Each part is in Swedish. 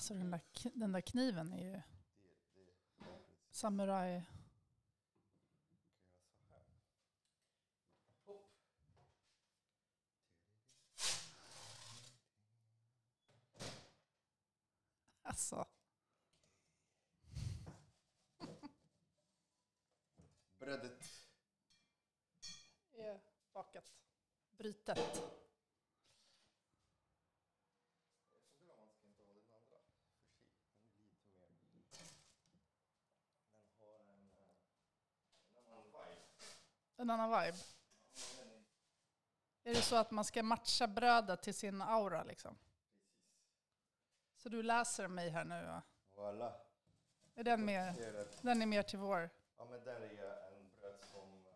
Alltså den där, den där kniven är ju samuraj. Alltså, Brödet. är bakat. Brytet. En annan vibe. Är det så att man ska matcha brödet till sin aura liksom? Så du läser mig här nu va? Voilà. Är den, mer, den är mer till vår? Ja, men där är en bröd som... eh,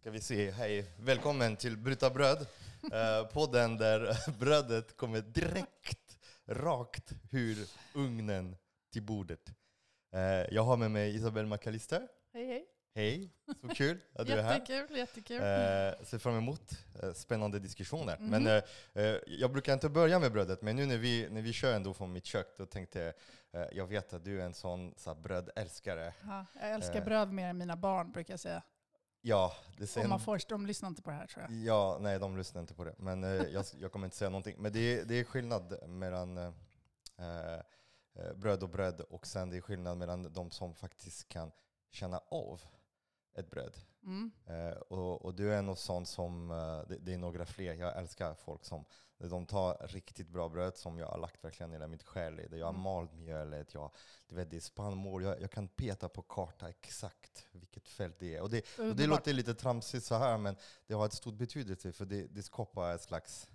Ska vi se, hej. Välkommen till Bryta bröd. Eh, podden där brödet kommer direkt, rakt ur ugnen till bordet. Eh, jag har med mig Isabel McAllister. Hej hej. Hej, så kul att du är här. Jättekul, jättekul. Eh, ser fram emot eh, spännande diskussioner. Mhm. Men eh, eh, jag brukar inte börja med brödet, men nu när vi, när vi kör ändå från mitt kök, då tänkte jag, eh, jag vet att du är en sån så brödälskare. Ja, jag älskar bröd mer än mina barn brukar jag säga. Ja, det ser Om man får, de lyssnar inte på det här tror jag. Ja, nej de lyssnar inte på det. Men eh, jag, jag kommer inte säga någonting. Men det är, det är skillnad mellan bröd och bröd och sen det är skillnad mellan de som faktiskt kan känna av ett bröd. Mm. Eh, och, och du är nog sån som, eh, det, det är några fler, jag älskar folk som de tar riktigt bra bröd som jag har lagt verkligen hela mitt själ i. Jag har Mm. malt mjölet, jag, du vet, det är spannmål, jag, jag kan peta på karta exakt vilket fält det är. Och det, och det låter lite tramsigt så här, men det har ett stort betydelse för det, det skapar ett slags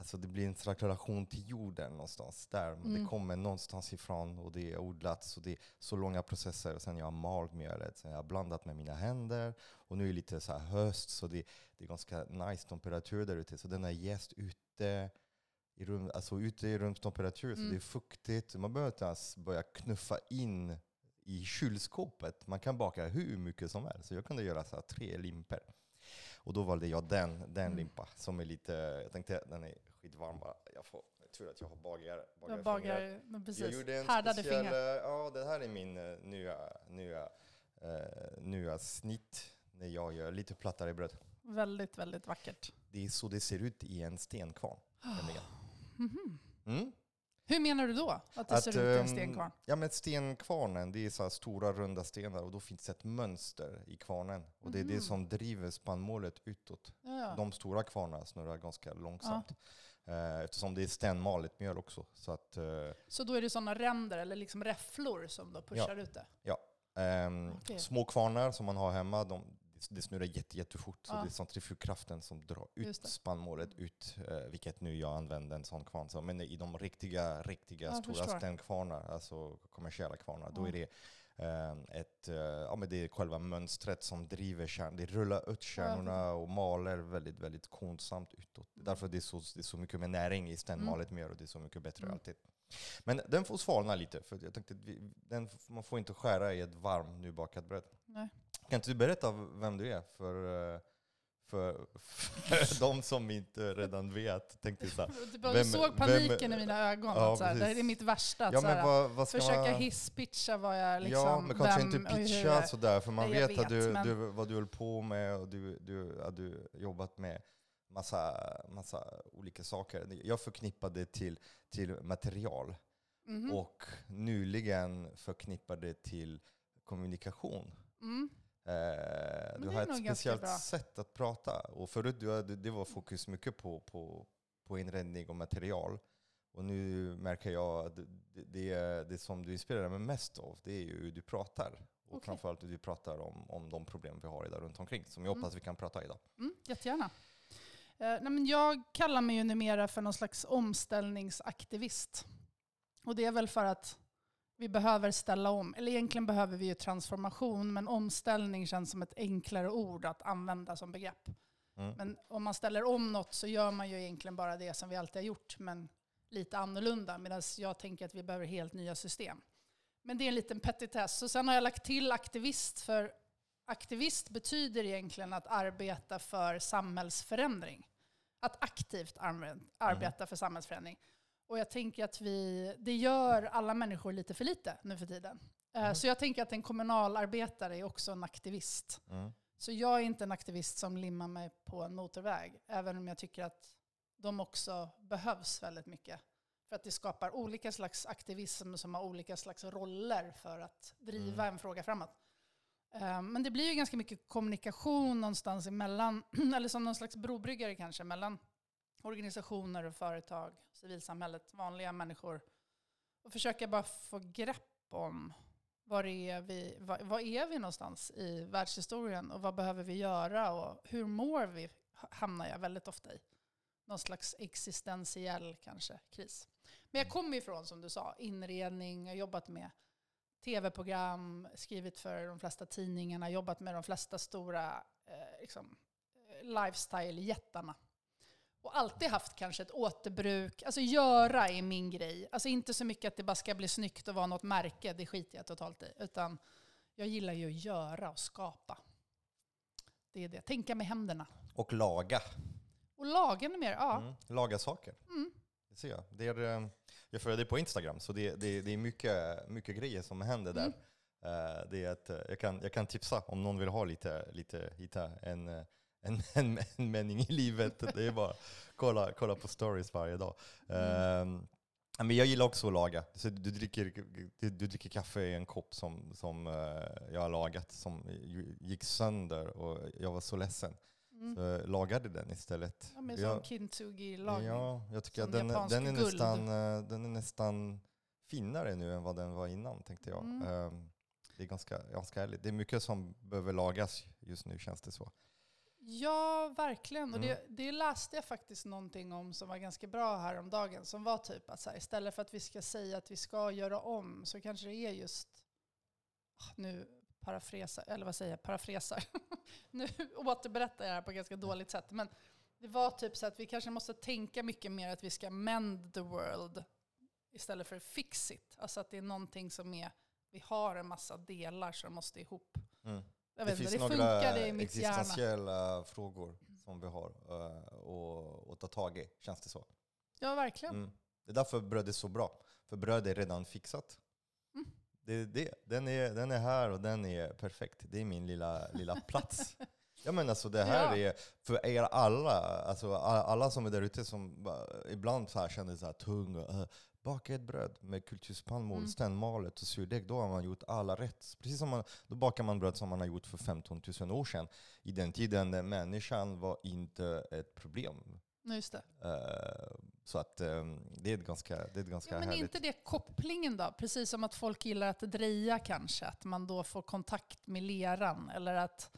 Alltså det blir en slags relation till jorden någonstans där. Mm. Det kommer någonstans ifrån och det är odlats och det är så långa processer. Och sen jag har malt mjölet, sen jag har blandat med mina händer. Och nu är det lite så höst så det, det är ganska nice temperatur där ute. Så den är jäst ute i, rum, alltså ute i rumstemperatur. Så Mm. det är fuktigt. Man behöver inte ens börja knuffa in i kylskåpet. Man kan baka hur mycket som helst. Så jag kunde göra så tre limper. Och då valde jag den, den Mm. limpa som är lite, jag tänkte den är skitvarm bara. Jag får, jag tror att jag har bagar, Jag bagarfingrar. bagar, men Jag precis. gjorde en Härdade speciell, fingrar. eh, ja det här är min eh, nya, nya, eh, nya snitt när jag gör lite plattare bröd. Väldigt, väldigt vackert. Det är så det ser ut i en stenkvarn. Mhm. Mm. Hur menar du då? Att det Att, ser ut i en ehm, stenkvarn? Ja men stenkvarnen, det är så stora runda stenar och då finns det ett mönster i kvarnen. Och det är det Mhm. som driver spannmålet utåt. Ja, ja. De stora kvarnarna snurrar ganska långsamt. Eh, eftersom det är stenmaligt mjöl också. Så att, eh, Så då är det sådana ränder eller liksom räfflor som då pushar ut det? ehm, Okej. Små kvarnar som man har hemma, de, det snurrar jätte, jättefort. Så Ja. det är centrifugkraften som drar ut spannmålet ut. Eh, vilket nu jag använder en sån kvarn. Så, men i de riktiga, riktiga Ja, stora stenkvarnar, alltså kommersiella kvarnar, då Ja. är det eh, ett, eh, ja, men det är själva mönstret som driver kärnan. Det rullar ut kärnorna och maler väldigt, väldigt konstsamt utåt. Mm. Därför det är så, det är så mycket mer näring i stenmalet mjöl och det är så mycket bättre Mm. alltid. Men den får svalna lite, för jag tänkte vi, den, man får inte skära i ett varmt nybakat bröd. Nej. Kan inte du berätta vem du är för, eh, för, för de som inte redan vet? Tänkte jag så här. Du bara, Vem- såg vem- paniken i mina ögon. Ja, att så här, det här är mitt värsta. Att Ja här, vad, vad ska försöka man... hisspitcha vad jag liksom... ja, men kanske vem inte pitcha sådär, för man jag vet, att du, vet, men- du, vad du höll på med och du, du, att du jobbat med massa, massa olika saker. Jag förknippade till, till material Mhm. och nyligen förknippade till kommunikation. Mm. Eh, Men du har ett speciellt sätt att prata. Och förut du, hade- det var fokus mycket på, på, på inredning och material. Och nu märker jag att det, det, det som du inspirerar mig mest av, det är ju hur du pratar. Och Okej. framförallt hur du pratar om, om de problem vi har idag runt omkring, som jag Mm. hoppas vi kan prata idag. Mm, jättegärna. Eh, nej, men jag kallar mig ju numera för någon slags omställningsaktivist. Och det är väl för att vi behöver ställa om. Eller egentligen behöver vi ju transformation, men omställning känns som ett enklare ord att använda som begrepp. Mm. Men om man ställer om något så gör man ju egentligen bara det som vi alltid har gjort, men lite annorlunda. Medan jag tänker att vi behöver helt nya system. Men det är en liten petitess. Så sen har jag lagt till aktivist, för aktivist betyder egentligen att arbeta för samhällsförändring. Att aktivt arbe- arbeta för samhällsförändring. Och jag tänker att vi, det gör alla människor lite för lite nu för tiden. Eh, Mm. Så jag tänker att en kommunalarbetare är också en aktivist. Mm. Så jag är inte en aktivist som limmar mig på en motorväg, även om jag tycker att de också behövs väldigt mycket. För att det skapar olika slags aktivism som har olika slags roller för att driva Mm. en fråga framåt. Eh, Men det blir ju ganska mycket kommunikation någonstans emellan, eller som någon slags brobryggare kanske, mellan organisationer och företag, civilsamhället, vanliga människor. Och försöka bara få grepp om var är vi, var, var är vi någonstans i världshistorien och vad behöver vi göra och hur mår vi, hamnar jag väldigt ofta i. Någon slags existentiell kanske kris. Men jag kommer ifrån, som du sa, inredning, jag har jobbat med tv-program, skrivit för de flesta tidningarna, jobbat med de flesta stora eh, liksom, eh, lifestyle-jättarna. Och alltid haft kanske ett återbruk. Alltså göra är min grej. Alltså inte så mycket att det bara ska bli snyggt och vara något märke, det skiter jag totalt i. Utan jag gillar ju att göra och skapa. Det är det. Tänka med händerna. Och laga. Och laga mer, ja. Mm. Laga saker. Mm. Det ser jag. Det är, eh, jag följer dig på Instagram, så det, det, det är mycket, mycket grejer som händer där. Mm. Eh, det är ett, eh, jag, kan, jag kan tipsa om någon vill ha lite, lite hitta en, en, en, en mening i livet. Det är bara kolla, kolla på stories varje dag. Mm. Eh, men jag gillar också att laga. Så du, dricker, du, du dricker kaffe i en kopp som, som eh, jag har lagat, som gick sönder och jag var så ledsen. Mm. Så lagade den istället. Ja, Jag- sån kintsugi-lagning. Ja, jag tycker Som att den, den, är guld. nästan, eh, den är nästan finare nu än vad den var innan, tänkte jag. Mm. Ehm, Det är ganska, ganska härligt. Det är mycket som behöver lagas just nu, känns det så. Ja, verkligen. Och Mm. det, det läste jag faktiskt någonting om som var ganska bra häromdagen. Som var typ att så här, istället för att vi ska säga att vi ska göra om så kanske det är just, Ah, nu parafresar, eller vad säger jag, parafresar. nu återberättar jag det här på ett ganska dåligt sätt. Men det var typ så att vi kanske måste tänka mycket mer att vi ska mend the world istället för fix it. Alltså att det är någonting som är, vi har en massa delar som måste ihop. Mm. Jag Det vet finns inte, det några i mitt hjärna. existentiella frågor som vi har uh, och, och ta tag i, känns det så. Ja, verkligen. Mm. Det är därför bröd är så bra. För bröd är redan fixat. Mm. Det är det. Den, är, den är här och den är perfekt. Det är min lilla, lilla plats. Ja men alltså det här Ja. är för er alla, alltså alla som är där ute som bara, ibland så här känner så här tung baka ett bröd med kulturspannmål, Mm. stännmalet och surdeg, då har man gjort alla rätt. Precis som man, då bakar man bröd som man har gjort för 15 000 år sedan. I den tiden när människan var inte ett problem. Just det. Eh, så att eh, det är ett ganska, det är ett ganska Ja, men härligt. inte det kopplingen då? Precis som att folk gillar att dreja kanske, att man då får kontakt med leran. Eller att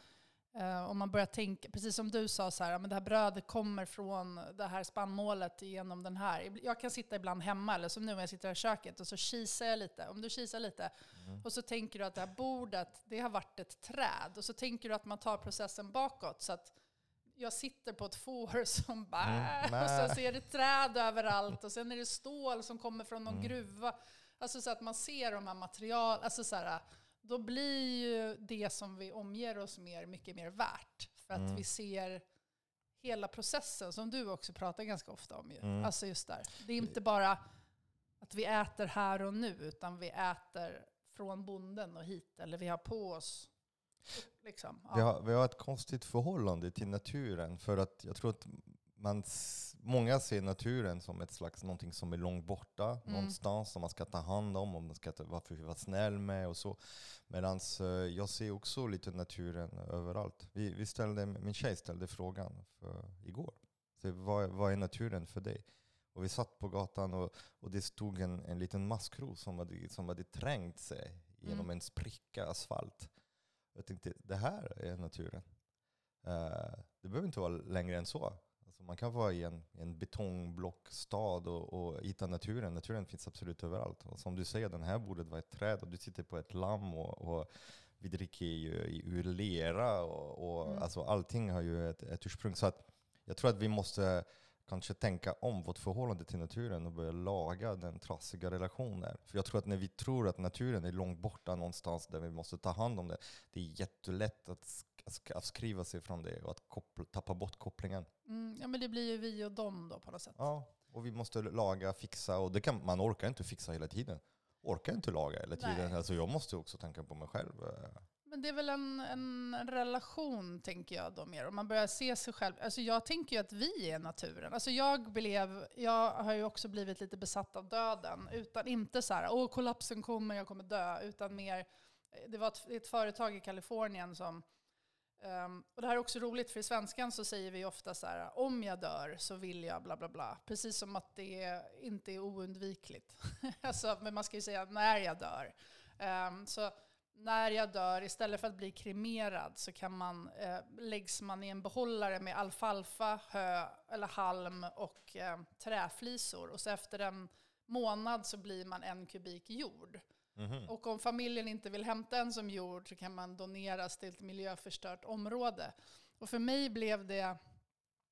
eh, om man börjar tänka, precis som du sa, så här, men det här brödet kommer från det här spannmålet genom den här. Jag kan sitta ibland hemma, eller som nu när jag sitter i köket, och så kisar jag lite. Om du kisar lite, Mm. och så tänker du att det här bordet, det har varit ett träd. Och så tänker du att man tar processen bakåt. Så att jag sitter på ett får som bara... Mm, och sen så är det träd överallt. Och sen är det stål som kommer från någon Mm. gruva. Alltså så att man ser de här material... Alltså så här, då blir ju det som vi omger oss med mycket mer värt. För att Mm. vi ser hela processen, som du också pratar ganska ofta om. Ju. Mm. Alltså just där. Det är inte bara att vi äter här och nu, utan vi äter från bonden och hit. Eller vi har på oss... Liksom. Ja. Vi, har, vi har ett konstigt förhållande till naturen. För att jag tror att man, många ser naturen som ett slags någonting som är långt borta, Mm. någonstans som man ska ta hand om, om man ska ta, vara, vara snäll med och så. Medan jag ser också lite naturen överallt. Vi, vi ställde, min tjej ställde frågan för, igår. Så vad, vad är naturen för dig? Och vi satt på gatan och, och det stod en, en liten maskros som hade, som hade trängt sig genom Mm. en spricka asfalt. Jag tänkte, det här är naturen. Eh, det behöver inte vara längre än så. Man kan vara i en, en betongblockstad och, och hitta naturen. Naturen finns absolut överallt. Och som du säger, den här bordet var ett träd och du sitter på ett lamm och, och vi dricker ju ur lera. Och, och, Mm. alltså allting har ju ett, ett ursprung. Så att jag tror att vi måste kanske tänka om vårt förhållande till naturen och börja laga den trasiga relationen. För jag tror att när vi tror att naturen är långt borta någonstans där vi måste ta hand om det, det är jättelätt att avskriva sig från det och att koppla, tappa bort kopplingen. Mm, ja, men det blir ju vi och dem då på något sätt. Ja, Och vi måste laga, fixa och det kan, man orkar inte fixa hela tiden. Orkar inte laga hela tiden. Nej. Alltså jag måste också tänka på mig själv. eh. Men det är väl en, en relation, tänker jag då mer. Om man börjar se sig själv. Alltså jag tänker ju att vi är naturen. Alltså jag, blev, jag har ju också blivit lite besatt av döden. Utan inte så här, åh kollapsen kommer, jag kommer dö. Utan mer, det var ett, ett företag i Kalifornien som Um, och det här är också roligt, för i svenskan så säger vi ofta så här, om jag dör så vill jag bla bla bla. Precis som att det inte är oundvikligt. alltså, men man ska ju säga när jag dör. Um, så när jag dör, istället för att bli kremerad så kan man, eh, läggs man i en behållare med alfalfa, hö eller halm och eh, träflisor. Och så efter en månad så blir man en kubik jord. Mhm. Och om familjen inte vill hämta en som jord så kan man doneras till ett miljöförstört område. Och för mig blev det,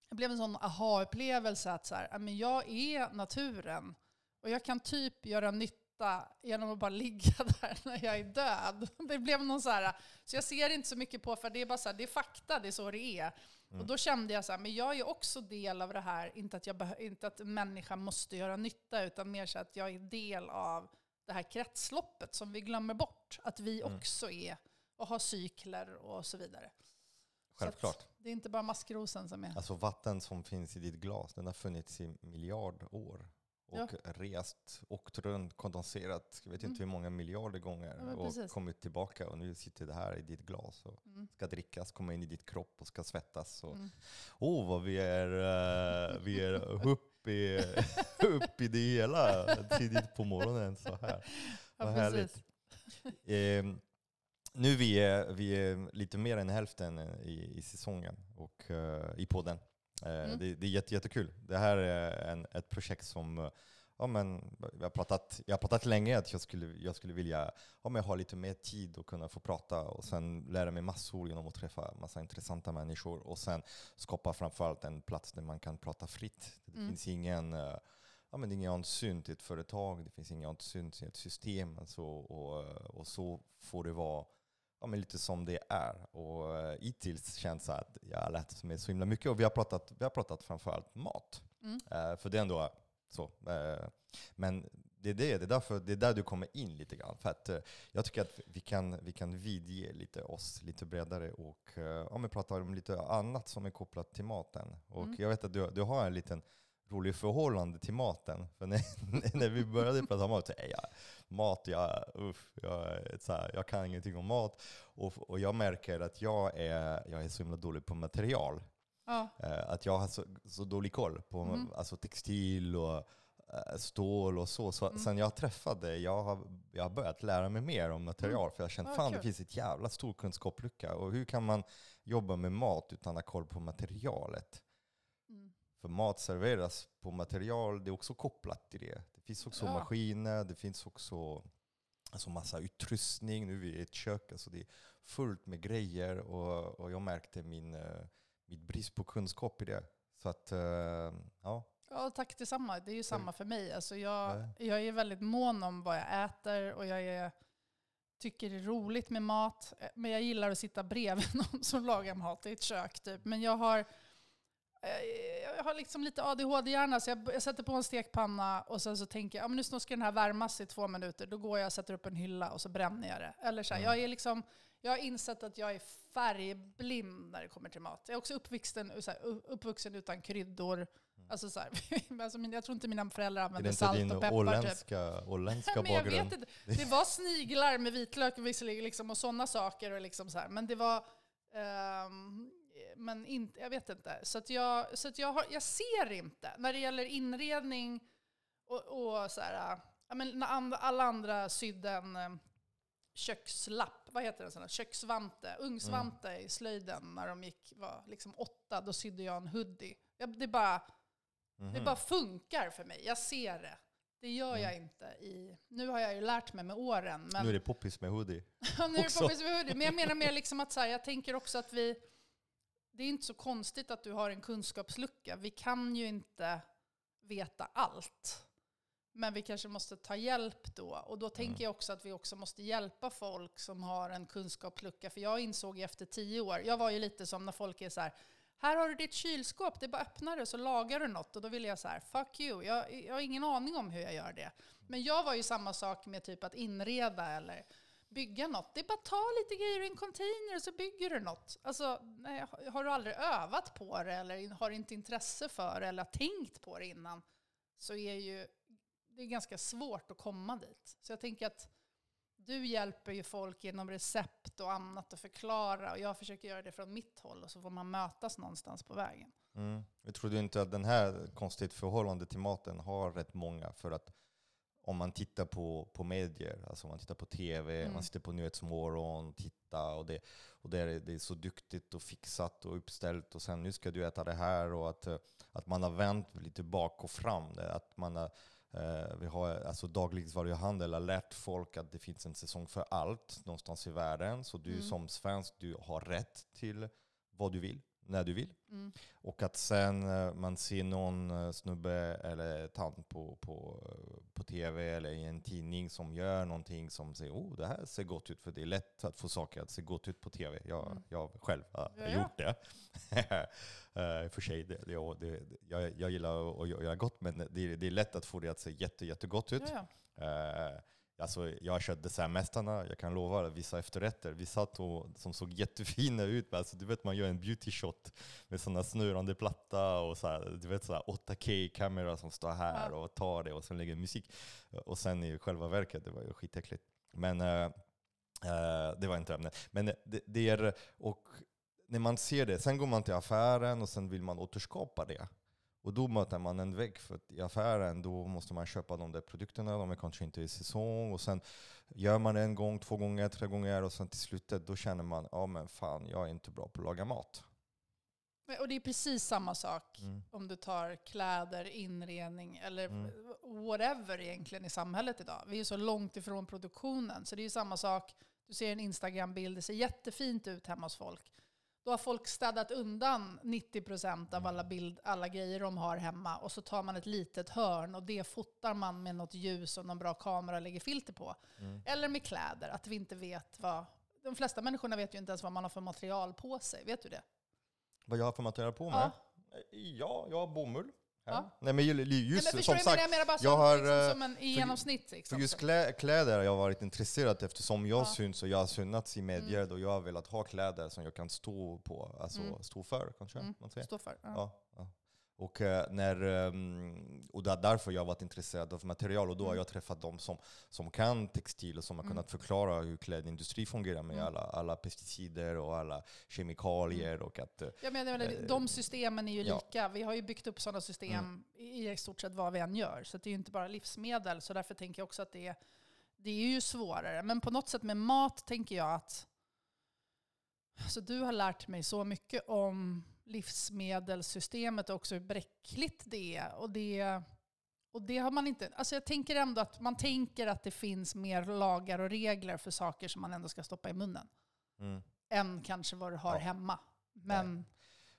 det blev en sån aha-upplevelse att så här, men jag är naturen och jag kan typ göra nytta genom att bara ligga där när jag är död. Det blev någon så här, så jag ser inte så mycket på, för det är bara så här, det är fakta, det är så det är. Och då kände jag så här, men jag är också del av det här, inte att, jag inte att en människa måste göra nytta, utan mer så att jag är del av det här kretsloppet som vi glömmer bort. Att vi Mm. också är och har cykler och så vidare. Självklart. Så det är inte bara maskrosen som är... Alltså vatten som finns i ditt glas, den har funnits i miljard år. Och Ja. rest, åkt runt, kondenserat, jag vet inte hur många miljarder gånger. Mm. Ja, och precis. kommit tillbaka och nu sitter det här i ditt glas. Och Mm. ska drickas, komma in i ditt kropp och ska svettas. Mm. Åh, vad vi är, eh, vi är upp, i, upp i det hela tidigt på morgonen. Så här. Ja, Vad härligt. Eh, nu vi är vi är lite mer än hälften i, i säsongen och eh, i podden. Eh, Mm. det, det är jätte, jättekul. Det här är en, ett projekt som eh, ja, men, jag, har pratat, jag har pratat länge att jag skulle, jag skulle vilja ja, men ha lite mer tid och kunna få prata och sen lära mig massor genom att träffa massa intressanta människor och sen skapa framförallt en plats där man kan prata fritt. Det Mm. finns ingen eh, ja, men det är ingen synt i ett företag, det finns ingen synt i ett system. Alltså, och, och så får det vara ja, men lite som det är. Och uh, hittills känns det att jag har lärt mig så himla mycket. Och vi har pratat, vi har pratat framförallt mat. Mm. Eh, för det är ändå så. Eh, men det är, det, det, är därför, det är där du kommer in lite grann. För att, eh, jag tycker att vi kan, vi kan vidge lite oss lite bredare och ja, men prata om lite annat som är kopplat till maten. Och Mm. jag vet att du, du har en liten rolig förhållande till maten. För när, när vi började prata om mat så jag, mat, jag, uff, jag, så här, jag kan ingenting om mat. Och, och jag märker att jag är, jag är så himla dålig på material. Ja. Eh, att jag har så, så dålig koll på Mhm. alltså textil och eh, stål och så. så Mm. Sen jag träffade jag har, jag har börjat lära mig mer om material. För jag har känt fan det finns ett jävla stor kunskapslucka. Och hur kan man jobba med mat utan att ha koll på materialet? Mm. För mat serveras på material, det är också kopplat till det. Det finns också Ja. maskiner, det finns också alltså massa utrustning. Nu är vi i ett kök, alltså det är fullt med grejer. Och, och jag märkte min, uh, mitt brist på kunskap i det. Så att, eh, ja. Ja, tack detsamma. Det är ju samma för mig. Alltså jag, Ja. jag är väldigt mån om vad jag äter och jag är, tycker det är roligt med mat. Eh, Men jag gillar att sitta bredvid någon som lagar mat i ett kök. Typ. Men jag har, eh, jag har liksom lite ADHD-hjärna, så jag, jag sätter på en stekpanna och sen så tänker jag, ja, men nu ska den här värmas i två minuter. Då går jag och sätter upp en hylla och så bränner jag det. Eller så här, Mm. jag, är liksom, jag har insett att jag är färgblind när det kommer till mat. Jag är också uppvuxen, här, uppvuxen utan kryddor. Alltså så här, alltså jag tror inte mina föräldrar använde salt och peppar. Typ. åländska, åländska Men jag vet inte. Det var sniglar med vitlök visserligen liksom, och sådana saker. Och liksom så här. Men det var... ehm, men inte, jag vet inte. Så, att jag, så att jag, har, jag ser inte. När det gäller inredning och, och så här, ja, men alla andra sydde en eh, kökslapp, vad heter sån här, köksvante, ungsvante i slöjden när de gick, var liksom åtta, då sydde jag en hoodie. Det, bara, det Mhm. bara funkar för mig, jag ser det. Det gör Mm. jag inte i... Nu har jag ju lärt mig med åren. Men, Nu är det poppis med hoodie. Nu är det poppis med hoodie. Men jag menar mer liksom att så här, jag tänker också att vi... Det är inte så konstigt att du har en kunskapslucka. Vi kan ju inte veta allt. Men vi kanske måste ta hjälp då. Och då tänker Mm. jag också att vi också måste hjälpa folk som har en kunskapslucka. För jag insåg efter tio år, jag var ju lite som när folk är så här, här har du ditt kylskåp, det är bara öppnar det så lagar du något. Och då vill jag så här, fuck you, jag, jag har ingen aning om hur jag gör det. Men jag var ju samma sak med typ att inreda eller bygga något. Det är bara att ta lite grejer i en container och så bygger du något. Alltså, nej, har du aldrig övat på det eller har inte intresse för det eller tänkt på det innan så är ju det är ganska svårt att komma dit. Så jag tänker att du hjälper ju folk genom recept och annat att förklara och jag försöker göra det från mitt håll och så får man mötas någonstans på vägen. Mm. Jag tror du inte att den här konstigt förhållande till maten har rätt många? För att om man tittar på, på medier, alltså man tittar på TV, mm. man sitter på Nyhetsmorgon, tittar och, det, och det, är, det är så duktigt och fixat och uppställt och sen nu ska du äta det här och att, att man har vänt lite bak och fram. Det, att man har, vi har, alltså dagligvaruhandel har lärt folk att det finns en säsong för allt någonstans i världen. Så du mm. som svensk, du har rätt till vad du vill när du vill. Mm. Och att sen eh, man ser någon eh, snubbe eller tant på, på, eh, på tv eller i en tidning som gör någonting som säger oh det här ser gott ut. För det är lätt att få saker att se gott ut på tv. Jag, mm. jag själv har ja, gjort det. I och för sig, det, det, det, jag, jag gillar att göra gott men det, det är lätt att få det att se jätte, jättegott ut. Ja, ja. Uh, Alltså, jag har kört dessertmästarna, jag kan lova vissa efterrätter. Vi satt och, som såg jättefina ut. Alltså, du vet man gör en beauty shot med sådana snurrande platta och så här, du vet så 8K-kamera som står här och tar det och sen lägger musik. Och sen i själva verket, det var ju skitäckligt. Men uh, uh, det var inte ämnet. Men det, det, är, och när man ser det, sen går man till affären och sen vill man återskapa det. Och då möter man en vägg, för i affären då måste man köpa de där produkterna, de är kanske inte i säsong. Och sen gör man det en gång, två gånger, tre gånger och sen till slutet då känner man, ja men fan, jag är inte bra på att laga mat. Och det är precis samma sak mm. om du tar kläder, inredning eller mm. whatever egentligen i samhället idag. Vi är så långt ifrån produktionen. Så det är ju samma sak, du ser en Instagram-bild, det ser jättefint ut hemma hos folk. Då har folk städat undan 90% av alla, bild, alla grejer de har hemma och så tar man ett litet hörn och det fotar man med något ljus och någon bra kamera och lägger filter på. Mm. Eller med kläder, att vi inte vet vad... De flesta människorna vet ju inte ens vad man har för material på sig. Vet du det? Vad jag har för material på mig? Ja, ja jag har bomull. Ja. Nej men just Nej, som sagt, jag menar bara som, jag har, liksom, eh, som en i genomsnitt. Liksom. För just kläder har jag varit intresserad eftersom jag ja. syns och jag har synats i medier mm. och jag har velat ha kläder som jag kan stå på, alltså mm. stå för kanske. Mm. Man säger. Stå för. Ja. ja. Och, eh, när, ehm, och det är därför jag har varit intresserad av material. Och då har mm. jag träffat de som, som kan textil och som har mm. kunnat förklara hur klädindustri fungerar med mm. alla, alla pesticider och alla kemikalier. Och att, jag menar, äh, de systemen är ju ja. lika. Vi har ju byggt upp sådana system mm. i stort sett vad vi än gör. Så det är ju inte bara livsmedel. Så därför tänker jag också att det är, det är ju svårare. Men på något sätt med mat tänker jag att så du har lärt mig så mycket om livsmedelssystemet och också hur bräckligt det är. Och det, och det har man inte... Alltså jag tänker ändå att man tänker att det finns mer lagar och regler för saker som man ändå ska stoppa i munnen. Mm. Än kanske vad du har ja. hemma. Men...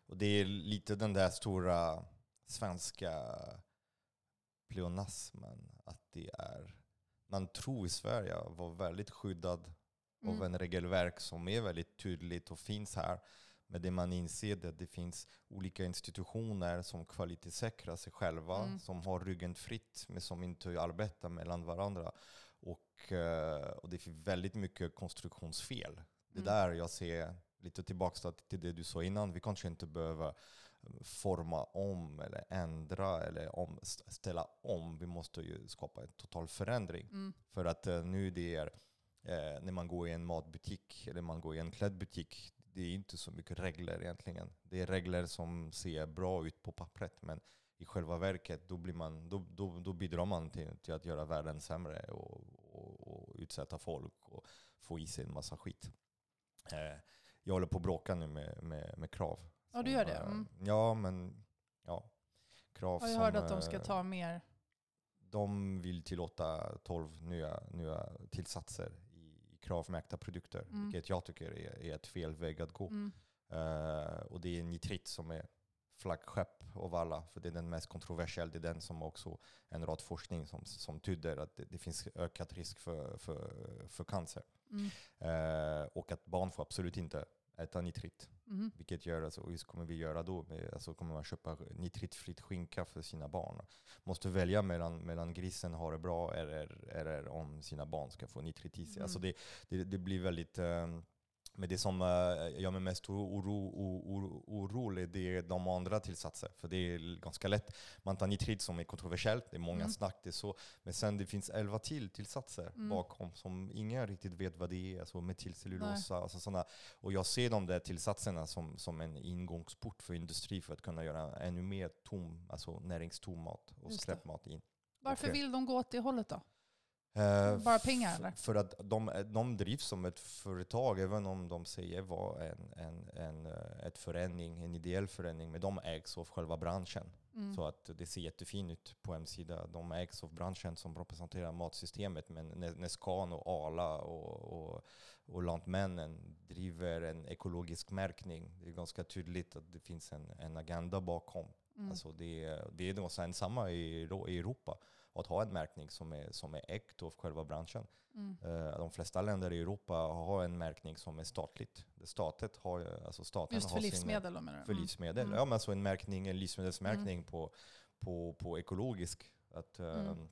Och det är lite den där stora svenska pleonasmen. Att det är... Man tror i Sverige var väldigt skyddad mm. av en regelverk som är väldigt tydligt och finns här. Men det man inser är att det finns olika institutioner som kvalitetssäkrar sig själva, mm. som har ryggen fritt, men som inte arbetar mellan varandra. Och, eh, och det finns väldigt mycket konstruktionsfel. Det är mm. där jag ser, lite tillbaka till det du sa innan, vi kanske inte behöver eh, forma om eller ändra eller om, ställa om. Vi måste ju skapa en total förändring. Mm. För att uh, nu det är, eh, när man går i en matbutik eller man går i en klädbutik, det är inte så mycket regler egentligen. Det är regler som ser bra ut på pappret, men i själva verket då, blir man, då, då, då bidrar man till, till att göra världen sämre och, och, och, utsätta folk och få i sig en massa skit. Eh, jag håller på att bråka nu med, med, med krav. Ja, du gör det? Mm. Ja, men ja. Krav jag hörde att de ska ta mer. De vill tillåta 12 nya, nya tillsatser kravmärkta produkter, mm. vilket jag tycker är, är ett fel väg att gå. Mm. Uh, och det är nitrit som är flaggskepp av alla, för det är den mest kontroversiella. Det är den som också en rad forskning som, som tyder att det, det finns ökad risk för, för, för cancer. Mm. Uh, och att barn får absolut inte äta nitrit. Mhm. Vilket gör, alltså, hur kommer vi göra då? Med, alltså, kommer man köpa nitritfritt skinka för sina barn? Måste välja mellan, mellan grisen har det bra eller, eller om sina barn ska få nitrit i sig. Mm. Alltså det, det, det blir väldigt... ehm, men det som eh, gör mig mest oro, oro, oro, orolig det är de andra tillsatser. För det är ganska lätt. Man tar nitrit som är kontroversiellt, det är många Mm. snack, det är så. Men sen det finns elva till tillsatser Mm. bakom som ingen riktigt vet vad det är. Alltså metylcellulosa, alltså såna. Och jag ser de där tillsatserna som, som en ingångsport för industri för att kunna göra ännu mer tom, alltså näringstom mat och skräpmat in. Varför vill de gå åt det hållet då? Eh, Bara pengar, eller? För att de, de drivs som ett företag, även om de säger vara en, en, en, eh, ett förening, en ideell förening. Men de ägs av själva branschen. Mm. Så att det ser jättefint ut på hemsidan. De ägs av branschen som representerar matsystemet. Men Nes- Nescan och Arla och, och, och Lantmännen driver en ekologisk märkning. Det är ganska tydligt att det finns en, en agenda bakom. Mm. Alltså det, är- det är nog sen samma i, i Europa. Att ha en märkning som är, som är ägt av själva branschen. Mm. Eh, de flesta länder i Europa har en märkning som är statligt. Statet har, alltså staten Just har för sin- livsmedel då menar för Mm. livsmedel. Mm. Ja, men alltså en märkning, en livsmedelsmärkning på, på, på ekologisk. Att, eh, Mm.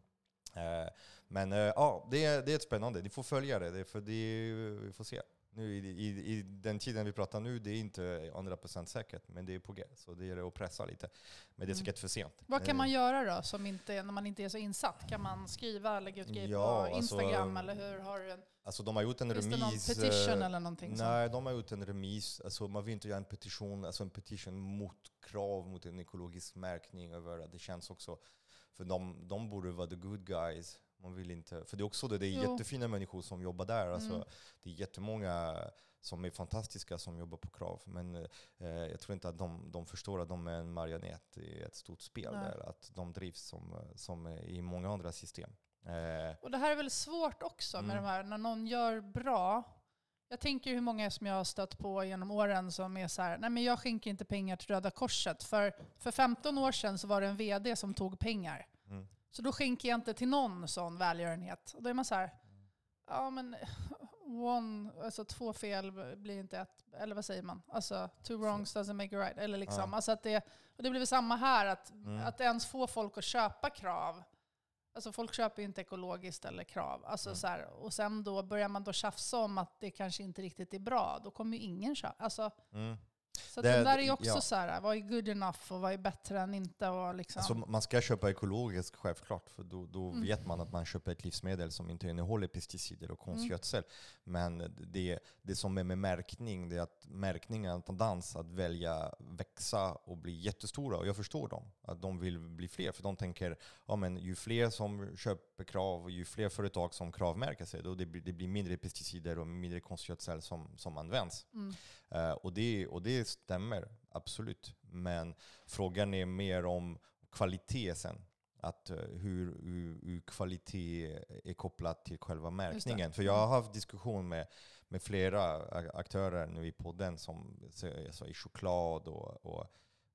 eh, men ja, det är, det är spännande. Ni får följa det, det för det vi får se. Nu i, i, I den tiden vi pratar nu, det är inte 100% säkert, men det är på G. Så det gäller att pressa lite. Men det är Mm. säkert för sent. Vad kan Eh, man göra då som inte, när man inte är så insatt? Kan man skriva, lägga ut grejer Ja, på alltså, Instagram eller hur? Har du en, Alltså de har gjort en finns det remis. någon petition eh, eller någonting? Nej, de har gjort en remiss. Alltså, man vill inte göra en petition, alltså en petition mot krav mot en ekologisk märkning. Över att det känns också, för de, de borde vara the good guys. Man vill inte, för det är också det, det är Jo. jättefina människor som jobbar där. Alltså, Mm. Det är jättemånga som är fantastiska som jobbar på krav. Men eh, jag tror inte att de, de förstår att de är en marionett i ett stort spel. Nej. Där, att de drivs som, som i många andra system. Eh, Och det här är väl svårt också med Mm. de här, när någon gör bra. Jag tänker hur många som jag har stött på genom åren som är så här, nej men jag skänker inte pengar till Röda Korset. För, för 15 år sedan så var det en vd som tog pengar. mm. Så då skänker jag inte till någon sån välgörenhet. Och då är man så här, ja men one, alltså två fel blir inte ett, eller vad säger man? Alltså two wrongs doesn't make a right. Eller liksom, Ja. alltså att det, och det blir väl samma här, att, Mm. att ens få folk att köpa krav. Alltså folk köper ju inte ekologiskt eller krav. Alltså Mm. så här, och sen då börjar man då tjafsa om att det kanske inte riktigt är bra. Då kommer ju ingen köpa. Alltså, Mm. Så Det- den där är ju också ja. så här, vad är good enough och vad är bättre än inte? Och liksom. Alltså, man ska köpa ekologiskt självklart, för då, då Mm. vet man att man köper ett livsmedel som inte innehåller pesticider och konstgödsel. Men det, det som är med märkning, det är att märkningen har en tendens att välja växa och bli jättestora. Och jag förstår dem, att de vill bli fler. För de tänker, ja, men ju fler som köper krav och ju fler företag som kravmärker sig, då det blir, det blir mindre pesticider och mindre konstgödsel som, som används. Mm. Eh, och, det, och det stämmer, absolut. Men frågan är mer om kvalitet sen. Att, eh, hur, hur, hur kvalitet är kopplat till själva märkningen. För jag har haft diskussion med, med flera aktörer nu i podden, som alltså i choklad och, och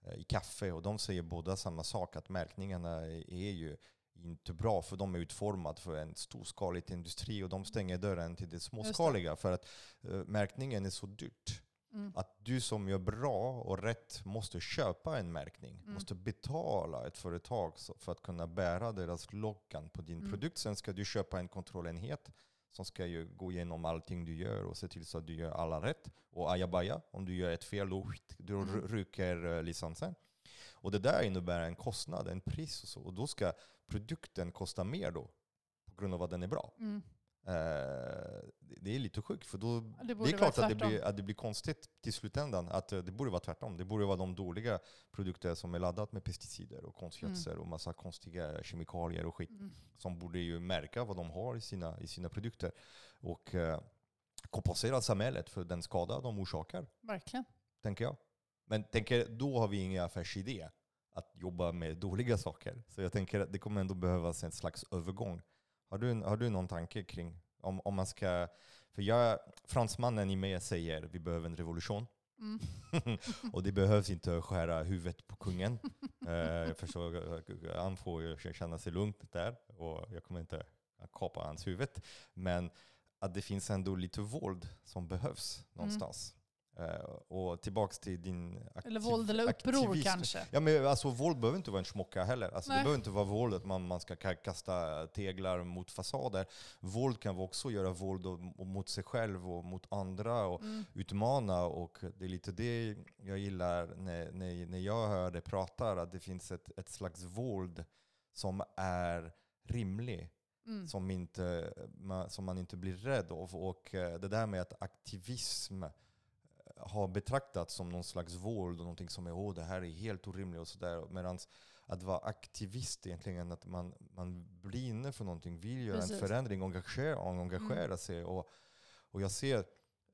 eh, i kaffe. Och de säger båda samma sak, att märkningarna är ju inte bra för de är utformade för en storskalig industri och de stänger dörren till det småskaliga för att eh, märkningen är så dyrt. Mm. Att du som gör bra och rätt måste köpa en märkning. Mm. Måste betala ett företag för att kunna bära deras loggan på din Mm. produkt. Sen ska du köpa en kontrollenhet som ska ju gå igenom allting du gör och se till så att du gör alla rätt. Och ajabaja, om du gör ett fel då, då Mm. ry- ryker eh, licensen. Och det där innebär en kostnad, en pris och så. Och då ska produkten kosta mer då, på grund av att den är bra. Mm. Eh, det är lite sjukt, för då, Det det är klart att det, blir, att det blir konstigt till slutändan. Att eh, det borde vara tvärtom. Det borde vara de dåliga produkter som är laddat med pesticider och konstgödsel och massa konstiga kemikalier och skit Mm. som borde ju märka vad de har i sina, i sina produkter och eh, kompensera samhället för den skada de orsakar, Verkligen. tänker jag. Men tänker, då har vi ingen affärsidé att jobba med dåliga saker. Så jag tänker att det kommer ändå behövas en slags övergång. Har du, har du någon tanke kring om, om man ska... För jag, fransmannen i mig säger vi behöver en revolution. Mm. och det behövs inte skära huvudet på kungen. Eh, förstår, han får ju känna sig lugnt där och jag kommer inte kapa hans huvud. Men att det finns ändå lite våld som behövs någonstans. Eh, och tillbaks till din aktiv, Eller våld eller uppror aktivist. kanske. Ja, men alltså, våld behöver inte vara en smocka heller. Alltså, det behöver inte vara våld att man, man ska ka- kasta teglar mot fasader. Våld kan också göra våld och, och mot sig själv och mot andra och Mm. utmana. Och det är lite det jag gillar när, när, när jag hör dig prata, att det finns ett, ett slags våld som är rimlig. Mm. Som, inte, som man inte blir rädd av. Och eh, det där med att aktivism eh, har betraktats som någon slags våld och någonting som är åh det här är helt orimligt och sådär. Medan att vara aktivist egentligen att man, man brinner för någonting, vill göra Precis. Mm. en förändring, engagera, engagera sig. Och, och jag ser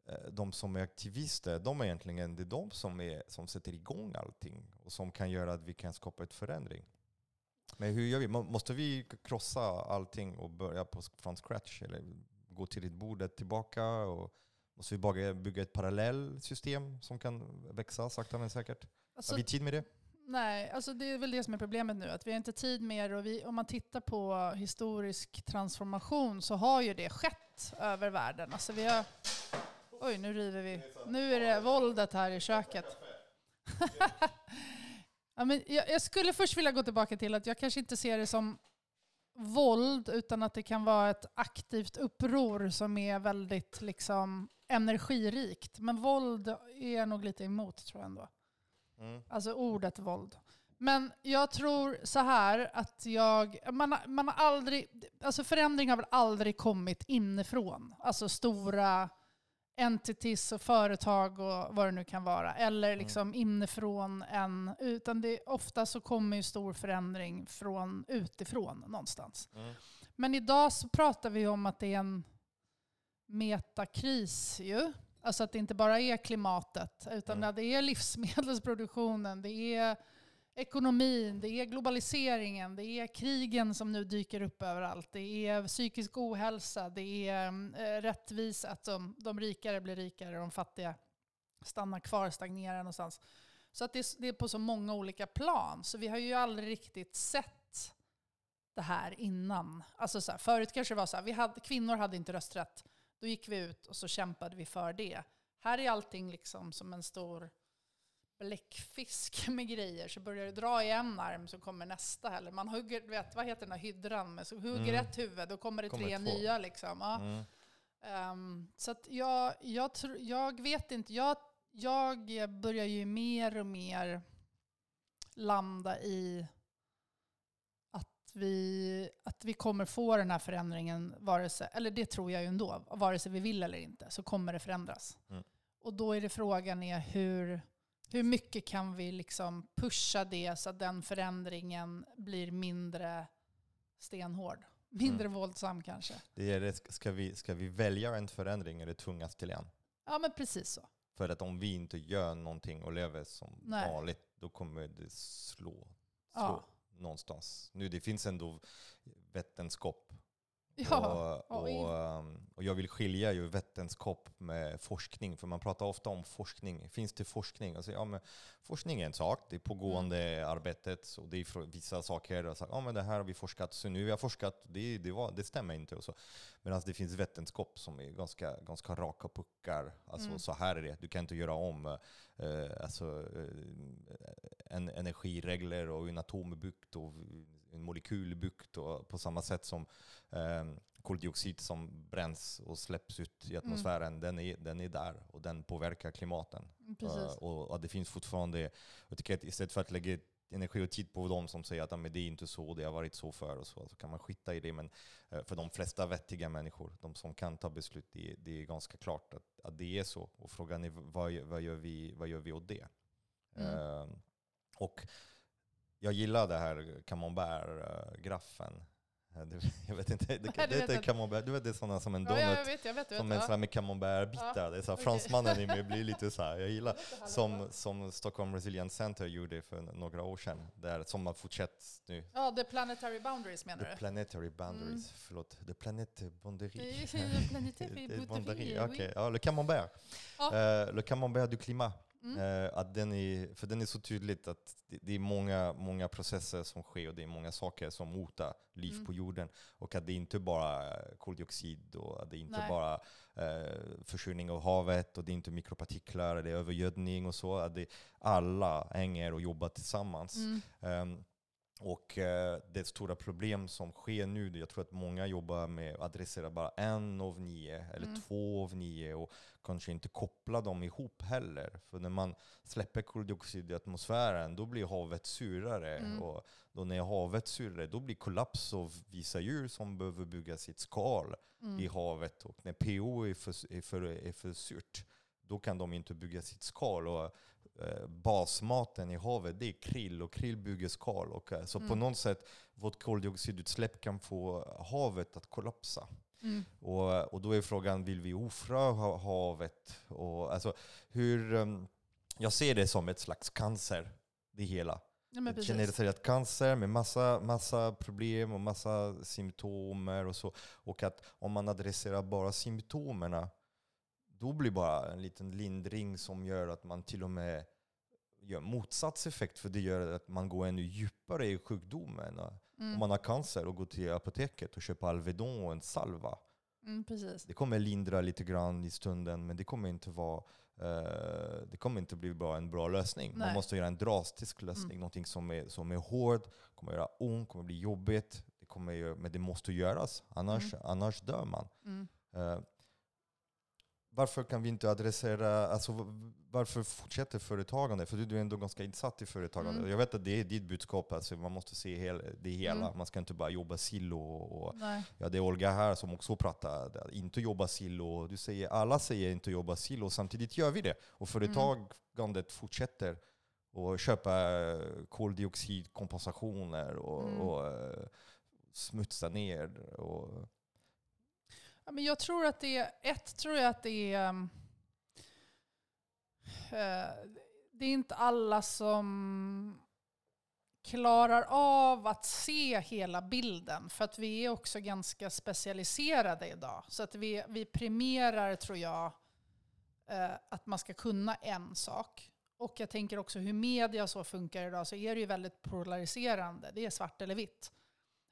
eh, de som är aktivister, de är egentligen det är de som, är, som sätter igång allting och som kan göra att vi kan skapa ett förändring. Men hur gör vi? Må- Måste vi krossa allting och börja på, från scratch? Eller gå till ett bordet tillbaka? Och måste vi bara bygga ett parallellsystem som kan växa sakta men säkert? Alltså, Har vi tid med det? Nej, alltså det är väl det som är problemet nu. Att vi har inte tid med det. Och vi, om man tittar på historisk transformation så har ju det skett över världen. Alltså vi har, oj, nu river vi. Nu är det våldet här i köket. ja, men jag, jag skulle först vilja gå tillbaka till att jag kanske inte ser det som våld utan att det kan vara ett aktivt uppror som är väldigt liksom, energirikt. Men våld är jag nog lite emot tror jag ändå. Mm. Alltså ordet våld. Men jag tror så här att jag, man, har- man har aldrig, alltså förändring har väl aldrig kommit inifrån. Alltså stora entities och företag och vad det nu kan vara. Eller liksom inifrån en, utan det, ofta så kommer ju stor förändring från utifrån någonstans. Mm. Men idag så pratar vi om att det är en metakris ju. Alltså att det inte bara är klimatet, utan Mm. det är livsmedelsproduktionen, det är ekonomin, det är globaliseringen, det är krigen som nu dyker upp överallt, det är psykisk ohälsa, det är eh, rättvisa, att de, de rikare blir rikare och de fattiga stannar kvar, stagnerar någonstans. Så att det, är- det är på så många olika plan. Så vi har ju aldrig riktigt sett det här innan. Alltså så här, förut kanske det var så här, vi hade, kvinnor hade inte rösträtt. Då gick vi ut och så kämpade vi för det. Här är allting liksom som en stor bläckfisk med grejer. Så börjar du dra i en arm så kommer nästa. Eller man hugger, vet, vad heter den här hydran? Med, så hugger Mm. ett huvud, då kommer det Kommer tre två. nya. Liksom. Ja. Mm. Ehm, så jag, jag, tr- jag vet inte. Jag, jag börjar ju mer och mer landa i vi, att vi kommer få den här förändringen, vare sig, eller det tror jag ju ändå, vare sig vi vill eller inte, så kommer det förändras. Mm. Och då är det frågan är hur, hur mycket kan vi liksom pusha det så att den förändringen blir mindre stenhård? Mindre våldsam kanske. Det är, det- ska, vi, ska vi välja en förändring eller tvingas till en? Ja men precis så. För att om vi inte gör någonting och lever som Nej. vanligt, då kommer det slå, slå Ja någonstans. Nu, det finns ändå vetenskap. Ja, och, och, um, och jag vill skilja ju vetenskap med forskning, för man pratar ofta om forskning. Finns det forskning? Alltså, ja, men forskning är en sak, det är pågående Mm. arbetet, så det är vissa saker. Och så, ja, men det här har vi forskat, så nu har vi forskat, det, det, var, det stämmer inte. Och så. Medan det finns vetenskap som är ganska, ganska raka puckar. Alltså, Mm. Så här är det, du kan inte göra om eh, alltså, eh, en energiregler och en atom är byggt och en molekyl är byggt och på samma sätt som eh, koldioxid som bränns och släpps ut Mm. i atmosfären, den, är, den är där och den påverkar klimaten. Eh, och, och det finns fortfarande, jag tycker att istället för att lägga energi och tid på de som säger att "Ja, men det är inte så, det har varit så för och så, så kan man skita i det. Men eh, för de flesta vettiga människor, de som kan ta beslut, det, det är ganska klart att, att det är så. Och frågan är vad, gör- vad, gör, vi, vad gör vi åt det? Mm. Eh, och jag gillar det här camembert-graffen. Eh, Jag vet inte, det, Nej, det, det vet camembert, du vet det är sådana som en donut. ja, jag vet, jag vet. Jag Som en sån här med camembert-bitar. Ja, Det är så okej. Fransmannen i mig blir lite så här. Jag gillar som, som Stockholm Resilience Center gjorde för några år sedan. Där, som har fortsatt nu. Ja, the planetary boundaries menar The du? planetary boundaries. Förlåt, the planet är ju planetary oui. Okej, ja, le camembert. Ja. Eh, le camembert du climat. Mm. Eh, att den är, för den är så tydligt att det, det är många, många processer som sker och det är många saker som hotar liv Mm. på jorden. Och att det inte bara koldioxid och att det inte Nej. bara eh, försurning av havet och det är inte mikropartiklar, det är övergödning och så. Att det, alla hänger och jobbar tillsammans. Mm. Ehm, och eh, det stora problem som sker nu, jag tror att många jobbar med att adressera bara en av nio eller Mm. två av nio och kanske inte koppla dem ihop heller. För när man släpper koldioxid i atmosfären, då blir havet surare. Mm. Och då när havet surare, då blir kollaps av vissa djur som behöver bygga sitt skal i Mm. havet. Och när pH är för, är, för, är för surt, då kan de inte bygga sitt skal. Och, basmaten i havet det är krill och krill bygger skal. Och, eh, så på Mm. något sätt, vårt koldioxidutsläpp kan få havet att kollapsa. Mm. Och, och då är frågan, vill vi offra ha- havet? Och, alltså, hur, um, jag ser det som ett slags cancer, det hela. Ja, generaliserat cancer med massa, massa problem och massa symptomer och så. Och att om man adresserar bara symptomerna, då blir bara en liten lindring som gör att man till och med gör motsatseffekt. För det gör att man går ännu djupare i sjukdomen. Mm. Om man har cancer och går till apoteket och köper Alvedon och en salva. Mm. Det kommer lindra lite grann i stunden, men det kommer inte vara eh, det kommer inte bli bra, en bra lösning. Man Nej. måste göra en drastisk lösning, Mm. någonting som är, som är hård, kommer göra ont, kommer bli jobbigt. Det kommer men det måste göras, annars, annars dör man. Mm. Eh, varför kan vi inte adressera, alltså varför fortsätter företagande? För du är ändå ganska insatt i företagande. Mm. Och Jag vet att det är ditt budskap, alltså man måste se hel, det hela. Mm. Man ska inte bara jobba silo och, och Nej. Ja, det är Olga här som också pratar, inte jobba silo. Du säger, alla säger inte jobba silo, samtidigt gör vi det. Och företagandet fortsätter att köpa koldioxidkompensationer och, Mm. och eh, smutsa ner. Och, Ja, men jag tror att det är, ett tror jag att det är, ehm, eh, det är inte alla som klarar av att se hela bilden. För att vi är också ganska specialiserade idag. Så att vi, vi premierar, tror jag, eh, att man ska kunna en sak. Och jag tänker också hur media så funkar idag, så är det ju väldigt polariserande. Det är svart eller vitt.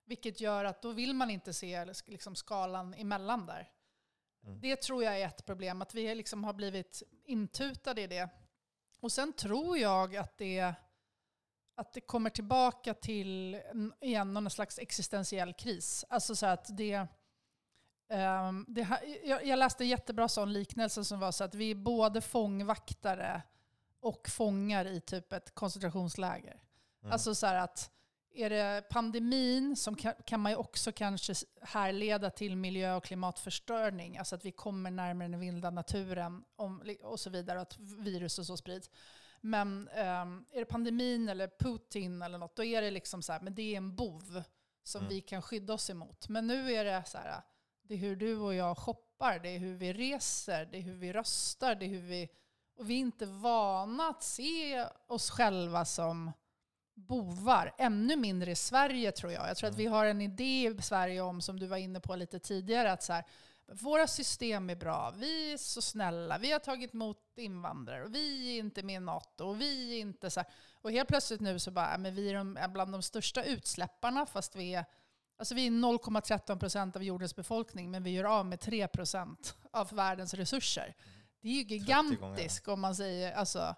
Vilket gör att då vill man inte se liksom, skalan emellan där. Mm. Det tror jag är ett problem, att vi liksom har blivit intutade i det. Och sen tror jag att det, att det kommer tillbaka till en- igen någon slags existentiell kris. Alltså så att det... ehm, det jag, jag läste en jättebra sån liknelse som var så att vi är både fångvaktare och fångar i typ ett koncentrationsläger. Mm. Alltså så här att är det pandemin som kan, kan man ju också kanske härleda till miljö och klimatförstöring. Alltså att vi kommer närmare den vilda naturen om, och så vidare, att virus och så sprids. Men ehm, är det pandemin eller Putin eller något, då är det liksom så här, men det är en bov som Mm. vi kan skydda oss emot. Men nu är det så här, det är hur du och jag shoppar, det är hur vi reser, det är hur vi röstar, det är hur vi... Och vi är inte vana att se oss själva som bovar. Ännu mindre i Sverige tror jag. Jag tror att vi har en idé i Sverige om, som du var inne på lite tidigare, att så här, våra system är bra, vi är så snälla, vi har tagit emot invandrare och vi är inte med i NATO och vi är inte så här. Och helt plötsligt nu så bara, men vi är, de, är bland de största utsläpparna fast vi är Alltså vi är 0,13 procent av jordens befolkning, men vi gör av med 3 procent av världens resurser. Det är ju 30 gigantiskt om man säger, alltså,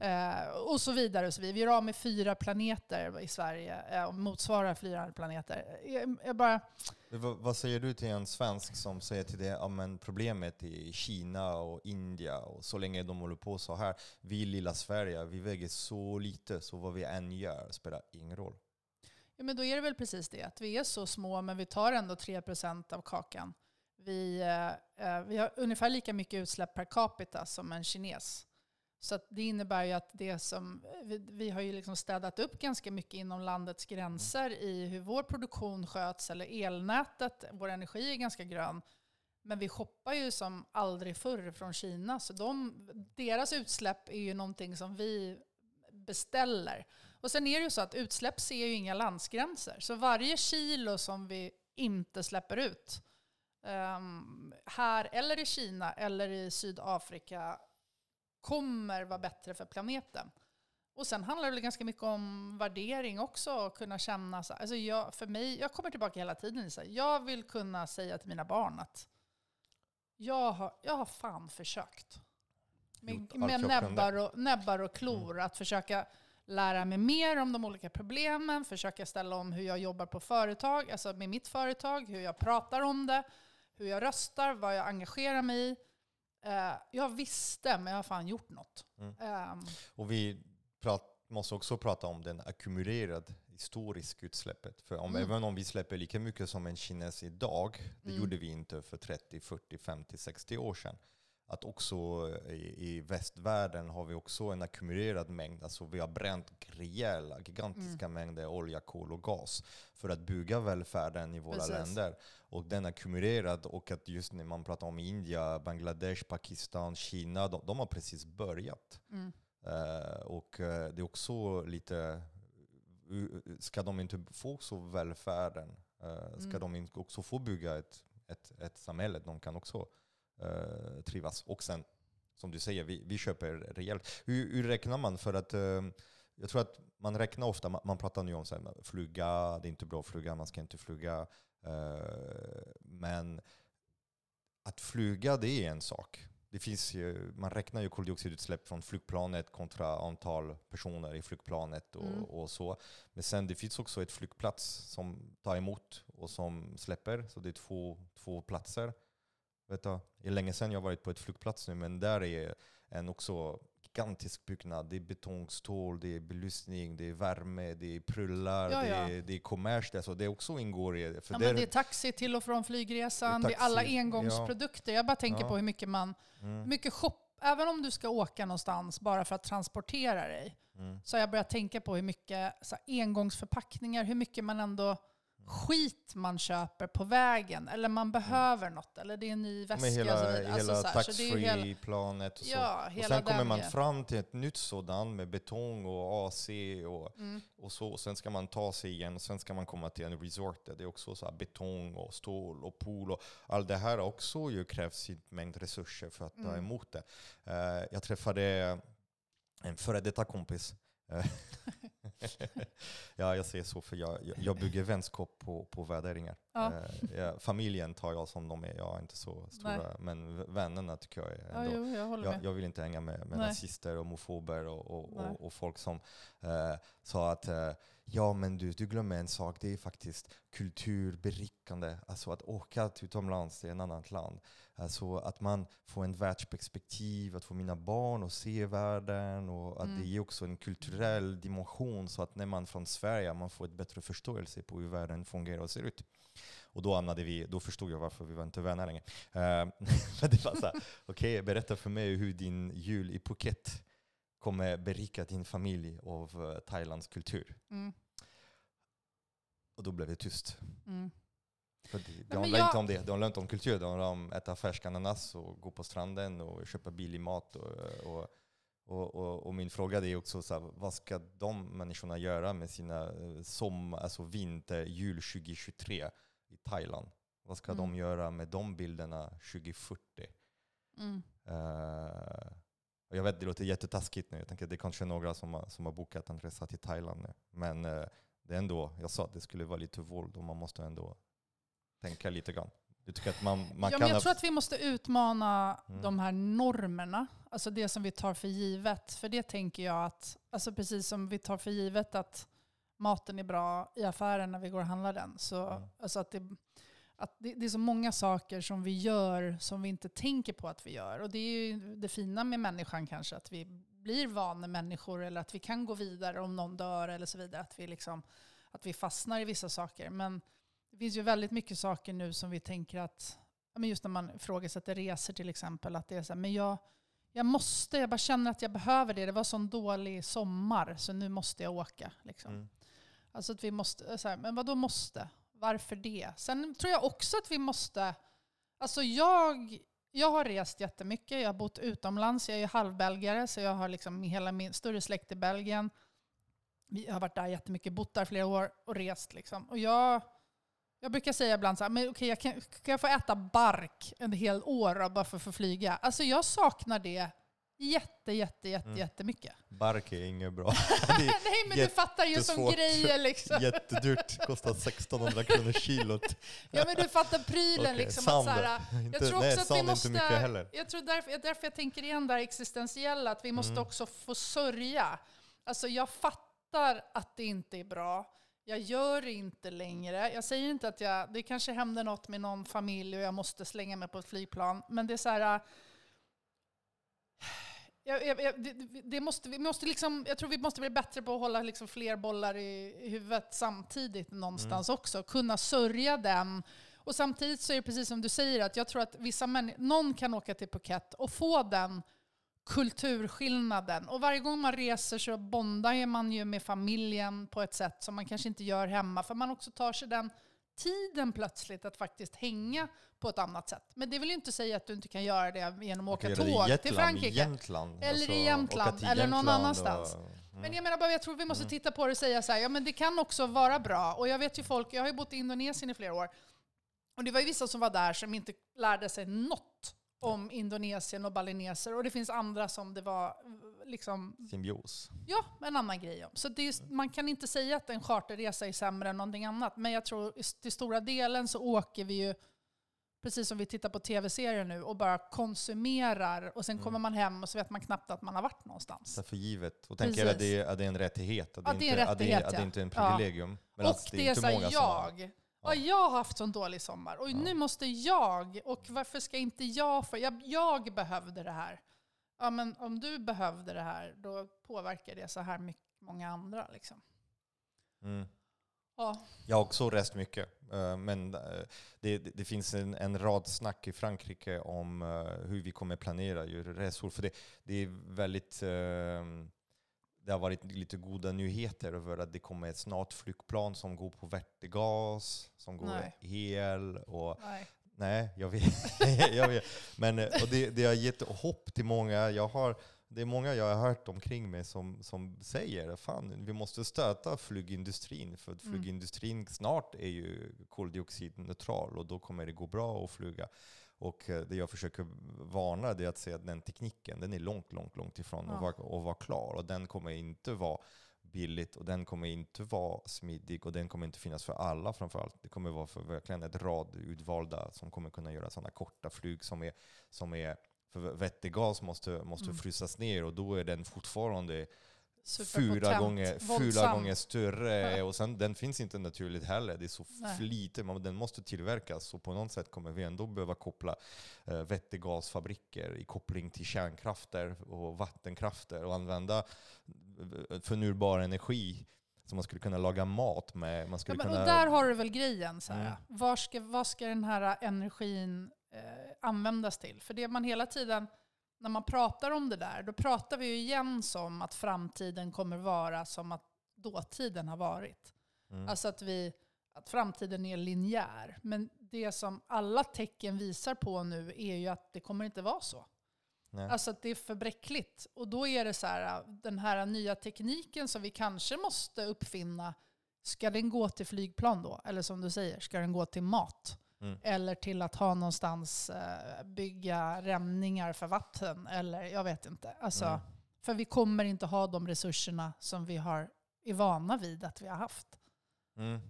eh, och så vidare. Och så vidare. Vi gör av med fyra planeter i Sverige, eh, och motsvarar fyra planeter. Jag, jag bara, Men vad, säger du till en svensk som säger till dig att problemet i Kina och Indien och så länge de håller på så här, vi i lilla Sverige, vi väger så lite så vad vi än gör spelar ingen roll. ja, men då är det väl precis det, att vi är så små men vi tar ändå 3 procent av kakan. Vi, eh, eh, vi har ungefär lika mycket utsläpp per capita som en kines. Så att det innebär ju att det som, eh, vi, vi har ju liksom städat upp ganska mycket inom landets gränser i hur vår produktion sköts, eller elnätet, vår energi är ganska grön. Men vi shoppar ju som aldrig förr från Kina, så de, deras utsläpp är ju någonting som vi beställer. Och sen är det ju så att utsläpp ser ju inga landsgränser. Så varje kilo som vi inte släpper ut ehm, här eller i Kina eller i Sydafrika kommer vara bättre för planeten. Och sen handlar det ganska mycket om värdering också. Och kunna känna så alltså jag, för mig, jag kommer tillbaka hela tiden. Så här, jag vill kunna säga till mina barn att jag har, jag har fan försökt. Med, med näbbar, och, näbbar och klor. Att försöka lära mig mer om de olika problemen. Försöka ställa om hur jag jobbar på företag, alltså med mitt företag. Hur jag pratar om det. Hur jag röstar, vad jag engagerar mig i. Eh, jag visste, men jag har fan gjort något. Mm. Ehm, Och vi prat, måste också prata om den ackumulerade historisk utsläppet. För om, Mm. även om vi släpper lika mycket som en kines idag, det Mm. gjorde vi inte för 30, 40, 50, 60 år sedan. Att också i, i västvärlden har vi också en ackumulerad mängd, alltså vi har bränt rejäla, gigantiska Mm. mängder olja, kol och gas för att bygga välfärden i våra Precis. länder. Och den ackumulerad och att just när man pratar om India, Bangladesh, Pakistan, Kina, de, de har precis börjat. mm. Eh, och eh, det är också lite, uh, ska de inte få också välfärden? Eh, ska Mm. de inte också få bygga ett, ett, ett samhälle de kan också eh, trivas? Och sen, som du säger, vi, vi köper rejält. Hur, hur räknar man? För att eh, jag tror att man räknar ofta, man, man pratar nu om så här, flyga, det är inte bra att flyga, man ska inte flyga. Eh, men att flyga, det är en sak. Det finns ju, man räknar ju koldioxidutsläpp från flygplanet kontra antal personer i flygplanet och, Mm. och så. Men sen det finns också ett flygplats som tar emot och som släpper. Så det är två, två platser. Vet du, det är länge sedan jag varit på ett flygplats nu, men där är en också gigantisk byggnad. Det är betong, stål, det är belysning, det är värme, det är prullar, Ja, det, ja. är, det är kommers. Det, så det också ingår i För Ja, där- men det är taxi till och från flygresan, Det det är är alla engångsprodukter. Jag bara tänker på hur mycket man, mm, mycket shop, även om du ska åka någonstans bara för att transportera dig, mm. så har jag börjat tänka på hur mycket så här, engångsförpackningar, hur mycket man ändå skit man köper på vägen. Eller man behöver något, eller det är en ny väska Med hela, och så vidare. Alltså, hela så här, så det är ju hela- taxfree-planet och så. Ja, Och sen kommer man fram till ett nytt sådant med betong och AC och, Mm. och så. Och sen ska man ta sig igen och sen ska man komma till en resort där det är också så betong och stål och pool. Och allt det här också ju krävs sin mängd resurser för att ta Mm. emot det. Eh, jag träffade en före detta kompis. Ja, jag säger så för jag, jag, jag bygger vänskap på, på värderingar. Ja. Eh, ja, familjen tar jag som de är, jag är inte så stora. Men v- vännerna tycker jag är Ja, ändå jo, jag jag, jag vill inte hänga med, med Nej. nazister, homofober och, och, Nej. och, och folk som eh, sa att eh, ja men du, du glömmer en sak, det är faktiskt kulturberikande. Alltså att åka till utomlands till ett annat land. Alltså att man får en världsperspektiv, att få mina barn att se världen och att Mm. det ger också en kulturell dimension så att när man från Sverige man får ett bättre förståelse på hur världen fungerar och ser ut. Och då hamnade vi, då förstod jag varför vi var inte vänner längre. Eh, men det var så okej, berätta för mig hur din jul i Phuket kommer berika din familj av eh, Thailands kultur. Mm. Och då blev det tyst. Mm. För det, det handlar jag- inte om det, det handlar inte om kultur. Det handlar om att äta färsk ananas och gå på stranden och köpa billig mat. Och, och, och, och, och min fråga är också så här, vad ska de människorna göra med sina eh, som, alltså vinter, jul 2023 i Thailand? Vad ska Mm. de göra med de bilderna 2040? Mm. Och jag vet, det låter jättetaskigt nu. Jag tänker det är kanske några som har, som har bokat en resa till Thailand nu. Men eh, det är ändå, jag sa att det skulle vara lite våld och man måste ändå tänka lite grann. Du tycker att man, man ja, kan... jag tror att vi måste utmana Mm. de här normerna, alltså det som vi tar för givet. För det tänker jag att, alltså precis som vi tar för givet att maten är bra i affären när vi går och handlar den, så Mm. alltså att, det, att det, det är så många saker som vi gör som vi inte tänker på att vi gör. Och det är ju det fina med människan kanske, att vi blir vanemänniskor eller att vi kan gå vidare om någon dör eller så vidare. Att vi, liksom, att vi fastnar i vissa saker. Men det finns ju väldigt mycket saker nu som vi tänker att, men just när man ifrågasätter resor till exempel, att det är så här, men jag, jag måste, jag bara känner att jag behöver det. Det var sån dålig sommar så nu måste jag åka. Liksom. Mm. Alltså att vi måste, eh, så här, men vad då måste? Varför det? Sen tror jag också att vi måste, alltså jag, jag har rest jättemycket, jag har bott utomlands, jag är ju halvbelgare så jag har liksom hela min större släkt i Belgien. Jag har varit där jättemycket, bott där flera år och rest liksom. Och jag, jag brukar säga ibland så här, men okej, jag kan, kan jag få äta bark en hel år bara för att få flyga? Alltså jag saknar det Jätte, jätte, jätte, Mm. jättemycket. Bark är inget bra. Det är Nej men du fattar ju som grejer liksom. jättedyrt, kostar 1600 kronor kilot. Ja men du fattar prylen Okej, liksom. sand. Att så här, Inte, jag tror nej, också att vi måste... inte mycket heller. Jag tror därför, därför jag tänker igen där existentiella, att vi måste Mm. också få sörja. Alltså jag fattar att det inte är bra. Jag gör det inte längre. Jag säger inte att jag, det kanske händer något med någon familj och jag måste slänga mig på ett flygplan. Men det är så här... Jag, jag, jag, det, det måste, vi måste liksom, jag tror vi måste bli bättre på att hålla liksom fler bollar i, i huvudet samtidigt någonstans också. Kunna sörja den. Och samtidigt så är det precis som du säger, att jag tror att vissa någon kan åka till Phuket och få den kulturskillnaden. Och varje gång man reser så bondar man ju med familjen på ett sätt som man kanske inte gör hemma. För man också tar sig den tiden plötsligt att faktiskt hänga på ett annat sätt. Men det vill ju inte säga att du inte kan göra det genom att åka tåg Jämtland, till Frankrike. Jämtland. Eller i Alltså, Jämtland, eller någon Jämtland annanstans. och- mm. Men jag menar bara, jag tror vi måste titta på det och säga så här, ja men det kan också vara bra. Och jag vet ju folk, jag har ju bott i Indonesien i flera år. Och det var ju vissa som var där som inte lärde sig något om Indonesien och balineser. Och det finns andra som det var liksom, Symbios. ja, en annan grej om. Så det är, just- man kan inte säga att en charterresa är sämre än någonting annat. Men jag tror till stora delen så åker vi ju, precis som vi tittar på tv-serier nu, och bara konsumerar. Och sen Mm. kommer man hem och så vet man knappt att man har varit någonstans. Så för givet. Och tänker att det, är, att det är en rättighet. Att Ja, det, det är en inte, att det, rättighet, att det ja. inte är en Ja. privilegium. Men och att det är inte så här, jag. Ja. jag har haft sån dålig sommar. Och Ja. nu måste jag. Och varför ska inte jag få? Jag, jag behövde det här. Ja, men om du behövde det här, då påverkar det så här mycket, många andra. Liksom. Mm. Ja. Jag har också rest mycket. eh, Men eh, det, det, finns en, en rad snack i Frankrike om eh, hur vi kommer planera resor. För det, det är väldigt... Det har varit lite goda nyheter över att det kommer ett snart flygplan som går på vätgas, som går Nej. el och Nej. Nej, jag vet. jag vet. Men, eh, och det, det har gett hopp till många. Jag har, det är många jag har hört omkring mig som, som säger fan vi måste stöta flygindustrin. För att Mm. flygindustrin snart är ju koldioxidneutral och då kommer det gå bra att flyga. Och eh, det jag försöker varna det är att säga att den tekniken den är långt, långt, långt ifrån Ja. att, vara, att vara klar. Och den kommer inte vara billigt och den kommer inte vara smidig och den kommer inte finnas för alla framförallt. Det kommer vara för verkligen ett rad utvalda som kommer kunna göra sådana korta flyg som är, som är för vätgas måste, måste Mm. frysas ner och då är den fortfarande fyra gånger, fyra gånger större. Ja. Och sen, den finns inte naturligt heller. Det är så lite, den måste tillverkas. Så på något sätt kommer vi ändå behöva koppla eh, vätgasfabriker i koppling till kärnkrafter och vattenkrafter och använda eh, förnybar energi som man skulle kunna laga mat med. Man Ja, skulle men, kunna, och där har du väl grejen. Så. Mm. Var, ska, vad ska den här energin eh, användas till? För det man hela tiden, när man pratar om det där, då pratar vi ju igen som att framtiden kommer vara som att dåtiden har varit. Mm. Alltså att, vi, att framtiden är linjär. Men det som alla tecken visar på nu är ju att det kommer inte vara så. Nej. Alltså att det är för bräckligt. Och då är det så här, den här nya tekniken som vi kanske måste uppfinna, ska den gå till flygplan då? Eller som du säger, ska den gå till mat? Mm. Eller till att ha någonstans eh, bygga rämningar för vatten? Eller jag vet inte. Alltså, Mm. För vi kommer inte ha de resurserna som vi har, är vana vid att vi har haft. Mm.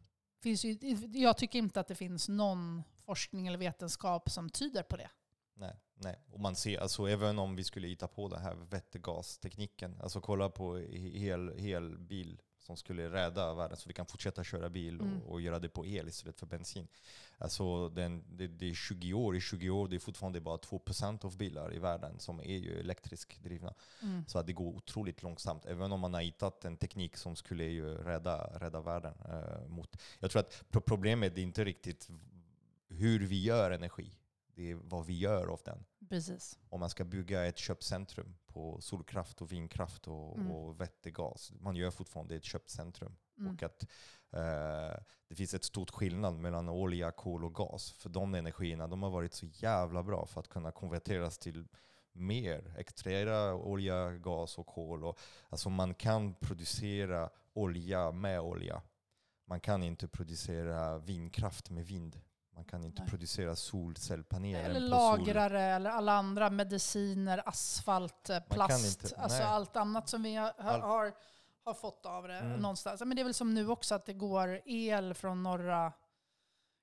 Finns ju, jag tycker inte att det finns någon forskning eller vetenskap som tyder på det. Nej, nej. Och man ser, alltså även om vi skulle hitta på den här vätgastekniken, alltså kolla på he- hel, hel bil som skulle rädda världen så vi kan fortsätta köra bil och, Mm. och göra det på el istället för bensin. Alltså den, det, det är 20 år, i 20 år det är fortfarande bara 2% av bilar i världen som är ju elektriskt drivna. Mm. Så att det går otroligt långsamt, även om man har hittat en teknik som skulle ju rädda, rädda världen. Eh, mot. Jag tror att pro- problemet är inte riktigt hur vi gör energi, det är vad vi gör av den. Precis. Om man ska bygga ett köpcentrum på solkraft och vindkraft och, Mm. och vätgas, man gör fortfarande ett köpcentrum. Mm. Och att eh, det finns ett stort skillnad mellan olja, kol och gas. För de energierna de har varit så jävla bra för att kunna konverteras till mer. Extrahera olja, gas och kol. Och, alltså man kan producera olja med olja. Man kan inte producera vindkraft med vind. Man kan inte Nej. producera solcellpaneler Eller lagrare eller alla andra mediciner, asfalt, plast. inte- alltså allt annat som vi har, har, har fått av det Mm. någonstans. Men det är väl som nu också att det går el från norra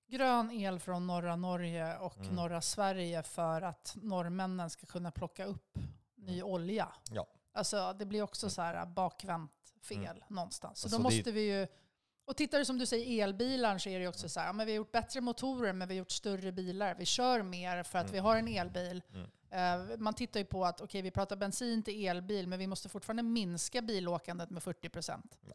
grön el från norra Norge och Mm. norra Sverige för att norrmännen ska kunna plocka upp ny olja. Ja. Alltså det blir också Mm. så här bakvänt fel Mm. någonstans. Så Alltså då måste vi ju... Och tittar du som du säger elbilar så är det också så här, ja, men vi har gjort bättre motorer men vi har gjort större bilar. Vi kör mer för att Mm. vi har en elbil. Mm. Eh, man tittar ju på att okej, vi pratar bensin till elbil men vi måste fortfarande minska bilåkandet med 40 procent. Ja.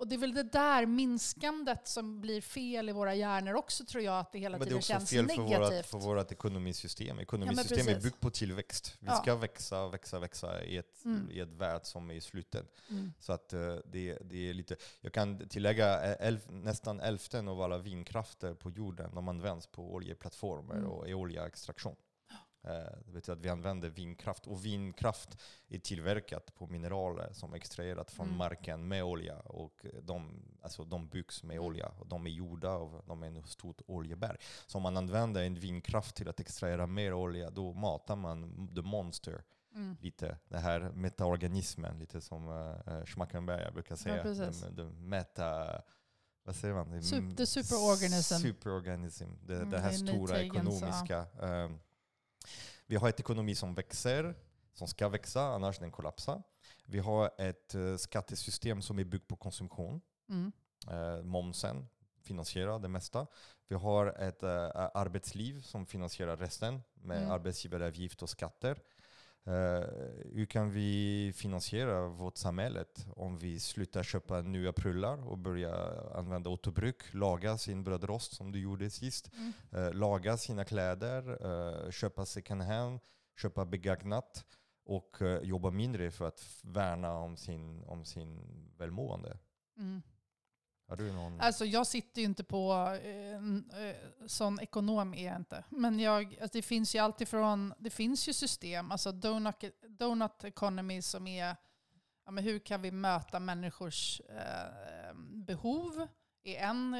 Och det är väl det där minskandet som blir fel i våra hjärnor också tror jag att det hela Men det är tiden också känns fel för negativt. vårt, för vårt ekonomisystem. Ekonomisystem är precis. byggt på tillväxt. Vi Ja. ska växa, växa, växa i ett, Mm. i ett värld som är i slutet. Mm. Så att eh, det, det är lite... Jag kan tillägga eh, elf, nästan hälften av alla vindkrafter på jorden de används på oljeplattformar Mm. och i oljeextraktion. Eh, Det betyder att vi använder vindkraft. Och vindkraft är tillverkat på mineraler som extraherat från Mm. marken med olja. Och de, alltså de byggs med Mm. olja. Och de är gjorda av de är ett stort oljeberg. Så om man använder en vindkraft till att extrahera mer olja, då matar man the monster Mm. lite. Den här metaorganismen, lite som uh, Schmackenberg brukar säga. precis. den, den meta... Vad säger man? The superorganism. Superorganism. Det, Mm, det här stora ekonomiska. ehm, vi har ett ekonomi som växer, som ska växa, annars den kollapsar. Vi har ett eh, skattesystem som är byggt på konsumtion. Mm. Eh, momsen finansierar det mesta. Vi har ett eh, arbetsliv som finansierar resten med Mm. arbetsgivaravgift och skatter. Eh, hur kan vi finansiera vårt samhälle om vi slutar köpa nya prylar och börjar använda återbruk, laga sin brödrost som du gjorde sist, Mm. eh, laga sina kläder, eh, köpa second hand, köpa begagnat och jobba mindre för att värna om sin, om sin välmående. Mm. Har du någon? Alltså jag sitter ju inte på, eh, eh, sån ekonom är jag inte. Men jag, alltså det finns ju alltifrån, det finns ju system, alltså donut, donut economy som är, ja men hur kan vi möta människors eh, behov? är en,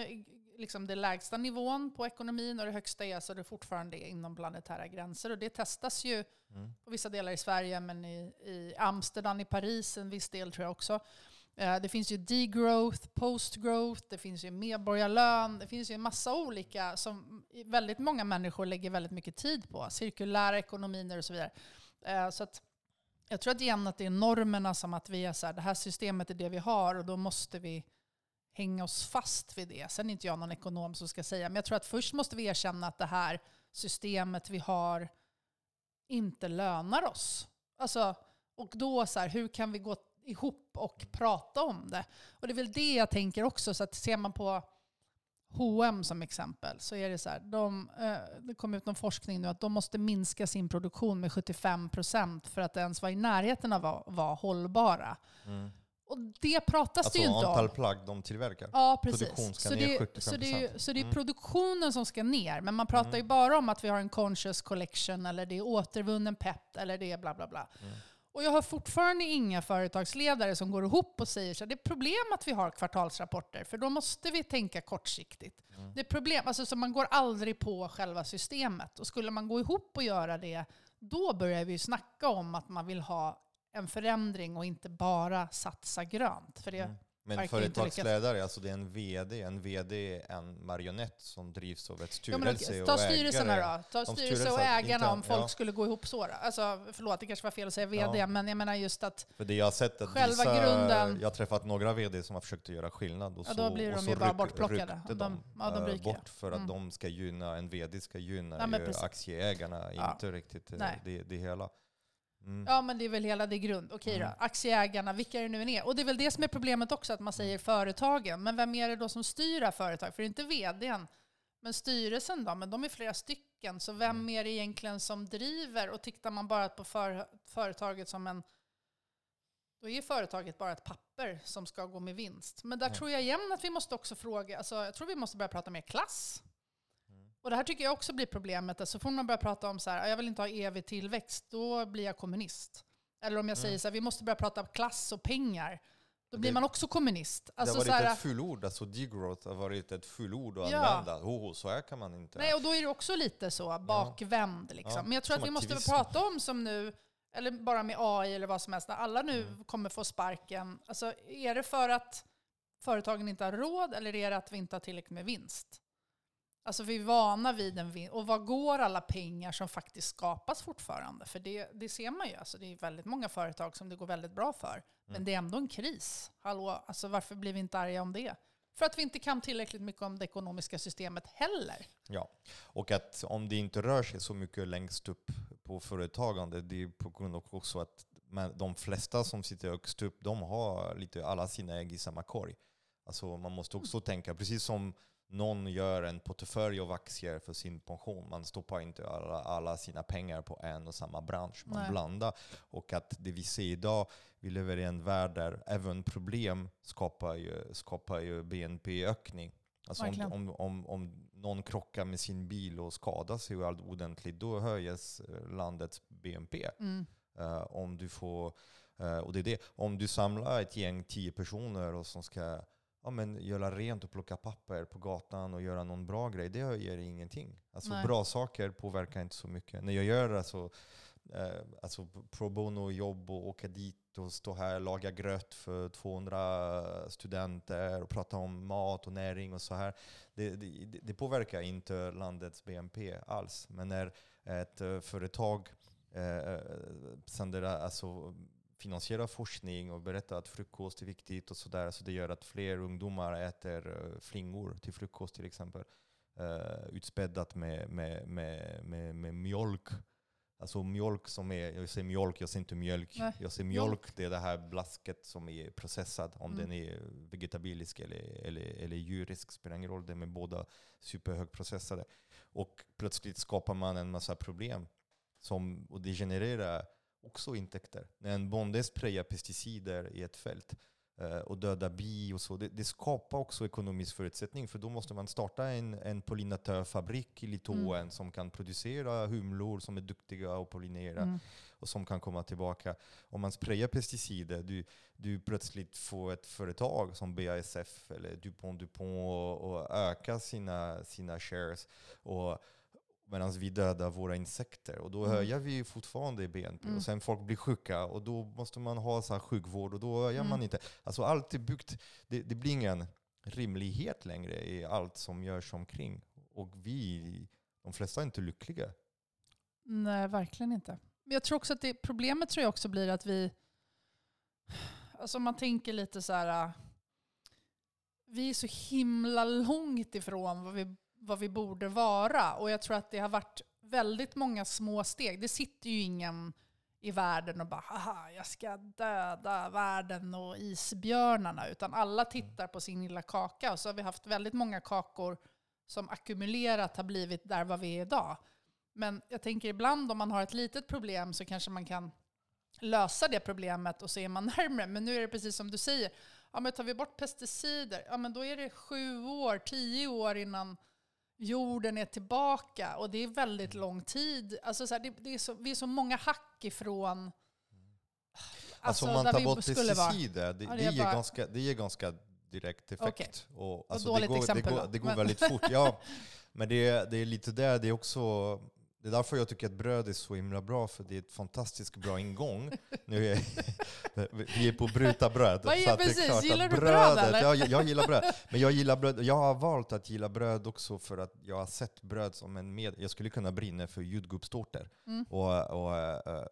liksom det lägsta nivån på ekonomin och det högsta är så det fortfarande är inom planetära gränser. Och det testas ju Mm. på vissa delar i Sverige, men i, i Amsterdam, i Paris en viss del tror jag också. Eh, det finns ju degrowth, postgrowth, det finns ju medborgarlön, det finns ju en massa olika som väldigt många människor lägger väldigt mycket tid på. Cirkulära ekonomier och så vidare. Eh, så att jag tror att igen att det är normerna som att vi är så här, det här systemet är det vi har och då måste vi hänga oss fast vid det. Sen är inte jag någon ekonom som ska säga, men jag tror att först måste vi erkänna att det här systemet vi har inte lönar oss. Alltså, och då så här, hur kan vi gå ihop och prata om det? Och det är väl det jag tänker också, så att ser man på H&M som exempel så är det så här, de, eh, det kom ut någon forskning nu att de måste minska sin produktion med 75% för att ens vara i närheten av att vara hållbara. Mm. Och det pratas Alltså det ju inte antal om. plagg de tillverkar. Ja, precis. Produktion ska så, ner det, så, det är, 75%. så det är Mm. produktionen som ska ner. Men man pratar Mm. ju bara om att vi har en conscious collection eller det är återvunnen pepp eller det är bla bla bla. Mm. Och jag har fortfarande inga företagsledare som går ihop och säger så här, det är problem att vi har kvartalsrapporter för då måste vi tänka kortsiktigt. Mm. Det är problem, alltså så man går aldrig på själva systemet. Och skulle man gå ihop och göra det, då börjar vi ju snacka om att man vill ha en förändring och inte bara satsa grönt. För det, Mm. Men företagsledare, alltså det är en VD. En VD är en marionett som drivs av ett Ja, men styrelse ta och styrelserna ägare. då. Ta styrelse och ägarna inte- om folk ja. skulle gå ihop så. Då. Alltså, förlåt, det kanske var fel att säga VD, Ja. men jag menar just att För det jag har sett att Själva vissa, grunden- Jag har träffat några VD som har försökt att göra skillnad och Ja, så, då blir och de så ju bara ryck- bortplockade. De- de, ja, de eh, ryker. bort för att Mm. de ska gynna, en VD ska gynna Ja, aktieägarna, Ja. inte riktigt eh, det, det hela. Mm. Ja, men det är väl hela det grund. Okej Mm. då, aktieägarna, vilka det nu än är. Och det är väl det som är problemet också, att man säger företagen. Men vem är det då som styr det här företaget? För det är inte vdn. Men styrelsen då? Men de är flera stycken. Så vem Mm. är det egentligen som driver? Och tittar man bara på för, företaget som en... Då är ju företaget bara ett papper som ska gå med vinst. Men där Ja. tror jag igen att vi måste också fråga, alltså jag tror vi måste börja prata mer klass. Och det här tycker jag också blir problemet. Alltså, så får man börja prata om så här, jag vill inte ha evig tillväxt, då blir jag kommunist. Eller om jag Mm. säger så här, vi måste börja prata om klass och pengar. Då blir Det- man också kommunist. Alltså, det har så varit här, ett fullord, alltså degrowth har varit ett fullord att Ja. använda. Oh, så här kan man inte. nej, och då är det också lite så bakvänd. Liksom. Ja, Men jag tror att vi måste aktivism. prata om som nu, eller bara med AI eller vad som helst, när alla nu Mm. kommer få sparken. Alltså, är det för att företagen inte har råd eller är det att vi inte har tillräckligt med vinst? Alltså vi är vana vid en vinst. Och vad går alla pengar som faktiskt skapas fortfarande? För det, det ser man ju. Alltså det är väldigt många företag som det går väldigt bra för. Men Mm. det är ändå en kris. Hallå, alltså varför blir vi inte arga om det? För att vi inte kan tillräckligt mycket om det ekonomiska systemet heller. Ja, och att om det inte rör sig så mycket längst upp på företagande, det är på grund av också att men de flesta som sitter högst upp, de har lite alla sina ägg i samma korg. Alltså man måste också tänka, precis som någon gör en portfölj av aktier för sin pension, man stoppar inte alla, alla sina pengar på en och samma bransch, man Nej. blandar. Och att det vi ser idag, vi lever i en värld där även problem skapar ju, skapar ju BNP-ökning. Alltså om, om, om, om någon krockar med sin bil och skadar sig allt ordentligt, då höjs eh, landets BNP. Mm. Eh, om du får, eh, och det är det, om du samlar ett gäng tio personer och som ska ja, men göra rent och plocka papper på gatan och göra någon bra grej, det gör ingenting. Alltså Nej. bra saker påverkar inte så mycket. När jag gör alltså, eh, alltså pro bono jobb och åka dit och stå här, laga gröt för 200 studenter och prata om mat och näring och så här. Det, det, det påverkar inte landets BNP alls. Men när ett eh, företag eh, sänder, alltså, finansierar forskning och berättar att frukost är viktigt och sådär, så det gör att fler ungdomar äter eh, flingor till frukost till exempel. Uh, utspäddat med, med, med, med, med mjölk. Alltså mjölk som är, jag säger mjölk, jag säger inte mjölk. Nej, Jag säger mjölk. mjölk, det är det här blasket som är processad. Om Mm. den är vegetabilisk eller, eller, eller djurisk spelar ingen roll. De är båda superhögprocessade. Och plötsligt skapar man en massa problem. Som, och det genererar också intäkter. När en bonde sprayar pesticider i ett fält eh, och dödar bi och så, det, det skapar också ekonomisk förutsättning. För då måste man starta en, en pollinatörfabrik i Litauen Mm. som kan producera humlor som är duktiga att pollinera Mm. och som kan komma tillbaka. Om man sprayar pesticider, du, du plötsligt får ett företag som BASF eller DuPont DuPont och, och ökar sina, sina shares. Och, Medan vi dödar våra insekter. Och då Mm. höjer vi fortfarande BNP. Mm. Och sen folk blir sjuka och då måste man ha så här sjukvård och då höjer Mm. man inte. Alltså allt är byggt, det, det blir ingen rimlighet längre i allt som görs omkring. Och vi, de flesta är inte lyckliga. Nej, verkligen inte. Men jag tror också att det, problemet tror jag också blir att vi, alltså man tänker lite så här, äh, vi är så himla långt ifrån vad vi, vad vi borde vara. Och jag tror att det har varit väldigt många små steg. Det sitter ju ingen i världen och bara haha, jag ska döda världen och isbjörnarna. Utan alla tittar på sin lilla kaka. Och så har vi haft väldigt många kakor som ackumulerat har blivit där vad vi är idag. Men jag tänker ibland om man har ett litet problem så kanske man kan lösa det problemet och så är man närmare. Men nu är det precis som du säger. Ja, men tar vi bort pesticider, ja, men då är det sju år, tio år innan jorden är tillbaka. Och det är väldigt lång tid. Alltså, så här, det, det är så, vi är så många hack ifrån Alltså, om man tar bort pesticider, det, Ja, det det, är ger bara- ganska, det ger ganska direkt effekt. Och, alltså, dåligt det går, exempel det går, det går väldigt fort. Ja, men det, det är lite där, det är också... Det är därför jag tycker att bröd är så himla bra, för det är ett fantastiskt bra ingång. Nu är, vi är på bryta bröd. Vad är- så att det är precis, gillar du bröd, brödet- eller? Ja, jag, jag gillar bröd. Men jag gillar bröd. Jag har valt att gilla bröd också för att jag har sett bröd som en med... Jag skulle kunna brinna för jordgubbstårtor Mm. och, och,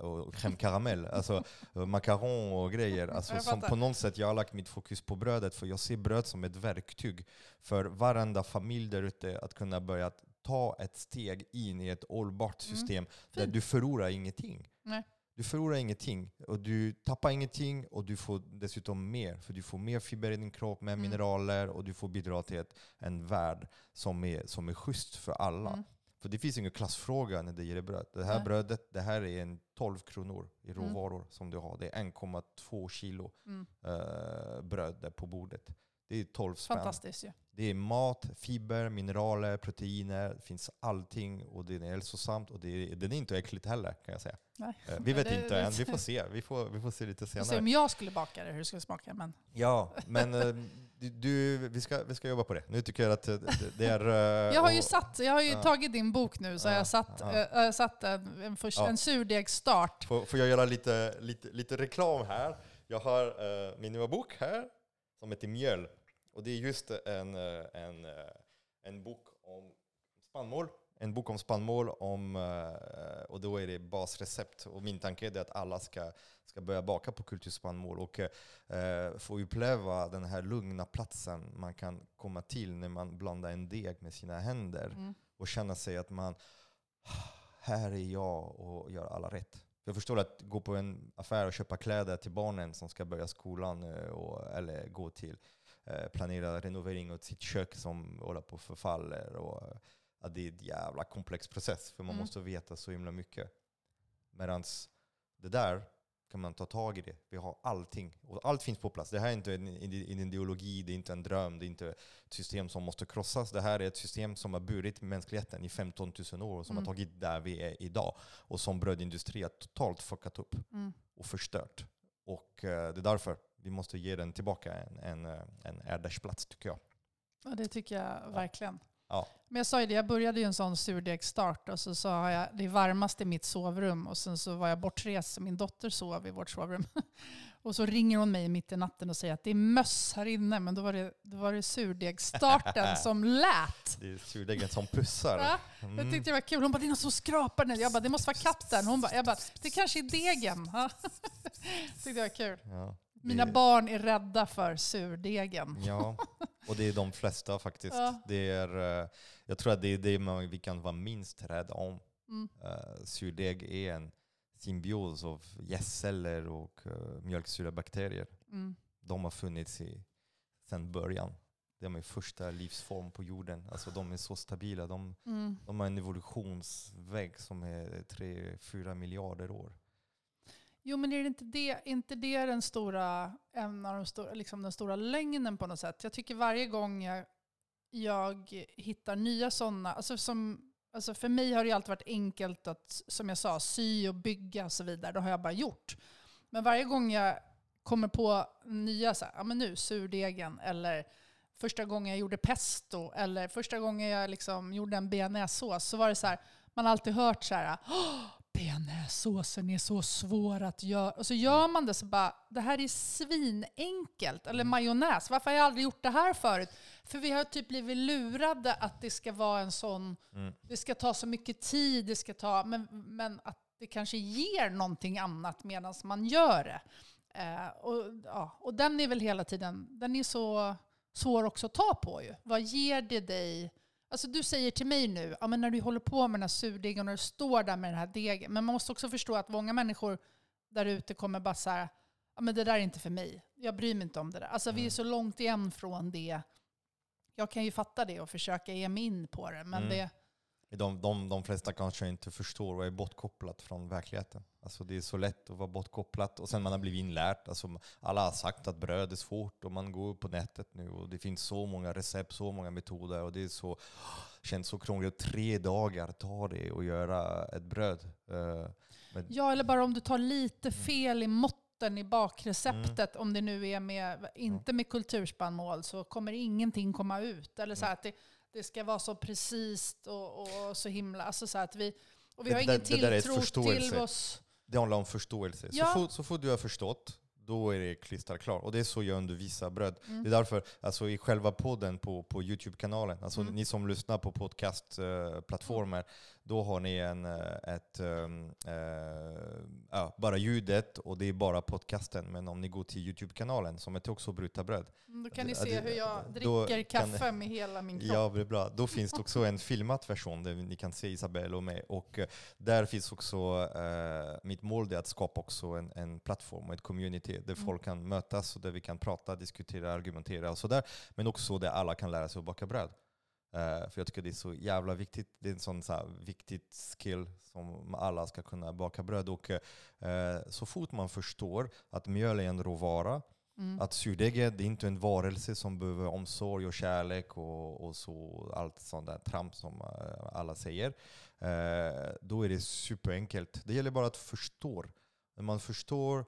och, och crème caramel. Alltså macaron och grejer. Alltså, som på något sätt jag har lagt mitt fokus på brödet, för jag ser bröd som ett verktyg för varenda familj där ute att kunna börja ta ett steg in i ett hållbart Mm. system där Fint. du förlorar ingenting. Nej. Du förlorar ingenting och du tappar ingenting och du får dessutom mer. För du får mer fiber i din kropp, mer Mm. mineraler och du får bidra till ett, en värld som är, som är schysst för alla. Mm. För det finns ingen klassfråga när det gäller bröd. Det här Nej. brödet, det här är en 12 kronor i Mm. råvaror som du har. Det är 1,2 kilo Mm. eh, bröd där på bordet. Det är 12 spänn. Fantastiskt ju. Det är mat, fiber, mineraler, proteiner. Det finns allting och det är hälsosamt och det är, det är inte äckligt heller kan jag säga. Nej. Eh, Vi vet inte än, vi får se. Vi får, vi får se lite Får se senare. om jag skulle baka det, hur det skulle smaka. Men Ja, men eh, du, vi, ska, vi ska jobba på det. Nu tycker jag att eh, det, är... jag har ju satt, jag har ju ja. tagit din bok nu, så Ja, jag har satt, ja. jag har satt en, en, först, Ja. en surdegsstart. Får, får jag göra lite, lite, lite reklam här? Jag har eh, min nya bok här som heter Mjöl. Och det är just en, eh, en, eh, en bok om spannmål. En bok om spannmål om, eh, och då är det basrecept. Och min tanke är att alla ska, ska börja baka på kulturspannmål och eh, få uppleva den här lugna platsen man kan komma till när man blandar en deg med sina händer Mm. och känna sig att man, här är jag och gör alla rätt. Jag förstår att gå på en affär och köpa kläder till barnen som ska börja skolan och, eller gå till planera renovering av sitt kök som håller på att förfaller. Och, eh, att det är en jävla komplex process för man Mm. måste veta så himla mycket. Medan det där kan man ta tag i det. Vi har allting. Och allt finns på plats. Det här är inte en, en ideologi, det är inte en dröm, det är inte ett system som måste krossas. Det här är ett system som har burit mänskligheten i 15 000 år och som Mm. har tagit där vi är idag. Och som brödindustri har totalt fuckat upp Mm. och förstört. Och eh, det är därför vi måste ge den tillbaka en, en, en ärdesplats tycker jag. Ja, det tycker jag verkligen. Ja. Men jag sa ju det, jag började ju en sån surdegsstart och så sa jag det är varmast i mitt sovrum och sen så var jag bortrest så min dotter sov i vårt sovrum. Och så ringer hon mig mitt i natten och säger att det är möss här inne men då var det, då var det surdegstarten som lät. Det är surdegen som pussar. Ja, Jag Mm. tyckte det var kul. Hon bara, det är något som skrapar nu. Jag bara, det måste vara katten. Hon bara, jag bara, det kanske är degen. Ja. tyckte det var kul. Ja, Mina det- barn är rädda för surdegen. Ja, och det är de flesta faktiskt. Ja. Det är, eh, jag tror att det är det man, vi kan vara minst rädda om. Mm. Uh, surdeg är en symbios av gästceller och uh, mjölksyrebakterier. Mm. De har funnits i, sedan början. De är första livsform på jorden. Alltså de är så stabila. De, Mm. de har en evolutionsväg som är 3-4 miljarder år. Jo, men är det inte det, inte det den stora, en av de stora, liksom den stora lögnen på något sätt? Jag tycker varje gång jag, jag hittar nya sådana, alltså som, alltså för mig har det ju alltid varit enkelt att, som jag sa, sy och bygga och så vidare. Det har jag bara gjort. Men varje gång jag kommer på nya, så här, ja men nu, surdegen, eller första gången jag gjorde pesto, eller första gången jag liksom gjorde en bearnaisesås, så var det så här, man har alltid hört så här, "Åh, bearnaisesåsen är så svår att göra. Och så gör man det så bara, det här är svinenkelt. Eller majonnäs, varför har jag aldrig gjort det här förut? För vi har typ blivit lurade att det ska vara en sån, Mm. det ska ta så mycket tid, det ska ta, men, men att det kanske ger någonting annat medan man gör det. Eh, och, ja, och den är väl hela tiden, den är så svår också att ta på ju. Vad ger det dig? Alltså du säger till mig nu, ja, men när du håller på med den här surdegen och du står där med den här degen, men man måste också förstå att många människor där ute kommer bara säga, ja men det där är inte för mig. Jag bryr mig inte om det där. Alltså vi är Mm. så långt igen från det. Jag kan ju fatta det och försöka ge mig in på det, men Mm. det, De, de, de flesta kanske inte förstår och är bortkopplat från verkligheten. Alltså det är så lätt att vara bortkopplat och sen man har blivit inlärt. Alltså alla har sagt att bröd är svårt och man går på nätet nu och det finns så många recept, så många metoder och det är så, känns så krångligt. Tre dagar tar det att göra ett bröd. Eh, men, Ja, eller bara om du tar lite Mm. fel i måtten i bakreceptet, om det nu är med, inte med kulturspannmål, så kommer ingenting komma ut. Eller så Mm. att det, det ska vara så precis och, och så himla... Alltså så att vi, och vi har ingen det ett tilltro till oss. det handlar om förståelse. Ja. Så, fort, så fort du har förstått, då är det klisterklart. Och det är så jag undervisar bröd. Mm. Det är därför, alltså i själva podden på, på Youtube-kanalen, alltså Mm. ni som lyssnar på podcastplattformar, då har ni en, eh, ett, eh, ja, bara ljudet och det är bara podcasten. Men om ni går till Youtube-kanalen som heter också Bryta bröd, Mm, Då kan ni se hur jag dricker kan- kaffe med hela min kropp. Ja, det är bra. Då finns det också en filmad version där ni kan se Isabelle och mig. Och eh, där finns också, eh, mitt mål är att skapa också en, en plattform och ett community där Mm. folk kan mötas och där vi kan prata, diskutera, argumentera och sådär. Men också där alla kan lära sig att baka bröd. Eh, för jag tycker det är så jävla viktigt. Det är en sån så här viktigt skill som alla ska kunna baka bröd. Och eh, så fort man förstår att mjöl är en råvara Mm. Att surdeget är inte en varelse som behöver omsorg och kärlek och, och så, allt sånt där tramp som eh, alla säger. Då är det superenkelt. Det gäller bara att förstå. När man förstår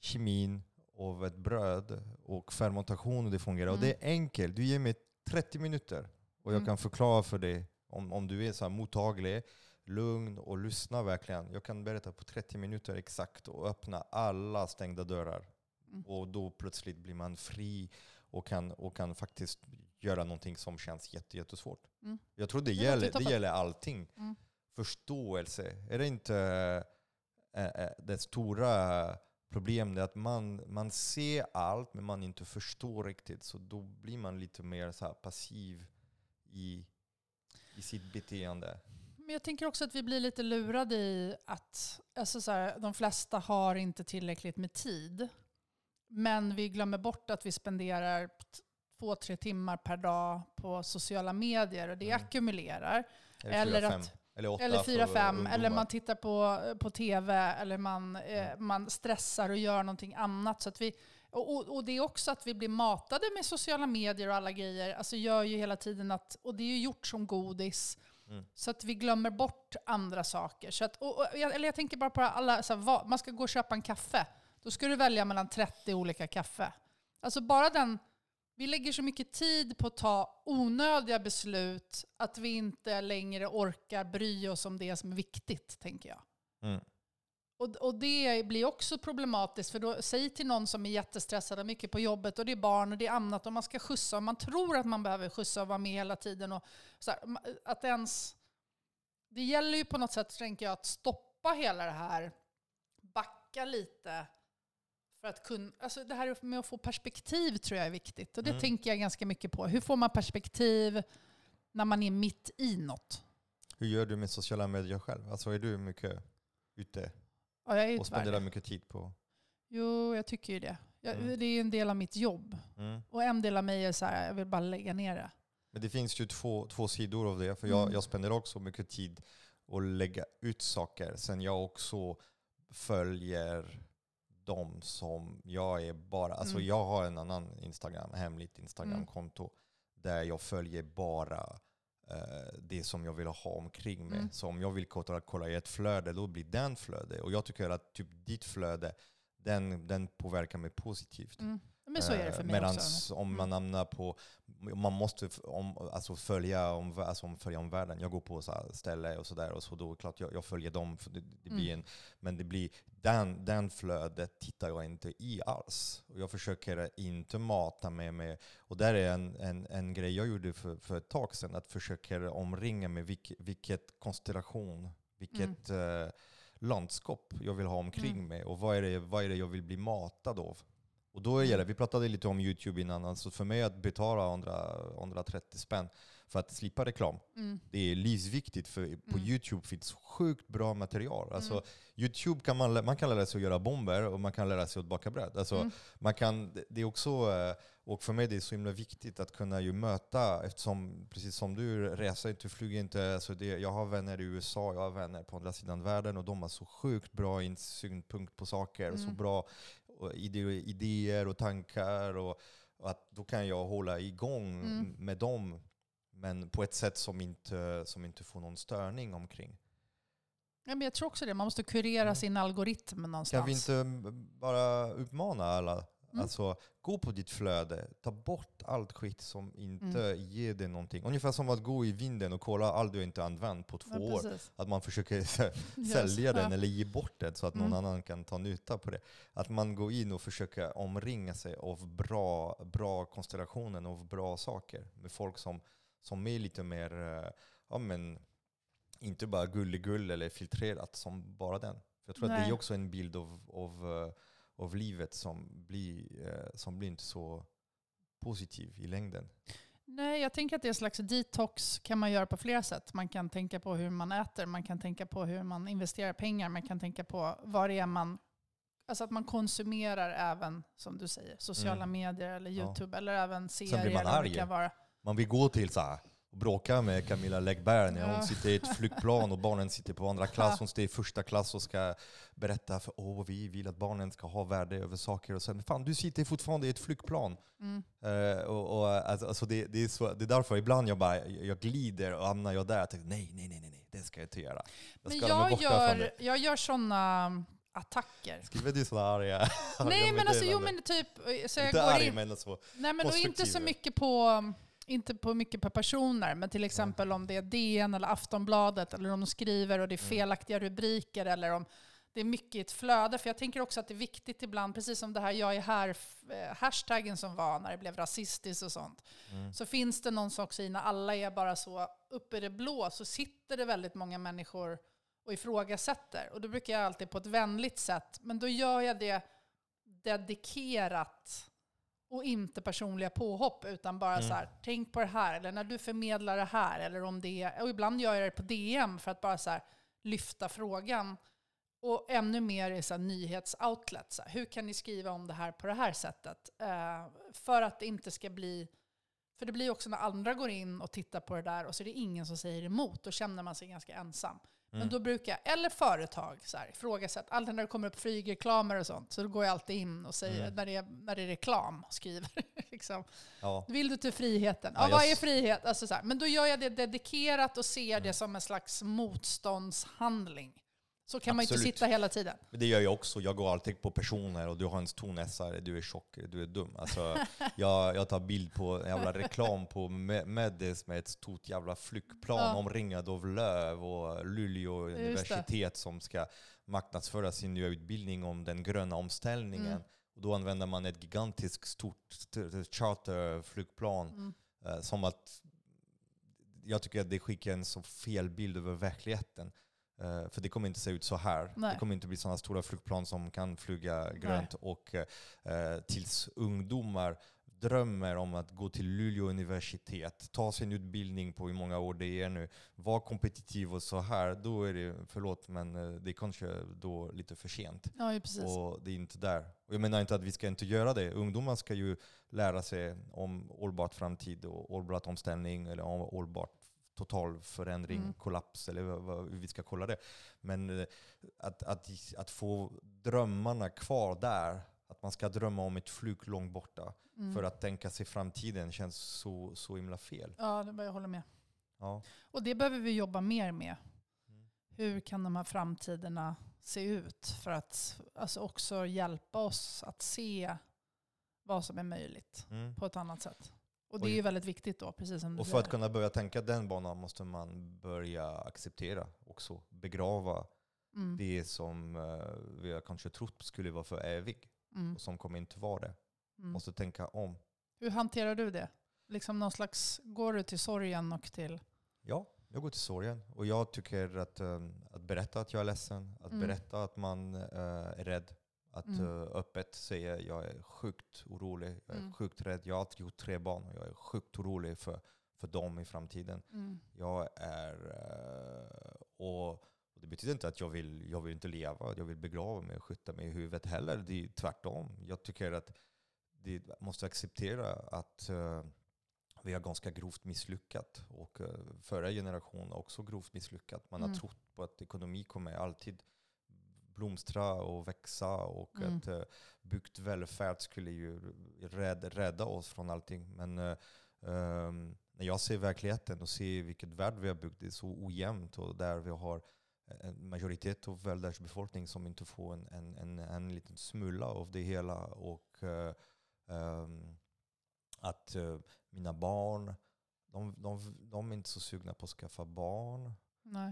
kemin av ett bröd och fermentation och det fungerar. Och Mm. det är enkelt. Du ger mig 30 minuter och jag Mm. kan förklara för dig om, om du är så mottaglig, lugn och lyssnar verkligen. Jag kan berätta på 30 minuter exakt och öppna alla stängda dörrar. Mm. Och då plötsligt blir man fri och kan, och kan faktiskt göra någonting som känns jätte, jättesvårt. Mm. Jag tror det, Det gäller, det gäller allting. Mm. Förståelse. Är det inte äh, äh, det stora problemet att man, man ser allt men man inte förstår riktigt. Så då blir man lite mer så passiv i, i sitt beteende. Men jag tänker också att vi blir lite lurade i att alltså så här, de flesta har inte tillräckligt med tid. Men vi glömmer bort att vi spenderar två, tre timmar per dag på sociala medier och det Mm. ackumulerar. Eller, fyra, att- eller Eller fyra, fem, eller man tittar på, på tv, eller man, eh, Mm. man stressar och gör någonting annat. Så att vi, och, och, och det är också att vi blir matade med sociala medier och alla grejer. Alltså gör ju hela tiden att, och det är ju gjort som godis. Mm. Så att vi glömmer bort andra saker. Så att, och, och, jag- eller jag tänker bara på alla, så här, vad, man ska gå och köpa en kaffe. Då ska du välja mellan 30 olika kaffe. Alltså bara den, vi lägger så mycket tid på att ta onödiga beslut att vi inte längre orkar bry oss om det som är viktigt, tänker jag. Mm. Och, och det blir också problematiskt, för då, säg till någon som är jättestressad och mycket på jobbet och det är barn och det är annat och man ska skjutsa och man tror att man behöver skjutsa och vara med hela tiden. Och så här, att ens, det gäller ju på något sätt, tänker jag, att stoppa hela det här, backa lite. För att kunna, alltså det här med att få perspektiv tror jag är viktigt. Och det Mm. tänker jag ganska mycket på. Hur får man perspektiv när man är mitt i något? Hur gör du med sociala medier själv? Alltså är du mycket ute Ja, jag är ju och tyvärr det. spenderar mycket tid på? Jo, jag tycker ju det. Jag, Mm. Det är ju en del av mitt jobb. Mm. Och en del av mig är så här, jag vill bara lägga ner det. Men det finns ju två, två sidor av det. För jag, Mm. jag spenderar också mycket tid att lägga ut saker. Sen jag också följer de som jag är bara... Alltså Mm. jag har en annan Instagram, hemligt Instagramkonto. Där jag följer bara det som jag vill ha omkring mig. Mm. Så om jag vill kolla, kolla i ett flöde, då blir den flöde. Och jag tycker att typ ditt flöde, den, den påverkar mig positivt. Mm. Men så är det för mig Medan också. om Mm. man hamnar på, man måste om, alltså följa, om, alltså om, följa omvärlden. Jag går på så ställe och sådär och så då klart jag, jag följer dem. För det, det blir Mm. en, men det blir, den, den flödet tittar jag inte i alls. Jag försöker inte mata med mig. Och där är en, en, en grej jag gjorde för, för ett tag sedan. Att försöka omringa med vilk, vilket konstellation, vilket eh, landskap jag vill ha omkring Mm. mig. Och vad är, det, vad är det jag vill bli matad av. Och då är det, vi pratade lite om YouTube innan, alltså för mig att betala 100, 130 spänn för att slippa reklam, Mm. det är livsviktigt för på Mm. YouTube finns sjukt bra material. Alltså, Mm. YouTube kan man, man kan lära sig att göra bomber och man kan lära sig att baka bröd. Alltså, Mm. man kan, det- är också, eh, och för mig det är så himla viktigt att kunna ju möta, eftersom precis som du reser inte, flyger inte, alltså det, jag har vänner i USA, jag har vänner på andra sidan världen och de har så sjukt bra insynpunkt på saker, och så Mm. bra och idéer och tankar. Och, och att då kan jag hålla igång Mm. med dem, men på ett sätt som inte, som inte får någon störning omkring. Ja, men jag tror också det. Man måste kurera Mm. sin algoritm någonstans. Kan vi inte bara uppmana alla? Mm. Alltså, gå på ditt flöde, ta bort allt skit som inte Mm. ger dig någonting. Ungefär som att gå i vinden och kolla allt du inte använt på två Ja, år. Att man försöker sälja den eller ge bort den så att någon Mm. annan kan ta nytta på det. Att man går in och försöker omringa sig av bra, bra konstellationer av bra saker. Med folk som, som är lite mer, eh, ja men, inte bara gulligull eller filtrerat som bara den. För jag tror att det Nej. är också en bild av, av, eh, av livet som blir, eh, som blir inte så positiv i längden. Nej, jag tänker att det är en slags detox kan man göra på flera sätt. Man kan tänka på hur man äter, man kan tänka på hur man investerar pengar, man kan tänka på vad det är man... Alltså att man konsumerar även, som du säger, sociala Mm. medier eller Ja. YouTube eller även serier. blir man arg. vara. Man vill gå till så här och bråkar med Camilla Läggberg när hon sitter i ett flygplan och barnen sitter på andra klass. Hon sitter i första klass och ska berätta för åh, vi vill att barnen ska ha värde över saker. Och sen, fan du sitter fortfarande i ett flygplan. Mm. Eh, och, och, alltså, alltså det, det, är så, det är därför ibland jag bara jag glider och hamnar jag där. Jag tänker, nej, nej, nej, nej, det ska jag inte göra. Jag Men jag gör, jag gör sådana attacker. Skriver du sådana arga Nej men alltså, jo men typ, så jag Inte går arg in, men så. nej men och inte så mycket på, inte på mycket per personer, men till exempel om det är DN eller Aftonbladet eller om de skriver och det är Mm. felaktiga rubriker eller om det är mycket i ett flöde. För jag tänker också att det är viktigt ibland, precis som det här jag är här, eh, som var när det blev rasistiskt och sånt. Mm. Så finns det någon sak i när alla är bara så uppe i det blå så sitter det väldigt många människor och ifrågasätter. Och då brukar jag alltid på ett vänligt sätt, men då gör jag det dedikerat och inte personliga påhopp utan bara Mm. så här, tänk på det här, eller när du förmedlar det här, eller om det är, och ibland gör jag det på DM för att bara så här, lyfta frågan. Och ännu mer i så här nyhetsoutlets. Så här, hur kan ni skriva om det här på det här sättet? Eh, för att det inte ska bli... För det blir också när andra går in och tittar på det där och så är det ingen som säger emot. Då känner man sig ganska ensam. Men Mm. då brukar jag, eller företag, så här, ifrågasätt. Alltid när det kommer upp flygreklamer och sånt, så då går jag alltid in och säger, Mm. när, det är, när det är reklam, och skriver. liksom. Ja. Vill du till friheten? Ja, Ja, vad är frihet? Alltså så här. Men då gör jag det dedikerat och ser Mm. det som en slags motståndshandling. Så kan man ju inte sitta hela tiden. Det gör jag också. Jag går alltid på personer och du har en stor näsa, du är tjock, du är dum. Alltså, jag, jag tar bild på en jävla reklam på Me- Medis med ett stort jävla flygplan Ja. omringad av löv och Luleå universitet som ska marknadsföra sin nya utbildning om den gröna omställningen. Mm. Och då använder man ett gigantiskt stort st- charterflygplan Mm. Eh, som att jag tycker att det skickar en så fel bild över verkligheten. Eh, för det kommer inte se ut så här. Nej. Det kommer inte bli sådana stora flygplan som kan flyga grönt. Och eh, tills ungdomar drömmer om att gå till Luleå universitet, ta sin utbildning på hur många år det är nu, vara kompetitiv och så här, då är det, förlåt, men eh, det är kanske då lite för sent. Ja, precis. Och det är inte där. Och jag menar inte att vi ska inte göra det. Ungdomar ska ju lära sig om hållbart framtid och hållbart omställning eller om hållbart total förändring, Mm. kollaps eller vad, hur vi ska kolla det. Men eh, att, att, att få drömmarna kvar där, att man ska drömma om ett flyg långt borta Mm. för att tänka sig framtiden känns så, så himla fel. Ja, det jag håller med. Ja. Och det behöver vi jobba mer med. Mm. Hur kan de här framtiderna se ut för att alltså också hjälpa oss att se vad som är möjligt Mm. på ett annat sätt. Och det är ju väldigt viktigt då, precis som du Och för att kunna börja tänka den banan måste man börja acceptera också, begrava Mm. det som eh, vi har kanske trott skulle vara för evig Mm. och som kommer inte vara det. Mm. Måste tänka om. Hur hanterar du det? Liksom någon slags, går du till sorgen och till... Ja, jag går till sorgen. Och jag tycker att, eh, att berätta att jag är ledsen, att Mm. berätta att man eh, är rädd, att Mm. eh, öppet säga jag är sjukt orolig, jag är Mm. sjukt rädd. Jag har alltid gjort tre barn och jag är sjukt orolig för, för dem i framtiden. Mm. Jag är... eh, och det betyder inte att jag vill, jag vill inte leva, jag vill begrava mig och skjuta mig i huvudet heller. Det är tvärtom. Jag tycker att vi måste acceptera att eh, vi har ganska grovt misslyckat. Och förra generationen har också grovt misslyckat. Man Mm. har trott på att ekonomi kommer alltid blomstra och växa och Mm. att uh, byggt välfärd skulle ju rädda, rädda oss från allting. Men eh, ehm, när jag ser verkligheten och ser vilket värld vi har byggt, det är så ojämnt och där vi har en majoritet av världsbefolkningen som inte får en, en, en, en liten smula av det hela. Och eh, ehm, att eh, mina barn, de, de, de är inte så sugna på att skaffa barn.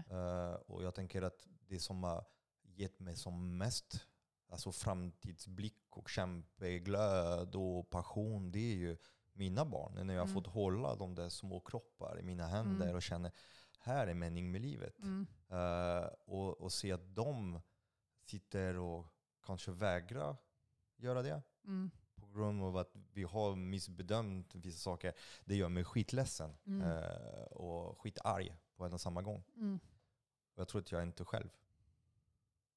Eh, och jag tänker att det som har gett mig som mest alltså framtidsblick och kämpeglöd och passion, det är ju mina barn. När jag har Mm. fått hålla de där små kroppar i mina händer Mm. och känner här är mening med livet. Mm. Eh, och, och se att de sitter och kanske vägrar göra det Mm. på grund av att vi har missbedömt vissa saker. Det gör mig skitledsen Mm. eh, och skitarg på en och samma gång. Mm. Och jag tror att jag är inte själv.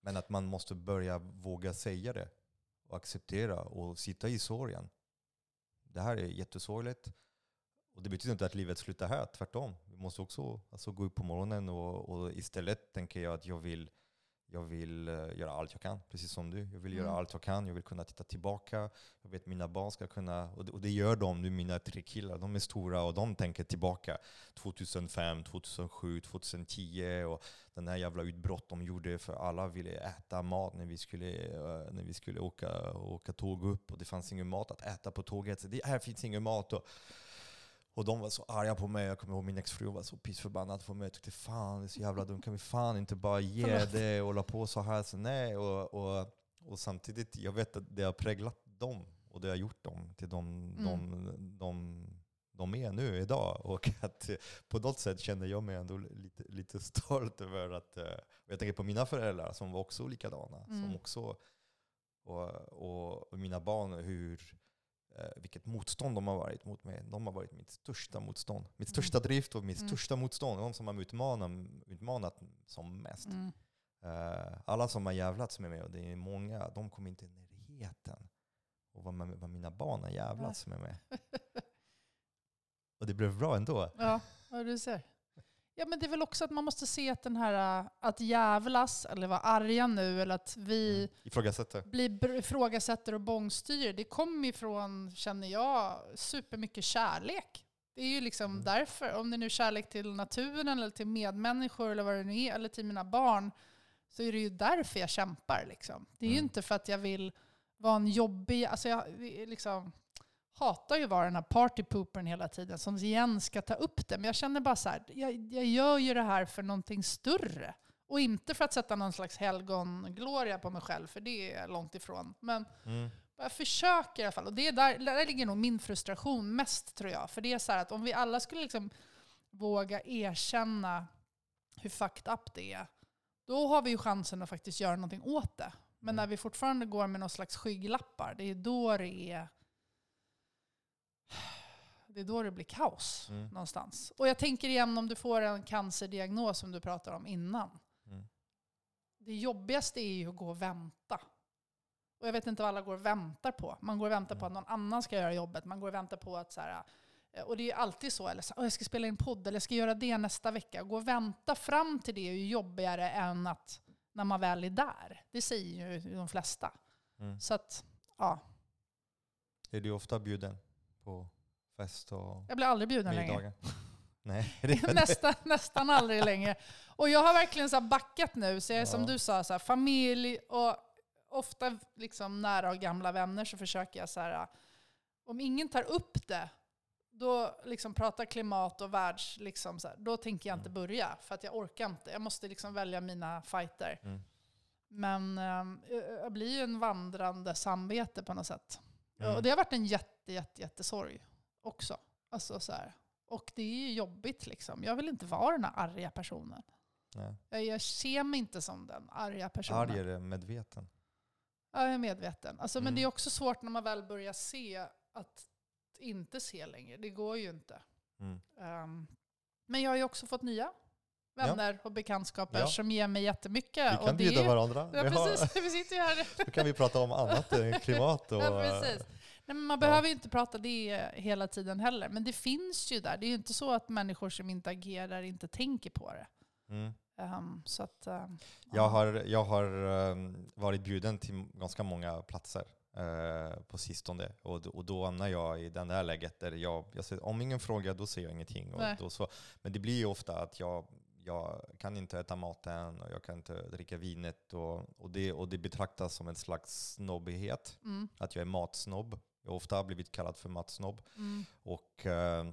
Men att man måste börja våga säga det och acceptera och sitta i sorgen. Det här är jättesorgligt och det betyder inte att livet slutar här, tvärtom. Vi måste också alltså, gå upp på morgonen och, och istället tänker jag att jag vill jag vill uh, göra allt jag kan, precis som du. Jag vill mm. göra allt jag kan, jag vill kunna titta tillbaka. Jag vet mina barn ska kunna, och det, och det, gör de nu, mina tre killar. De är stora och de tänker tillbaka. 2005, 2007, 2010 och den här jävla utbrott de gjorde för alla ville äta mat när vi skulle, uh, när vi skulle åka, åka tåg upp och det fanns ingen mat att äta på tåget. Så det här finns ingen mat. Och, och de var så arga på mig. Jag kommer ihåg min exfru var så pissförbannad på mig. Jag tyckte fan det är så jävla dumt. Kan vi fan inte bara ge det och hålla på så här? Så nej. Och, och, och samtidigt, jag vet att det har präglat dem. Och det har gjort dem till de, mm. de, de, de är nu idag. Och att på något sätt känner jag mig ändå lite, lite stolt över att... Eh, jag tänker på mina föräldrar som var också likadana. Mm. Som också, och, och, och mina barn, hur vilket motstånd de har varit mot mig. De har varit mitt största motstånd. Mitt mm. största drift och mitt mm. största motstånd. De som har utmanat, utmanat som mest. Mm. Uh, alla som har jävlats med mig, och det är många, de kommer inte i närheten av vad, vad mina barn har jävlats med mig. och det blev bra ändå. Ja, vad du ser. Ja, men det är väl också att man måste se att den här äh, att jävlas, eller vara arga nu, eller att vi mm. ifrågasätter. blir ifrågasätter och bångstyr, det kommer ifrån, känner jag, supermycket kärlek. Det är ju liksom mm. därför, om det nu är kärlek till naturen, eller till medmänniskor, eller vad det nu är, eller till mina barn, så är det ju därför jag kämpar. Liksom. Det är mm. ju inte för att jag vill vara en jobbig... Alltså jag, liksom, hatar ju att vara den här partypoopern hela tiden som igen ska ta upp det. Men jag känner bara så här, jag, jag gör ju det här för någonting större. Och inte för att sätta någon slags helgongloria på mig själv, för det är långt ifrån. Men mm. jag försöker i alla fall. Och det är där, där ligger nog min frustration mest, tror jag. För det är så att om vi alla skulle liksom våga erkänna hur fucked up det är, då har vi ju chansen att faktiskt göra någonting åt det. Men mm. när vi fortfarande går med någon slags skygglappar, det är då det är det är då det blir kaos mm. någonstans. Och jag tänker igen om du får en cancerdiagnos som du pratade om innan. Mm. Det jobbigaste är ju att gå och vänta. Och jag vet inte vad alla går och väntar på. Man går och väntar mm. på att någon annan ska göra jobbet. Man går och väntar på att så här, eh, och det är alltid så, eller så, jag ska spela in podd, eller jag ska göra det nästa vecka. Gå och vänta fram till det är ju jobbigare än att när man väl är där. Det säger ju de flesta. Mm. Så att, ja. Är du ofta bjuden på fest och Jag blir aldrig bjuden längre. Nej, nästan, nästan aldrig längre. Och jag har verkligen så backat nu. Så jag är ja. som du sa, så här, familj och ofta liksom nära och gamla vänner så försöker jag så här, om ingen tar upp det, då liksom pratar klimat och världs, liksom så här, då tänker jag inte mm. börja. För att jag orkar inte. Jag måste liksom välja mina fighter. Mm. Men äh, jag blir ju en vandrande samvete på något sätt. Mm. Och det har varit en jätte, jätte, jättesorg också. Alltså så här. Och det är ju jobbigt liksom. Jag vill inte vara den här arga personen. Nej. Jag, jag ser mig inte som den arga personen. Arg är medveten. Ja, jag är medveten. Alltså, mm. Men det är också svårt när man väl börjar se att inte se längre. Det går ju inte. Mm. Um, men jag har ju också fått nya vänner ja. och bekantskaper ja. som ger mig jättemycket. Vi kan bjuda varandra. Ja, precis. vi sitter ju här. Då kan vi prata om annat än klimat. Och, ja, precis. Nej, men man behöver ju inte prata det hela tiden heller. Men det finns ju där. Det är ju inte så att människor som inte agerar inte tänker på det. Mm. Um, så att, uh, jag, har, jag har um, varit bjuden till ganska många platser uh, på sistone. Och, och då hamnar jag i det där läget där jag, jag säger, om ingen frågar då säger jag ingenting. Och då så, men det blir ju ofta att jag jag kan inte äta maten och jag kan inte dricka vinet. Och, och, det, och det betraktas som en slags snobbighet, mm. att jag är matsnobb. Jag har ofta blivit kallad för matsnobb. Mm. Och, eh,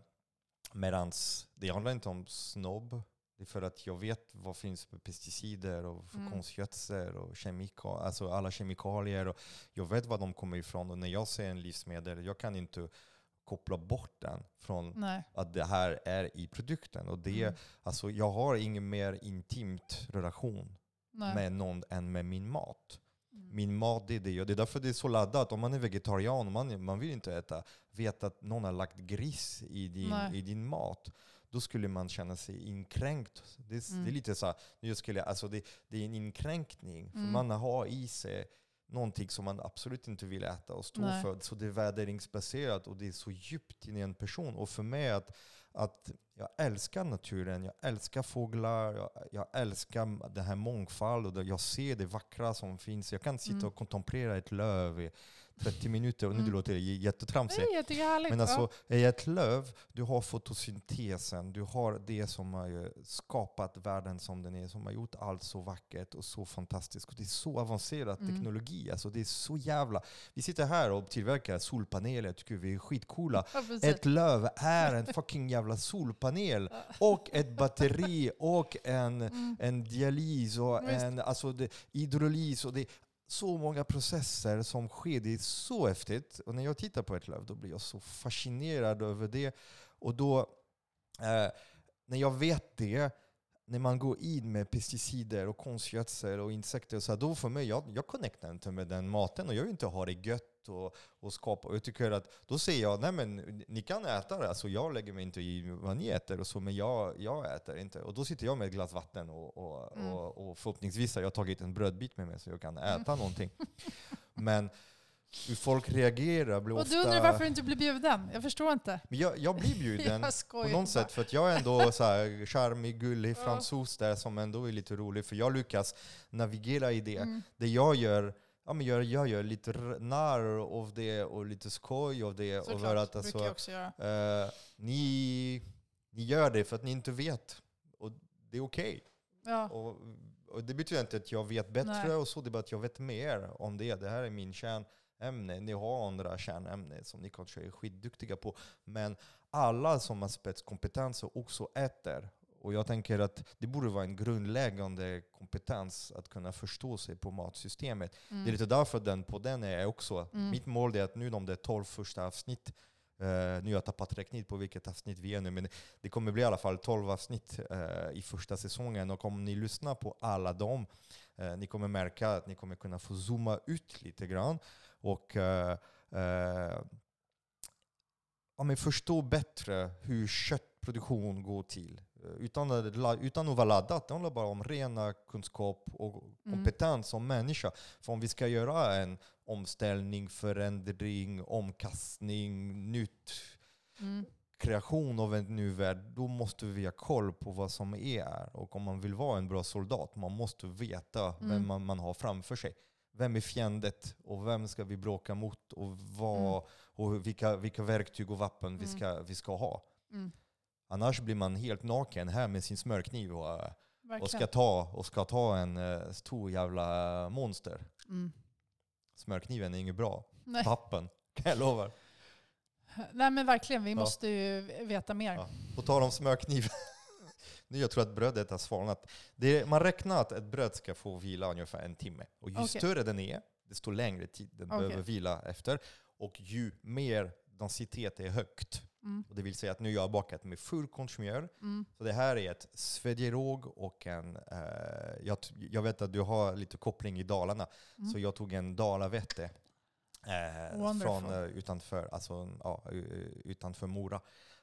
medans det handlar inte om snobb. Det är för att jag vet vad finns för pesticider och för mm. konstgödsel och kemika alltså alla kemikalier. Och jag vet var de kommer ifrån. Och när jag ser en livsmedel, jag kan inte koppla bort den från Nej. att det här är i produkten. Och det, mm. alltså, jag har ingen mer intimt relation Nej. med någon än med min mat. Mm. Min mat, det är det. Det är därför det är så laddat. Om man är vegetarian och man, man vill inte äta, veta att någon har lagt gris i din, i din mat då skulle man känna sig inkränkt. Det, mm. det är lite så jag skulle, alltså det, det, är en inkränkning. För mm. man har i sig någonting som man absolut inte vill äta och stå Nej. för. Så det är värderingsbaserat och det är så djupt in i en person. Och för mig att, att jag älskar naturen, jag älskar fåglar, jag, jag älskar den här mångfalden jag ser det vackra som finns. Jag kan sitta Mm. och kontemplera ett löv 30 minuter och nu Mm. låter det jättetramsigt. Nej, jag tycker härligt. Men ja. alltså, i ett löv, du har fotosyntesen, du har det som har skapat världen som den är, som har gjort allt så vackert och så fantastiskt. Och det är så avancerad Mm. teknologi. Alltså, det är så jävla... Vi sitter här och tillverkar solpaneler, tycker vi är skitcoola. Ja. Ett löv är en fucking jävla solpanel och ett batteri och en, Mm. en dialys och Visst. en alltså det, hydrolys. Och det så många processer som sker. Det är så häftigt. Och när jag tittar på ett löv då blir jag så fascinerad över det. Och då, eh, när jag vet det, när man går in med pesticider och konstgödsel och insekter, och så här, då för mig, jag, jag connectar inte med den maten och jag vill inte ha det gött och, och skapa. Och jag tycker att, då säger jag, nej men ni kan äta det, alltså jag lägger mig inte i vad ni äter och så, men jag, jag äter inte. Och då sitter jag med ett glas vatten och, och, Mm. och, och förhoppningsvis har jag tagit en brödbit med mig så jag kan äta någonting. Men hur folk reagerar blir Och ofta... du undrar varför du inte blir bjuden? Jag förstår inte. Men jag, jag blir bjuden Jag på något sätt, för att jag är ändå så här charmig, gullig fransos där som ändå är lite rolig, för jag lyckas navigera i det. Mm. Det jag gör, ja, men jag, jag gör lite narr av det och lite skoj av det. Såklart, att, brukar jag alltså, också göra. eh, ni, ni gör det för att ni inte vet. Och det är okej. Ja. Och, och det betyder inte att jag vet bättre Nej. och så, det är bara att jag vet mer om det. Det här är min kärnämne. Ni har andra kärnämnen som ni kanske är skitduktiga på. Men alla som har spetskompetens också äter. Och jag tänker att det borde vara en grundläggande kompetens att kunna förstå sig på matsystemet. Mm. Det är lite därför den på den är också. Mm. Mitt mål är att nu de där 12 första avsnitt, eh, nu har jag tappat räkning på vilket avsnitt vi är nu, men det kommer bli i alla fall 12 avsnitt eh, i första säsongen. Och om ni lyssnar på alla dem, eh, ni kommer märka att ni kommer kunna få zooma ut lite grann och eh, eh, ja, men förstå bättre hur köttproduktion går till. Eh, Utan utan att vara laddat, det handlar bara om rena kunskap och Mm. kompetens som människa. För om vi ska göra en omställning, förändring, omkastning, nytt, Mm. kreation av en ny värld, då måste vi ha koll på vad som är. Och om man vill vara en bra soldat, man måste veta vem Mm. man, man har framför sig. Vem är fiendet och vem ska vi bråka mot och, vad, och vilka, vilka verktyg och vapen vi, Mm. ska, vi ska ha. Mm. Annars blir man helt naken här med sin smörkniv och, och, Verkligen. ska, ta, och ska ta en eh, stor jävla monster. Mm. Smörkniven är inget bra. Nej. Pappen, kan jag lova. Nej men verkligen, vi Ja. måste ju veta mer. Ja. På tal om smörkniv. nu jag tror att brödet har svalnat. Det man räknar att ett bröd ska få vila ungefär en timme. Och ju Okej. större den är, desto längre tid den Okej. behöver vila efter. Och ju mer densitet är högt. Mm. Och det vill säga att nu har jag bakat med fullkornsmjöl. Mm. Så det här är ett svedjeråg och en... Eh, jag, jag vet att du har lite koppling i Dalarna. Mm. Så jag tog en dalavete eh, från eh, utanför, alltså, ja, utanför Mora.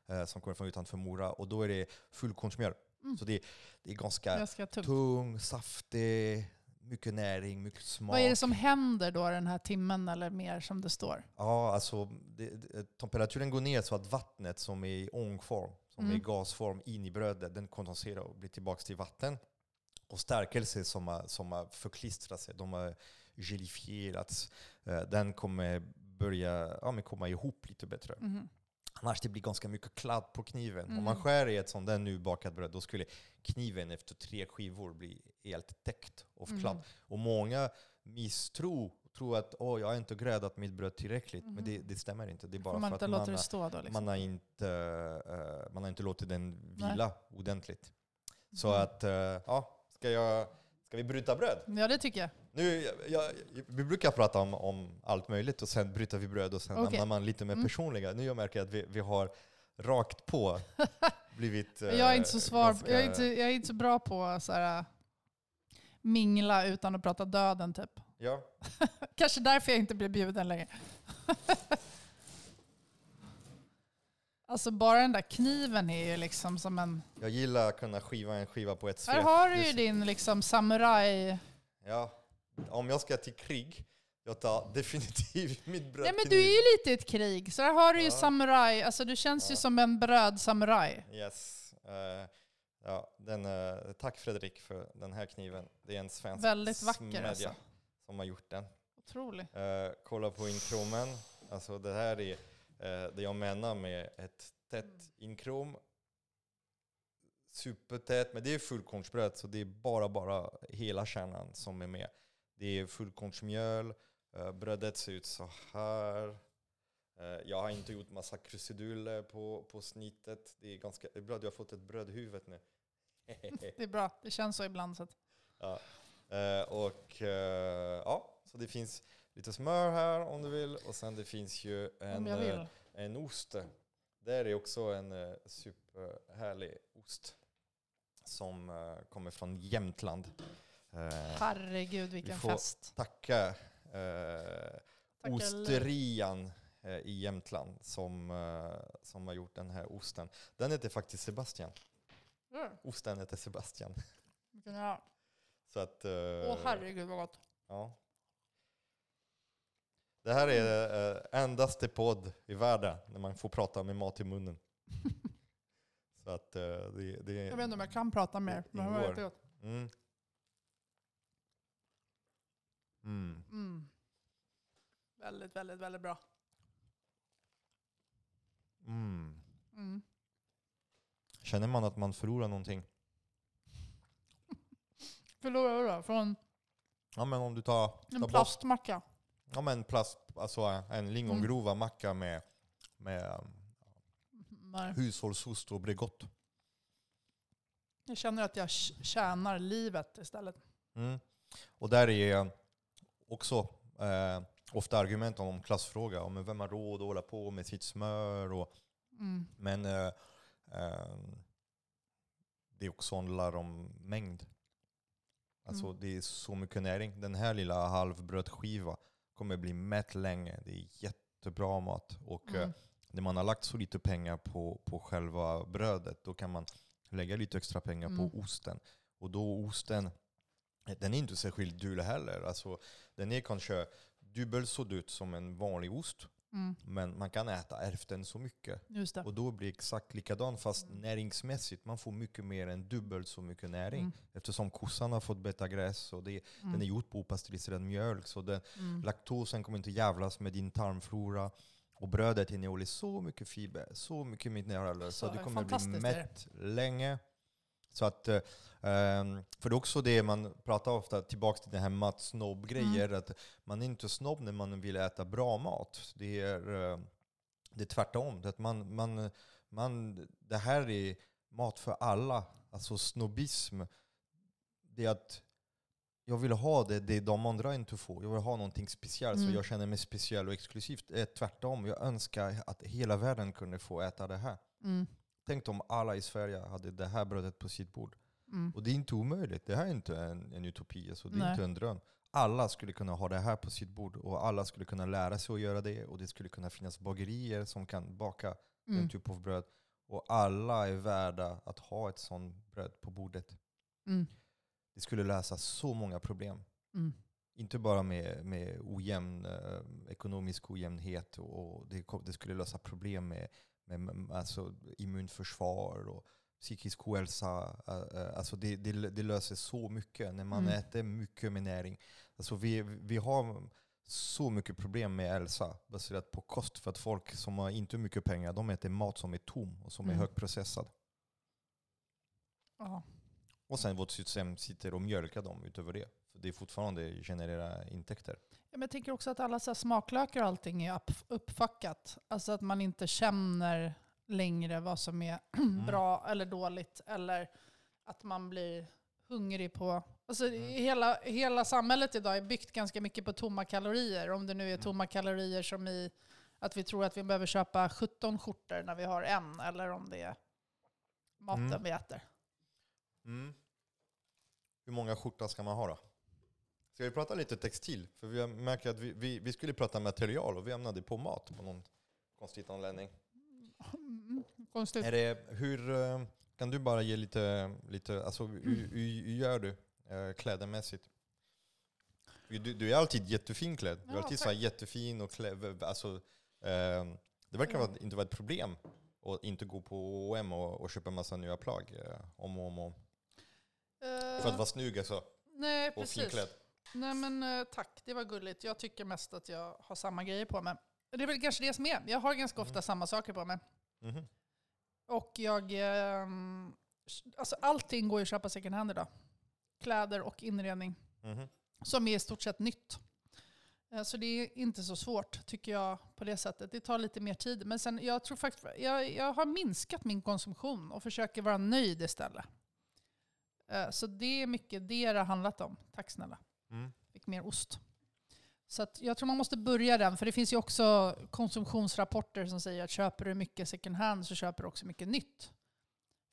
Eh, som kommer från utanför Mora. Och då är det fullkornsmjöl. Mm. Så det, det är ganska tung, saftig, mycket näring, mycket smak. Vad är det som händer då den här timmen eller mer som det står? Ja, alltså det, det, temperaturen går ner så att vattnet som är i ångform, som är i Mm. gasform in i brödet, den kondenserar och blir tillbaka till vatten. Och stärkelse som har, som har förklistrat sig, de har gelifierats, eh, den kommer börja ja, men komma ihop lite bättre. Mhm. Annars det blir ganska mycket kladd på kniven. Om Mm. man skär i ett sånt där nu bakat bröd, då skulle kniven efter tre skivor bli helt täckt av Mhm. kladd. Och många misstror, tror att åh, jag har inte gräddat mitt bröd tillräckligt. Men det, det stämmer inte. Det är bara Får man för att man, har-? Liksom? man, har inte, eh, man har inte låtit den vila ordentligt. Så att, eh, ja, ska, jag, ska vi bryta bröd? Ja, det tycker jag. Nu, jag, jag, vi brukar prata om, om allt möjligt och sen bryter vi bröd och sen Okej. hamnar man lite mer Mm. personliga. Nu jag märker att vi, vi har rakt på blivit jag är inte så eh, svar, ganska- jag är inte, jag är inte så bra på så här, mingla utan att prata döden typ. Ja, Kanske därför jag inte blir bjuden längre. alltså bara den där kniven är ju liksom som en... jag gillar att kunna skiva en skiva på ett svep. Här har du ju Just- din liksom samuraj... Ja, om jag ska till krig, Jag tar definitivt mitt bröd Nej men du är ju lite i ett krig, så där har du ju Ja. samuraj. Alltså du känns ju Ja. som en brödsamuraj. Yes. Eh, ja, den, eh, tack Fredrik för den här kniven. Det är en svensk Väldigt vacker alltså. som har gjort den. Otrolig. Eh, kolla på inkromen. Alltså det här är det jag menar med ett tätt inkrom. Supertätt, men det är fullkornsbröd så det är bara, bara hela kärnan som är med. Det är fullkornsmjöl, eh, brödet ser ut så här. Eh, jag har inte gjort massa krusiduller på, på snittet. Det är ganska det är bra, du har fått ett brödhuvud nu. Det är bra, det känns så ibland. Så att, Ja. Eh, och eh, ja, så det finns lite smör här om du vill. Och sen det finns ju en, eh, en ost. Där är också en eh, superhärlig ost. Som eh, kommer från Jämtland. Herregud vilken får- fest. tacka eh, Osterian eh, i Jämtland som, eh, som har gjort den här osten. Den heter faktiskt Sebastian. Mm, Osten heter Sebastian. vilken jag- Så att, eh, Åh herregud vad gott. Ja. Det här är eh, endaste podd i världen när man får prata med mat i munnen. Så att eh, det, det Jag vet inte om jag kan prata mer. Men det var ingår. jättegott. Mm. Mm. Mm. Väldigt, väldigt, väldigt bra. Mm. Mm. Känner man att man förlorar någonting? Förlorar du då? Från Ja men om du tar, en tar bort plastmacka? Ja, men plast, alltså en lingongrova macka med, med Nej. hushållsost och Bregott. Jag känner att jag tj- tjänar livet istället. Mm. Och där är också eh, ofta argument om klassfråga. Om vem har råd att hålla på med sitt smör. Och, Mm. men eh, eh, det också handlar om mängd. Alltså Mm. det är så mycket näring. Den här lilla halvbrödskiva kommer bli mätt länge. Det är jättebra mat. Och eh, Mm. när man har lagt så lite pengar på, på själva brödet, då kan man lägga lite extra pengar Mm. på osten. Och då osten, den är inte särskilt dyr heller. Alltså, den är kanske dubbelt så dyrt som en vanlig ost. Mm. Men man kan äta hälften så mycket. Och då blir det exakt likadant fast Mm. näringsmässigt. Man får mycket mer än dubbelt så mycket näring. Mm. Eftersom kossan har fått beta gräs och det, den är Mm. gjord på opastöriserad mjölk. Så den, Mm. Laktosen kommer inte jävlas med din tarmflora. Och brödet innehåller så mycket fiber, så mycket mineraler. Så, Så du kommer bli mätt länge. Så att, eh, ehm, för det är också det man pratar ofta, tillbaka till det här matsnobb-grejer, Mm. att man är inte snobb när man vill äta bra mat. Det är, eh, det är tvärtom. Det, att man, man, man, det här är mat för alla. Alltså snobbism, det är att jag vill ha det, det de andra inte får. Jag vill ha någonting speciellt, Mm. så jag känner mig speciell och exklusivt. Det är tvärtom. Jag önskar att hela världen kunde få äta det här. Mm. Tänk om alla i Sverige hade det här brödet på sitt bord. Mm. Och det är inte omöjligt. Det här är inte en, en utopi. Alltså det är Nej. inte en dröm. Alla skulle kunna ha det här på sitt bord och alla skulle kunna lära sig att göra det. Och det skulle kunna finnas bagerier som kan baka den Mm. typen av bröd. Och alla är värda att ha ett sånt bröd på bordet. Mm. Det skulle lösa så många problem. Mm. Inte bara med, med ojämn, eh, ekonomisk ojämnhet. Och det, det skulle lösa problem med, med, alltså immunförsvar och psykisk ohälsa. Alltså det, det, det löser så mycket när man Mm. äter mycket med näring. Alltså vi, vi har så mycket problem med hälsa baserat på kost. För att folk som har inte mycket pengar, de äter mat som är tom och som är Mm. högprocessad. Ja. Och sen vårt system sitter och mjölkar dem utöver det. För det är fortfarande genererar intäkter. Men jag tänker också att alla så smaklökar och allting är upp, uppfackat. Alltså att man inte känner längre vad som är bra eller dåligt. Eller att man blir hungrig på... Alltså Mm. hela, hela samhället idag är byggt ganska mycket på tomma kalorier. Om det nu är Mm. tomma kalorier som i att vi tror att vi behöver köpa 17 skjortor när vi har en. Eller om det är maten Mm. vi äter. Mm. Hur många skjortor ska man ha då? Ska vi prata lite textil? För vi märker att vi, vi, vi skulle prata material och vi hamnade på mat på någon konstig anledning. Mm. Konstigt. Är det, hur, eh, kan du bara ge lite, lite alltså hur, hur, hur gör du eh, klädermässigt? Du, du är alltid jättefin klädd. Du är alltid så jättefin och klädd. Alltså, ehm, det verkar vara, inte vara ett problem att inte gå på H&M och, och köpa massa nya plagg eh, om och om. om. För att vara snygg alltså, Nej, och precis. finklädd. Nej men eh, tack, det var gulligt. Jag tycker mest att jag har samma grejer på mig. Det är väl kanske det som är. Jag har ganska ofta Mm. samma saker på mig. Mhm. Och jag... ehm, alltså allting går ju att köpa second hand idag. Kläder och inredning. Mhm. Som är i stort sett nytt. Eh, Så det är inte så svårt, tycker jag, på det sättet. Det tar lite mer tid. Men sen, jag tror faktiskt, jag, jag har minskat min konsumtion och försöker vara nöjd istället. Eh, Så det är mycket det det har handlat om. Tack snälla. Mm. Fick mer ost. Så jag tror man måste börja den, för det finns ju också konsumtionsrapporter som säger att köper du mycket second hand så köper du också mycket nytt.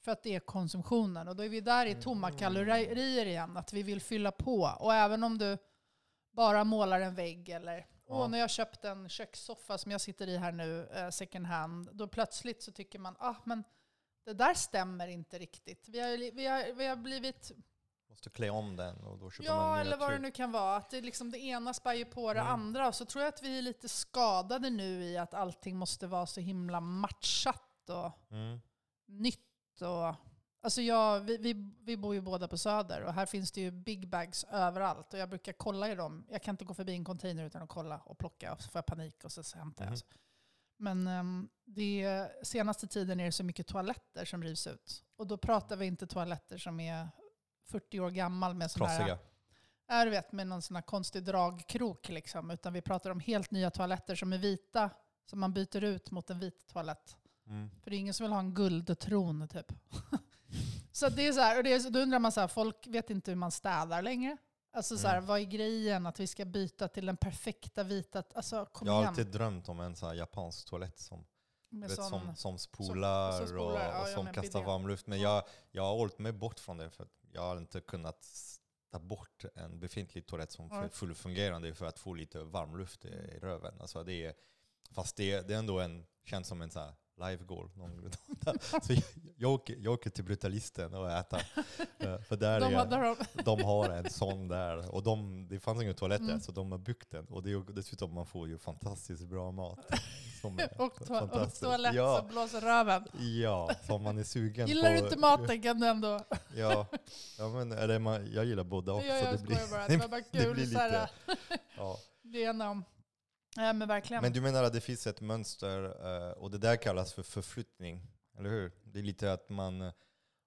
För att det är konsumtionen. Och då är vi där i tomma Mm. kalorier igen, att vi vill fylla på. Och även om du bara målar en vägg eller Åh, när jag köpte en kökssoffa som jag sitter i här nu, eh, second hand, då plötsligt så tycker man, ah men det där stämmer inte riktigt. Vi har, vi har, vi har blivit Måste klä om den och då köper Ja, man nya eller vad det nu kan vara. Att det, liksom det ena spär ju på det Mm. andra. Och så tror jag att vi är lite skadade nu i att allting måste vara så himla matchat och Mm. nytt. Och, alltså jag, vi, vi, vi bor ju båda på Söder och här finns det ju big bags överallt. Och jag brukar kolla i dem. Jag kan inte gå förbi en container utan att kolla och plocka. Och så får jag panik och så hämtar jag. Mhm. Men um, det, senaste tiden är det så mycket toaletter som rivs ut. Och då pratar vi inte toaletter som är 40 år gammal med sådana här Trasiga. Ja, du vet, med någon sån här konstig dragkrok. Liksom. Utan vi pratar om helt nya toaletter som är vita, som man byter ut mot en vit toalett. Mm. För det är ingen som vill ha en guldtron typ. så det är så här, och det är, så- då undrar man så här, folk vet inte hur man städar längre. Alltså så här, Mm. vad är grejen att vi ska byta till den perfekta vita? Alltså kom Jag har igen. alltid drömt om en sån här japansk toalett som, vet, sån, som, som spolar, som spolar, och, ja, och som kastar bidé. varm luft. Men jag, jag har hållit mig bort från det för jag har inte kunnat ta bort en befintlig toalett som Ja. fullfungerande för att få lite varmluft i, i röven. Alltså det är, fast det, det är ändå en, känns som en här live goal. Någon, så jag, jag, åker, jag åker till Brutalisten och äter. Eh, För där de är, de, de har en sån där. Och de, det fanns ingen toalett där, Mm. så de har byggt den. Och det är, dessutom man får ju fantastiskt bra mat. Som är och, to, och toalett ja, som blåser röven. Ja, så om man är sugen Gillar på... du inte maten kan du ändå... Ja, ja men eller man, jag gillar båda också. ja, jag det blir, bara. Det var bara det kul. blir så här, lite- ja. det ena om... Ja, men verkligen. Men du menar att det finns ett mönster eh, och det där kallas för förflyttning, eller hur? Det är lite att man,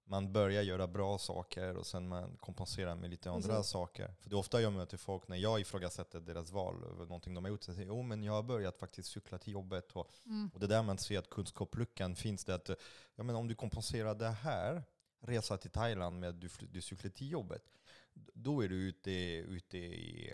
man börjar göra bra saker och sen man kompenserar med lite andra Precis. saker. För det är ofta jag möter folk när jag ifrågasätter deras val över någonting de har gjort. Så säger jo men jag har börjat faktiskt cykla till jobbet. Och, mm. och det är där man ser att kunskapsluckan finns. Det att, ja, men om du kompenserar det här, resa till Thailand med att du, du cyklar till jobbet, då är du ute, ute i,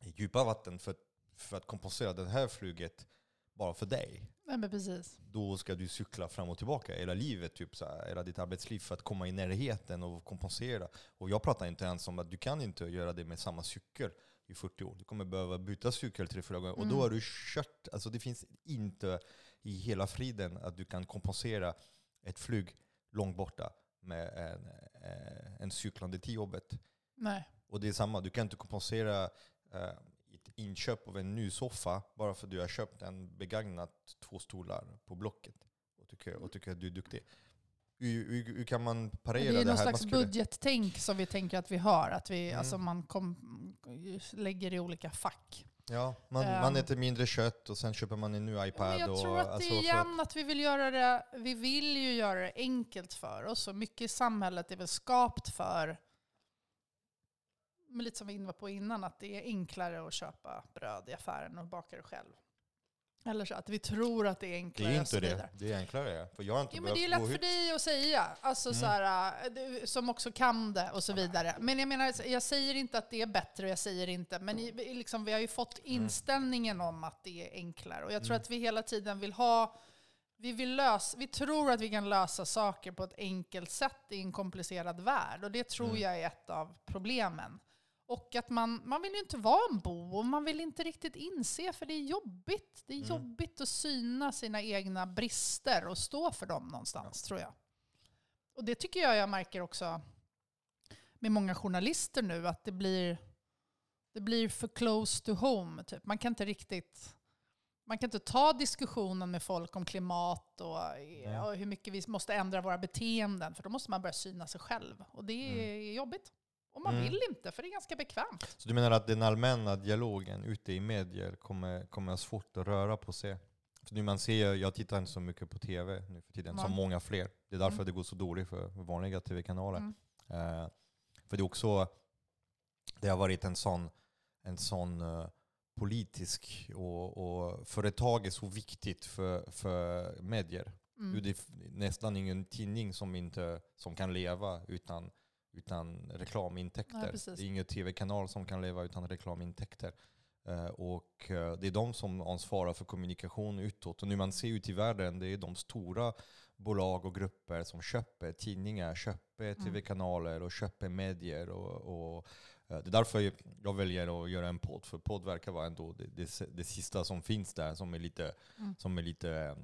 i djupa vatten för, för att kompensera det här flyget bara för dig. Nej, men precis. Då ska du cykla fram och tillbaka hela livet, typ så här, hela ditt arbetsliv för att komma i närheten och kompensera. Och jag pratar inte ens om att du kan inte göra det med samma cykel i 40 år. Du kommer behöva byta cykel tre, fyra gånger. Och då Mm. har du kört. Alltså det finns inte i hela friden att du kan kompensera ett flyg långt borta med en, eh, en cyklande till jobbet. Nej. Och det är samma, du kan inte kompensera eh, inköp av en ny soffa bara för att du har köpt en begagnat två stolar på Blocket och tycker, och tycker att du är duktig. Hur, hur, hur kan man parera Det det, är någon här? slags skulle- budgettänk som vi tänker att vi har. Att vi, Mm. alltså man kom, lägger i olika fack. Ja, man, Ehm. man äter mindre kött och sen köper man en ny iPad. jag och, tror att det alltså, är för igen att vi vill göra det, vi vill ju göra det enkelt för oss. Och mycket i samhället är väl skapt för, men lite som vi var på innan, att det är enklare att köpa bröd i affären och baka det själv. Eller så att vi tror att det är det enklare. är och så inte det. Det är enklare. För jag har inte Jo, men det är lätt för dig att säga, alltså Mm. så här, äh, du, som också kan det och så vidare. Men jag menar, jag säger inte att det är bättre, och jag säger inte, men liksom, vi har ju fått inställningen om att det är enklare. Och jag tror Mm. att vi hela tiden vill ha, vi, vill lösa, vi tror att vi kan lösa saker på ett enkelt sätt i en komplicerad värld. Och det tror Mm. jag är ett av problemen. Och att man, man vill ju inte vara en bo och man vill inte riktigt inse, för det är jobbigt. Det är Mm. jobbigt att syna sina egna brister och stå för dem någonstans, tror jag. Och det tycker jag jag märker också med många journalister nu, att det blir, det blir för close to home. Typ. Man kan inte riktigt man kan inte ta diskussionen med folk om klimat och, och, hur mycket vi måste ändra våra beteenden. För då måste man börja syna sig själv. Och det är mm. jobbigt. Och man mm. vill inte, för det är ganska bekvämt. Så du menar att den allmänna dialogen ute i medier kommer, kommer svårt att röra på sig? För nu man ser, jag tittar inte så mycket på tv nu för tiden, mm. som många fler. Det är därför mm. det går så dåligt för vanliga tv-kanaler. Mm. Uh, för det är också, det har varit en sån, en sån uh, politisk och, och företag är så viktigt för, för medier. Mm. Det är nästan ingen tidning som, inte, som kan leva utan, utan reklamintäkter. Ja, det är ingen tv-kanal som kan leva utan reklamintäkter. Uh, och uh, det är de som ansvarar för kommunikation utåt. Och nu man ser ut i världen, det är de stora bolag och grupper som köper tidningar, köper mm. tv-kanaler och köper medier. Och, och uh, det är därför jag väljer att göra en podd, för podd verkar vara ändå det, det, det sista som finns där, som är lite, mm. som är lite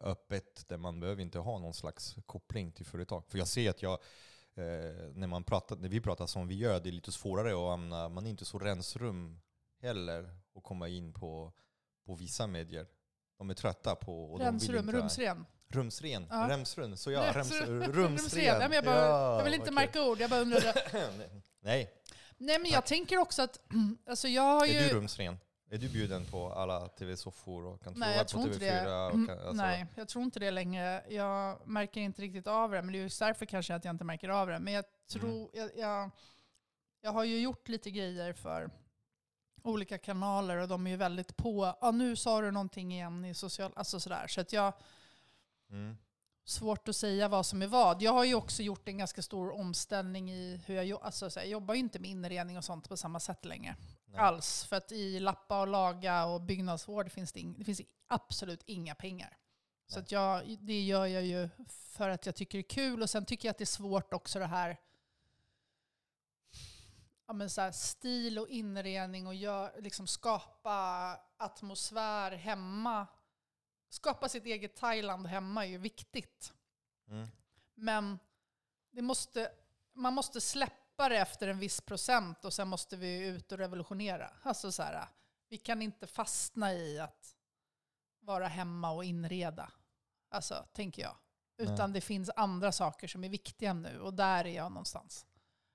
öppet, där man behöver inte ha någon slags koppling till företag. För jag ser att jag när, man pratar, när vi pratar som vi gör, det är lite svårare att hamna, man är inte så rensrum heller att komma in på, på vissa medier. De är trötta på... Och Remsrum, de rumsren. Rumsren, ja. remsrun. Så ja, rems, rumsren. rumsren. Ja, jag, bara, ja, jag vill inte okay. märka ord, jag bara undrade. Nej. Nej men jag tänker också att, alltså jag har ju... Är du rumsren? Är du bjuden på alla tv-soffor och kan Nej, jag tror inte det. Kan, alltså. Nej, jag tror inte det längre. Jag märker inte riktigt av det, men det är just därför kanske att jag inte märker av det. Men jag tror, mm. jag, jag, jag har ju gjort lite grejer för olika kanaler och de är ju väldigt på. Ja, nu sa du någonting igen i social... Alltså sådär. Så att jag... Mm. Svårt att säga vad som är vad. Jag har ju också gjort en ganska stor omställning i hur jag jobbar. Alltså, jag jobbar ju inte med inredning och sånt på samma sätt längre. Nej. Alls. För att i lappa och laga och byggnadsvård finns det, in, det finns absolut inga pengar. Så att jag, det gör jag ju för att jag tycker det är kul. Och sen tycker jag att det är svårt också det här ja, men så stil och inredning och gör, liksom skapa atmosfär hemma. Skapa sitt eget Thailand hemma är ju viktigt. Mm. Men det måste, man måste släppa det efter en viss procent och sen måste vi ut och revolutionera. Alltså så här, vi kan inte fastna i att vara hemma och inreda. Alltså, tänker jag. Utan Nej. det finns andra saker som är viktiga nu och där är jag någonstans.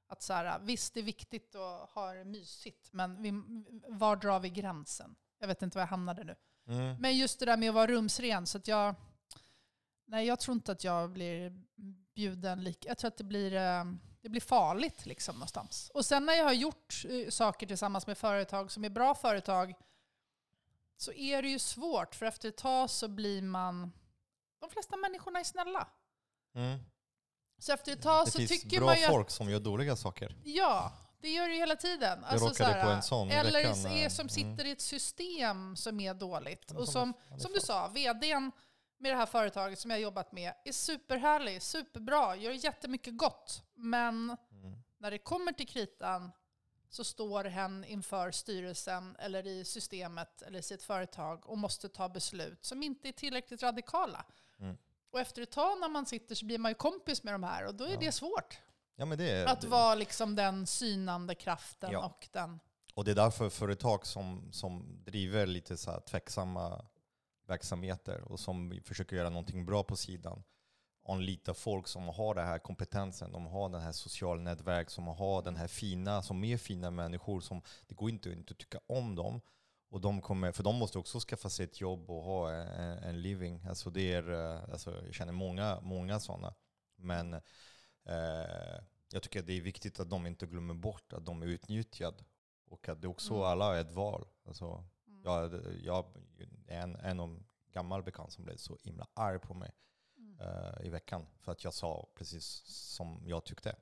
Att så här, visst, det är viktigt att ha det mysigt, men vi, var drar vi gränsen? Jag vet inte var jag hamnade nu. Mm. Men just det där med att vara rumsren, så att jag... Nej, jag tror inte att jag blir bjuden lika. Jag tror att det blir, eh, det blir farligt liksom någonstans. Och sen när jag har gjort eh, saker tillsammans med företag som är bra företag, så är det ju svårt. För efter ett tag så blir man... De flesta människorna är snälla. Mm. Så efter ett tag det så tycker man ju... Det finns bra folk som gör dåliga saker. Ja, det gör det ju hela tiden. Jag alltså, råkade på en sån Eller veckan, är som mm. sitter mm. i ett system som är dåligt. Och som, som du sa, vdn med det här företaget som jag har jobbat med är superhärlig, superbra, gör jättemycket gott. Men mm. när det kommer till kritan så står hen inför styrelsen eller i systemet eller i sitt företag och måste ta beslut som inte är tillräckligt radikala. Mm. Och efter ett tag när man sitter så blir man ju kompis med de här och då är ja. det svårt. Ja, men det att det, vara liksom den synande kraften ja. och den... Och det är därför företag som, som driver lite så här tveksamma verksamheter och som försöker göra någonting bra på sidan anlita folk som har den här kompetensen, de har den här sociala nätverk, som har den här fina, som är fina människor. Som, det går inte, inte att tycka om dem, och de kommer, för de måste också skaffa sig ett jobb och ha en, en living. Alltså det är, eh, alltså jag känner många, många sådana. Men eh, jag tycker att det är viktigt att de inte glömmer bort att de är utnyttjade. Och att det också mm. alla har ett val. Alltså. Jag, jag en, en gammal bekant som blev så himla arg på mig mm. uh, i veckan. För att jag sa precis som jag tyckte.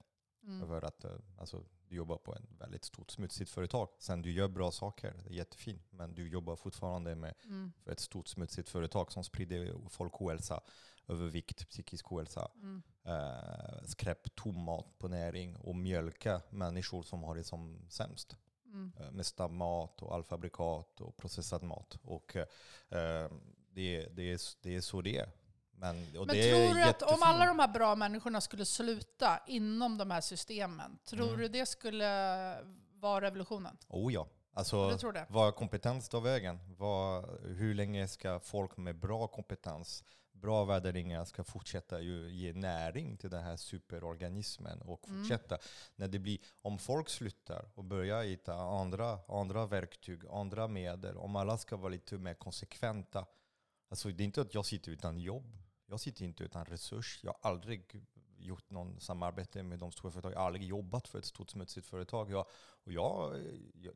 Mm. Över att, uh, alltså, du jobbar på ett väldigt stort smutsigt företag. Sen du gör bra saker, det är jättefint. Men du jobbar fortfarande med mm. för ett stort smutsigt företag som sprider folkhälsa, övervikt, psykisk ohälsa, mm. eh, skräp, tom mat på näring och mjölka människor som har det som sämst. Mm. Eh, med stammat och allfabrikat och processad mat. Och eh, det, det, är, det är så det är. Men, Men tror du att om alla de här bra människorna skulle sluta inom de här systemen, tror mm. du det skulle var revolutionen? Oh ja. Alltså, vad kompetens tar vägen? Vad, hur länge ska folk med bra kompetens, bra värderingar ska fortsätta ju ge näring till den här superorganismen och Mm. fortsätta? När det blir, om folk slutar och börjar hitta andra, andra verktyg, andra medel, om alla ska vara lite mer konsekventa. Alltså det är inte att jag sitter utan jobb. Jag sitter inte utan resurs. Jag har aldrig gjort någon samarbete med de stora företagen. Jag har aldrig jobbat för ett stort smutsigt företag. Jag, och jag,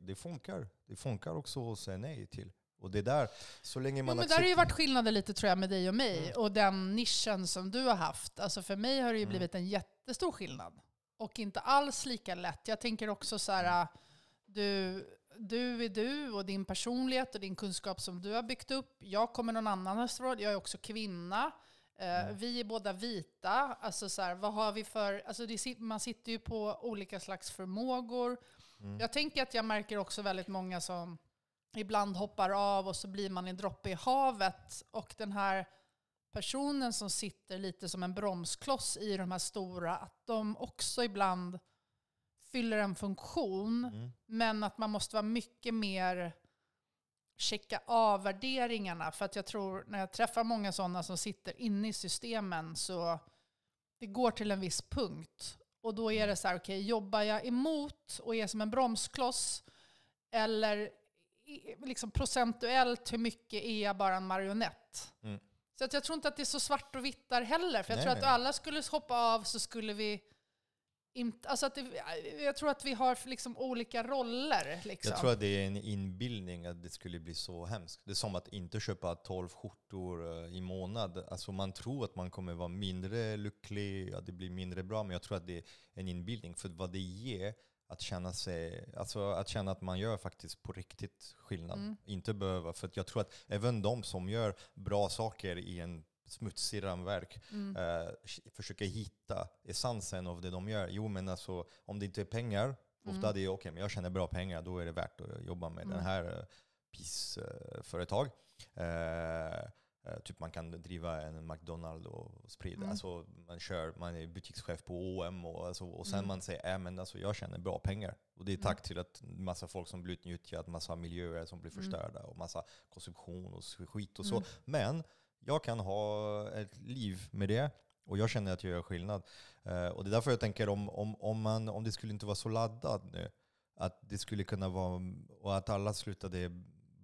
det funkar. Det funkar också att säga nej till. Och det där, så länge Jo, man men där har ju varit skillnader lite tror jag med dig och mig och den nischen som du har haft. Alltså för mig har det ju Mm. blivit en jättestor skillnad. Och inte alls lika lätt. Jag tänker också så här, du, du är du och din personlighet och din kunskap som du har byggt upp. Jag kommer någon annanstans Jag är också kvinna. Eh, Mm. Vi är båda vita. Alltså så här, vad har vi för... Alltså det, man sitter ju på olika slags förmågor. Mm. Jag tänker att jag märker också väldigt många som ibland hoppar av och så blir man en droppe i havet. Och den här personen som sitter lite som en bromskloss i de här stora, att de också ibland fyller en funktion. Mm. Men att man måste vara mycket mer checka av värderingarna. För att jag tror, när jag träffar många sådana som sitter inne i systemen, så det går till en viss punkt. Och då är det så här, okej, jobbar jag emot och är som en bromskloss? Eller liksom procentuellt, hur mycket är jag bara en marionett? Mm. Så att jag tror inte att det är så svart och vitt där heller. För jag Nej, tror att nej. alla skulle hoppa av så skulle vi inte... Alltså att det, jag tror att vi har liksom olika roller. Liksom. Jag tror att det är en inbildning att det skulle bli så hemskt. Det är som att inte köpa 12 skjortor eh, i månad. Alltså man tror att man kommer vara mindre lycklig, att det blir mindre bra. Men jag tror att det är en inbildning. För vad det ger att känna, sig, alltså att känna att man gör faktiskt på riktigt skillnad. Mm. Inte behöva. För jag tror att även de som gör bra saker i en smutsig ramverk Mm. eh, försöker hitta essensen av det de gör. Jo men alltså om det inte är pengar, ofta Mm. det är okej men jag tjänar bra pengar, då är det värt att jobba med Mm. den här PIS-företag. Eh, typ man kan driva en McDonalds och sprida. Mm. Alltså man kör, man är butikschef på OM och, alltså, och sen Mm. man säger äh, men alltså, jag tjänar bra pengar. Och det är Mm. tack till att massa folk som blir utnyttjat, massa miljöer som blir Mm. förstörda och massa konsumtion och skit och så. Mm. Men jag kan ha ett liv med det och jag känner att jag gör skillnad. Eh, och det är därför jag tänker om, om, om, man, om det skulle inte vara så laddat nu, att det skulle kunna vara, och att alla slutade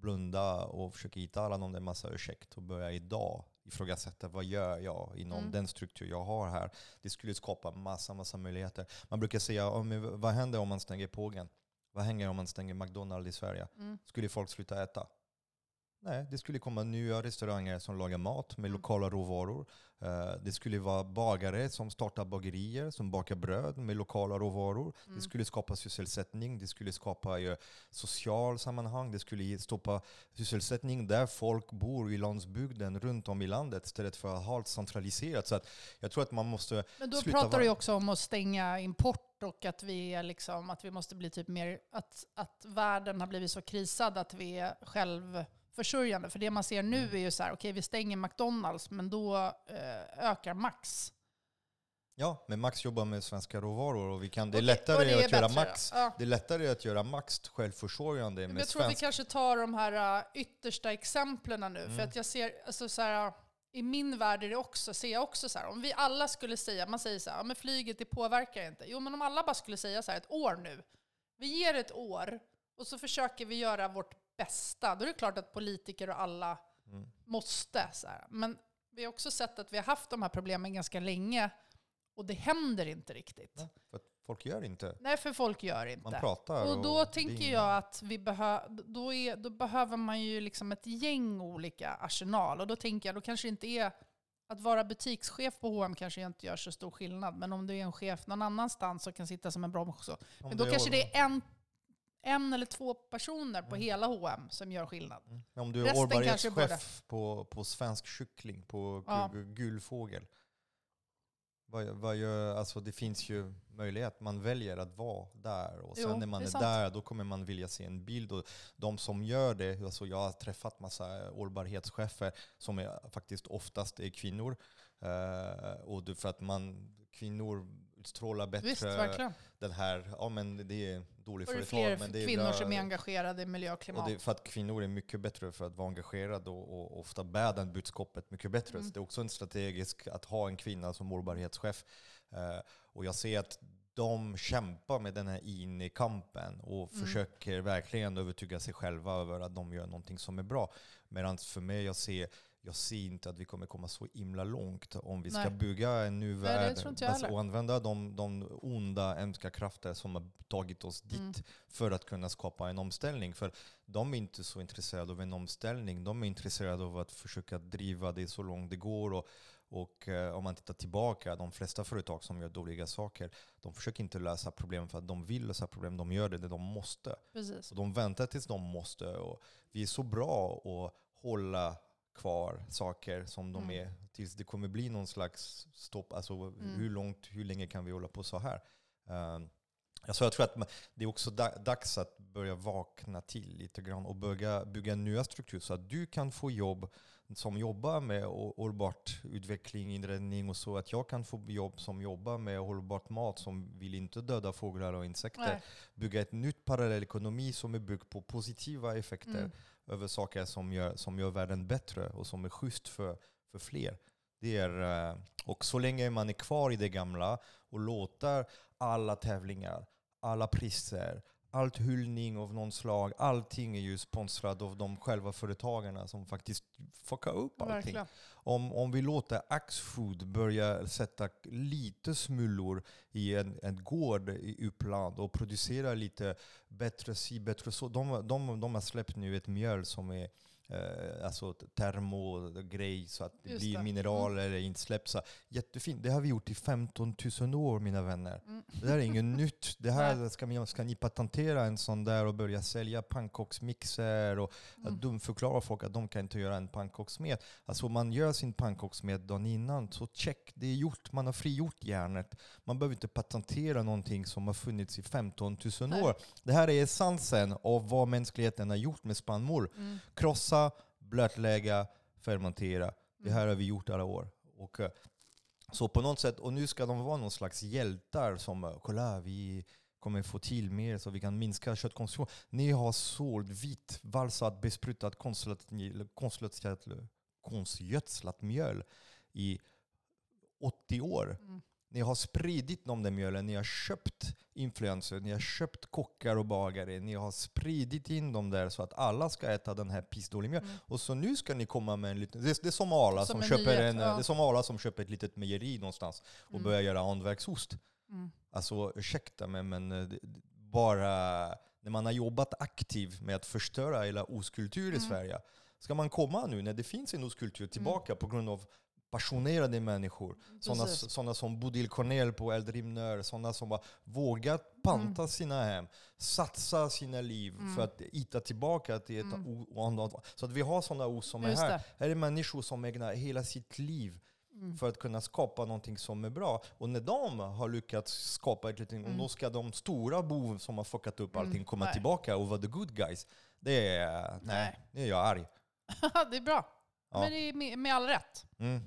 blunda och försöka hitta alla någon massa ursäkt och börja idag ifrågasätta vad gör jag inom Mm. den struktur jag har här. Det skulle skapa massa, massa möjligheter. Man brukar säga, vad händer om man stänger pågen? Vad händer om man stänger McDonalds i Sverige? Mm. Skulle folk sluta äta? Nej, det skulle komma nya restauranger som lagar mat med Mm. lokala råvaror. Eh, det skulle vara bagare som startar bagerier, som bakar bröd med lokala råvaror. Mm. Det skulle skapa sysselsättning, det skulle skapa ju social sammanhang, det skulle stoppa sysselsättning där folk bor i landsbygden runt om i landet istället för att ha allt centraliserat. Så att jag tror att man måste Men då pratar du också om att stänga import och att vi, är liksom, att vi måste bli typ mer, att, att världen har blivit så krisad att vi är självförsörjande. För det man ser nu Mm. är ju så här, okej vi stänger McDonalds, men då eh, ökar Max. Ja, men Max jobbar med svenska råvaror och vi kan, det är lättare och det är att göra Max Ja. Det är lättare att göra Max självförsörjande med jag tror att vi svensk... kanske tar de här uh, yttersta exemplen nu. För Mm. att jag ser, alltså så här, i min värld är det också, ser jag också så här, om vi alla skulle säga, man säger så här, ja, men flyget det påverkar inte. Jo men om alla bara skulle säga så här, ett år nu. Vi ger ett år och så försöker vi göra vårt bästa. Då är det klart att politiker och alla Mm. måste. Så här. Men vi har också sett att vi har haft de här problemen ganska länge och det händer inte riktigt. Ja, för folk gör inte. Nej, för folk gör inte. Man pratar Och då är tänker jag att vi behö då, är, då behöver man ju liksom ett gäng olika arsenal. Och då tänker jag, då kanske inte är att vara butikschef på H&M kanske inte gör så stor skillnad. Men om du är en chef någon annanstans och kan sitta som en broms. Om Men då kanske det är en, en eller två personer på Mm. hela H&M som gör skillnad. Mm. Om du är hållbarhetschef på, på svensk kyckling, på Ja. gu- gulfågel. Vad, vad gör, alltså det finns ju möjlighet, man väljer att vara där och sen Jo, när man är är, där då kommer man vilja se en bild. Och de som gör det, alltså jag har träffat massa hållbarhetschefer som är, faktiskt oftast är kvinnor. Eh, och för att man, kvinnor utstrålar bättre Visst, verkligen. den här, ja men det är dålig Och det är företag. fler men det är kvinnor bra- som är engagerade i miljö och klimat. och det för att kvinnor är mycket bättre för att vara engagerade och, och ofta bär den budskapet mycket bättre. Mm. Så det är också en strategisk att ha en kvinna som hållbarhetschef. Eh, och jag ser att de kämpar med den här in-kampen och Mm. försöker verkligen övertyga sig själva över att de gör någonting som är bra. Medan för mig, jag ser, jag ser inte att vi kommer komma så himla långt om vi ska Nej. bygga en ny värld alltså, och använda de, de onda, hemska krafter som har tagit oss dit Mm. för att kunna skapa en omställning. För de är inte så intresserade av en omställning. De är intresserade av att försöka driva det så långt det går. Och, och eh, om man tittar tillbaka, de flesta företag som gör dåliga saker, de försöker inte lösa problem för att de vill lösa problem. De gör det när de måste. Precis. Och de väntar tills de måste. Och vi är så bra att hålla kvar saker som de Mm. är tills det kommer bli någon slags stopp. Alltså Mm. hur långt, hur länge kan vi hålla på så här? Um, alltså jag tror att det är också da- dags att börja vakna till lite grann och börja bygga nya strukturer så att du kan få jobb som jobbar med hå- hållbart utveckling, inredning och så. Att jag kan få jobb som jobbar med hållbart mat som vill inte döda fåglar och insekter Nej. bygga ett nytt parallellekonomi som är byggd på positiva effekter Mm över saker som gör, som gör världen bättre och som är schysst för, för fler. Det är, eh, och så länge man är kvar i det gamla och låter alla tävlingar, alla priser, allt hyllning av någon slag, allting är ju sponsrat av de själva företagarna som faktiskt fuckar upp allting. Verkligen. Om, om vi låter Axfood börja sätta lite smullor i en, en gård i Uppland och producera lite bättre si, bättre så. De, de, de har släppt nu ett mjöl som är eh, alltså termogrej så att det Just blir det. mineraler mm. insläppt. Så Jättefint. Det har vi gjort i 15 000 år mina vänner. Mm. Det här är inget nytt. Det här ska, ni, ska ni patentera en sån där och börja sälja pannkaksmixer och Mm. att dumförklara folk att de kan inte göra en pannkakssmet. Alltså man gör sin pannkakssmet dagen innan, så check, det är gjort. Man har frigjort järnet. Man behöver inte patentera någonting som har funnits i 15 000 Nej. år. Det här är essensen av vad mänskligheten har gjort med spannmål. Mm. Krossa, blötlägga, fermentera. Det här har vi gjort alla år. Och, eh, så på något sätt, och nu ska de vara någon slags hjältar som eh, kolla vi kommer få till mer så vi kan minska köttkonsumtion. Ni har sålt vitt, valsat, besprutat, konstgödslat mjöl i 80 år. Mm. Ni har spridit de där mjölen, ni har köpt influencers, ni har köpt kockar och bagare, ni har spridit in dem där så att alla ska äta den här pissdåliga. Mm. Och så nu ska ni komma med en liten... Det är, det är som Arla Som köper nyhet, en, ja. det är som Arla som köper ett litet mejeri någonstans och Mm. börjar göra hantverksost. Mm. Alltså ursäkta mig men eh, det- bara när man har jobbat aktivt med att förstöra hela ostkultur i Mm. Sverige. Ska man komma nu när det finns en ostkultur tillbaka på grund av passionerade människor. Sådana, sådana som Bodil Cornell på Eldrimner, sådana som har vågat panta sina hem, satsa sina liv Mm. för att hitta tillbaka till ett Mm. o-. Så att vi har sådana ord som är Just här. det. Här är människor som ägnar hela sitt liv Mm. för att kunna skapa någonting som är bra. Och när de har lyckats skapa ett litet, Mm. och då ska de stora bov som har fuckat upp Mm, allting komma nej. tillbaka och vara the good guys. Det är, nej, Nej. det är jag arg. det är bra. Ja. Men det är med, med all rätt, Mm.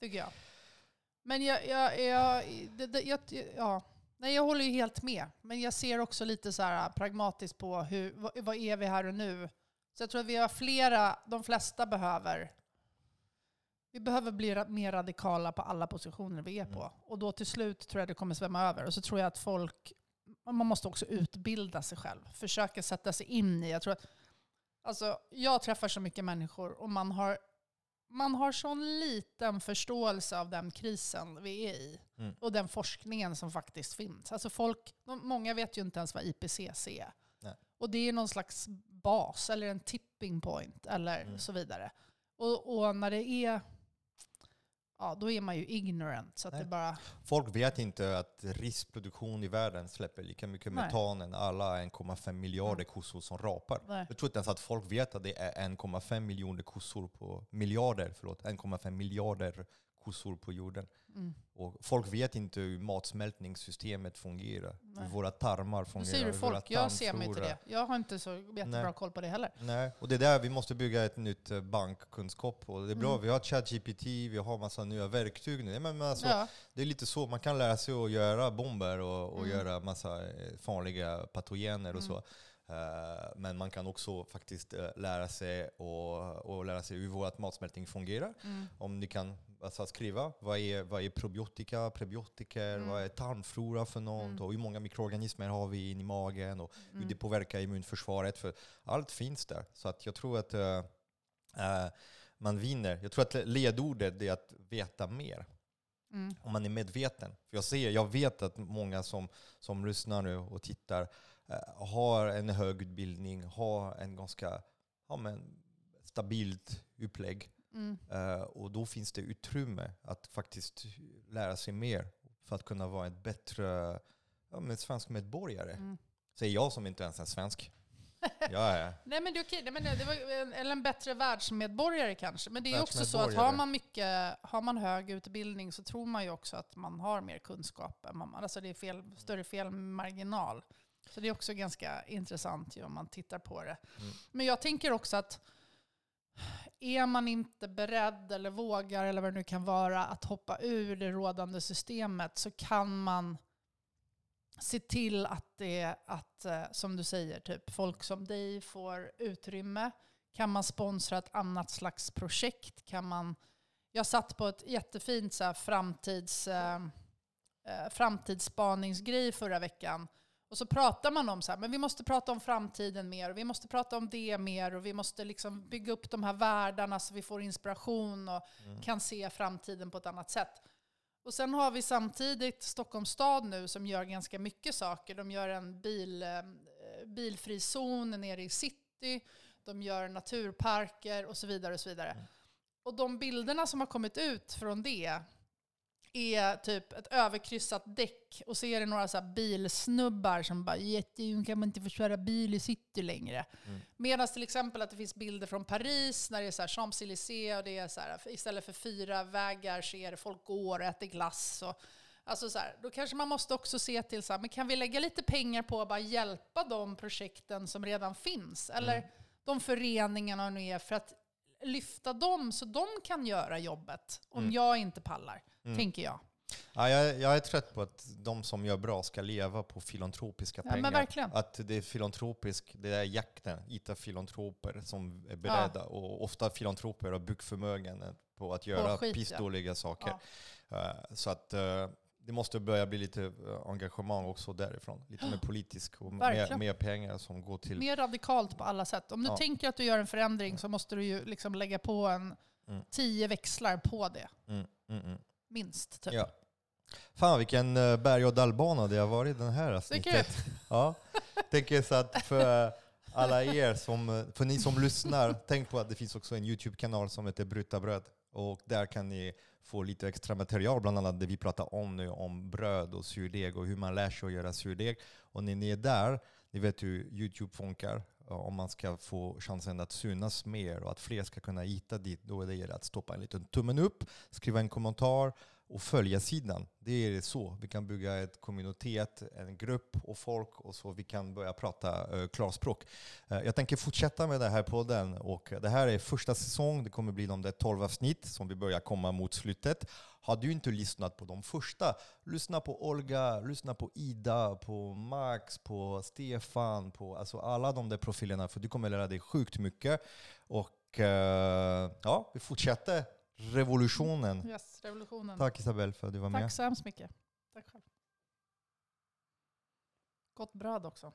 Tycker jag. Men jag, jag, jag, det, det, jag, ja. Nej, jag håller ju helt med. Men jag ser också lite så här pragmatiskt på hur, vad, vad är vi här och nu. Så jag tror att vi har flera, de flesta behöver vi behöver bli mer radikala på alla positioner vi är på. Mm. Och då till slut tror jag det kommer svämma över. Och så tror jag att folk, man måste också utbilda sig själv. Försöka sätta sig in i. Jag, tror att, alltså, jag träffar så mycket människor och man har, man har sån liten förståelse av den krisen vi är i. Mm. Och den forskningen som faktiskt finns. Alltså folk, många vet ju inte ens vad IPCC är. Nej. Och det är någon slags bas eller en tipping point eller Mm. så vidare. Och, och när det är, ja då är man ju ignorant. Så att Nej. det bara, Folk vet inte att risproduktion i världen släpper lika mycket Nej. metan än alla 1,5 miljarder kossor som rapar. nej. Jag tror inte ens att folk vet att det är 1,5 miljoner kossor på miljarder, förlåt, 1,5 miljarder kossor på jorden. Mm. Och folk vet inte hur matsmältningssystemet fungerar. Nej. Hur våra tarmar Nu fungerar. säger du folk, jag ser mig inte det. Jag har inte så jättebra Nej. koll på det heller. Nej, och det är där vi måste bygga ett nytt eh, bankkunskap. Och det är bra, Mm. vi har ChatGPT, vi har massa nya verktyg nu. Men, men alltså, ja. Det är lite så, man kan lära sig att göra bomber och, och Mm. göra massa eh, farliga patogener och Mm. så. Eh, men man kan också faktiskt lära sig och, och lära sig hur vår matsmältning fungerar. Mm. Om ni kan alltså, skriva vad är, vad är probiotika, prebiotiker, Mm. vad är tarmflora för något Mm. och hur många mikroorganismer har vi in i magen och hur Mm. det påverkar immunförsvaret. För allt finns där. Så att jag tror att eh, eh, man vinner. Jag tror att ledordet är att veta mer Mm. om man är medveten. För jag, ser, jag vet att många som, som lyssnar nu och tittar eh, har en hög utbildning, har en ganska ja, men, stabilt upplägg. Mm. Eh, och då finns det utrymme att faktiskt lära sig mer för att kunna vara en bättre ja, men svensk medborgare. Mm. Säger jag som inte ens är svensk. Jag är Nej men det är okej, Nej, men det var, eller en bättre världsmedborgare kanske. Men det är också så att har man, mycket, har man hög utbildning så tror man ju också att man har mer kunskap. än man- Alltså det är fel, större felmarginal. Så det är också ganska intressant ju, om man tittar på det. Mm. Men jag tänker också att är man inte beredd eller vågar eller vad det nu kan vara att hoppa ur det rådande systemet så kan man se till att det, att, eh, som du säger, typ folk som dig får utrymme. Kan man sponsra ett annat slags projekt? Kan man, jag satt på ett jättefint så här, framtids, eh, eh framtidsspaningsgrej förra veckan. Och så pratar man om så här, men vi måste prata om framtiden mer, och vi måste prata om det mer, och vi måste liksom bygga upp de här världarna så vi får inspiration och Mm. kan se framtiden på ett annat sätt. Och sen har vi samtidigt Stockholms stad nu som gör ganska mycket saker. De gör en bil, eh, bilfri zon nere i city, de gör naturparker och så vidare. Och så vidare. Mm. Och de bilderna som har kommit ut från det är typ ett överkryssat däck och så är det några så bilsnubbar som bara jätte, kan man inte få köra bil i city längre. Mm. Medan till exempel att det finns bilder från Paris när det är så Champs-Élysées och det är så här, istället för fyra vägar så är det folk går och äter glass. Och, alltså så här, då kanske man måste också se till så här, men kan vi lägga lite pengar på att bara hjälpa de projekten som redan finns? Eller Mm. de föreningarna nu är för att lyfta dem så de kan göra jobbet om Mm. jag inte pallar, Mm. tänker jag. Ja, jag, jag är trött på att de som gör bra ska leva på filantropiska Ja, pengar. Att det är filantropisk, det är jakten, hitta filantroper som är beredda. Och ofta filantroper har byggt förmögenhet på att göra skit, ja. pissdåliga saker. Ja. Eh, så att eh, det måste börja bli lite eh, engagemang också därifrån. Lite mer politisk och mer, mer pengar som går till... Mer radikalt på alla sätt. Om du Ja. tänker att du gör en förändring så måste du ju liksom lägga på en Mm. tio växlar på det. Mm, mm, mm. Minst. Typ. Ja. Fan vilken uh, berg och dalbana det har varit den här avsnittet. Ja. Tänker så att för alla er som, eh, för ni som lyssnar, tänk på att det finns också en YouTube-kanal som heter Bryta bröd. Och där kan ni få lite extra material, bland annat det vi pratar om nu, om bröd och surdeg och hur man lär sig att göra surdeg. Och när ni är där, ni vet hur YouTube funkar. Om man ska få chansen att synas mer och att fler ska kunna hitta dit, då är det att stoppa en liten tummen upp, skriva en kommentar och följa sidan. Det är så vi kan bygga ett kommunitet, en grupp och folk och så vi kan börja prata uh, klarspråk. Eh, jag tänker fortsätta med det här podden och det här är första säsong. Det kommer bli de där 12 avsnitt som vi börjar komma mot slutet. Har du inte lyssnat på de första, lyssna på Olga, lyssna på Ida, på Max, på Stefan, på alltså alla de där profilerna för du kommer lära dig sjukt mycket. Och eh, ja, vi fortsätter revolutionen. Yes, revolutionen. Tack Isabel för att du var med. Tack så hemskt mycket. Tack själv. Gott bröd också.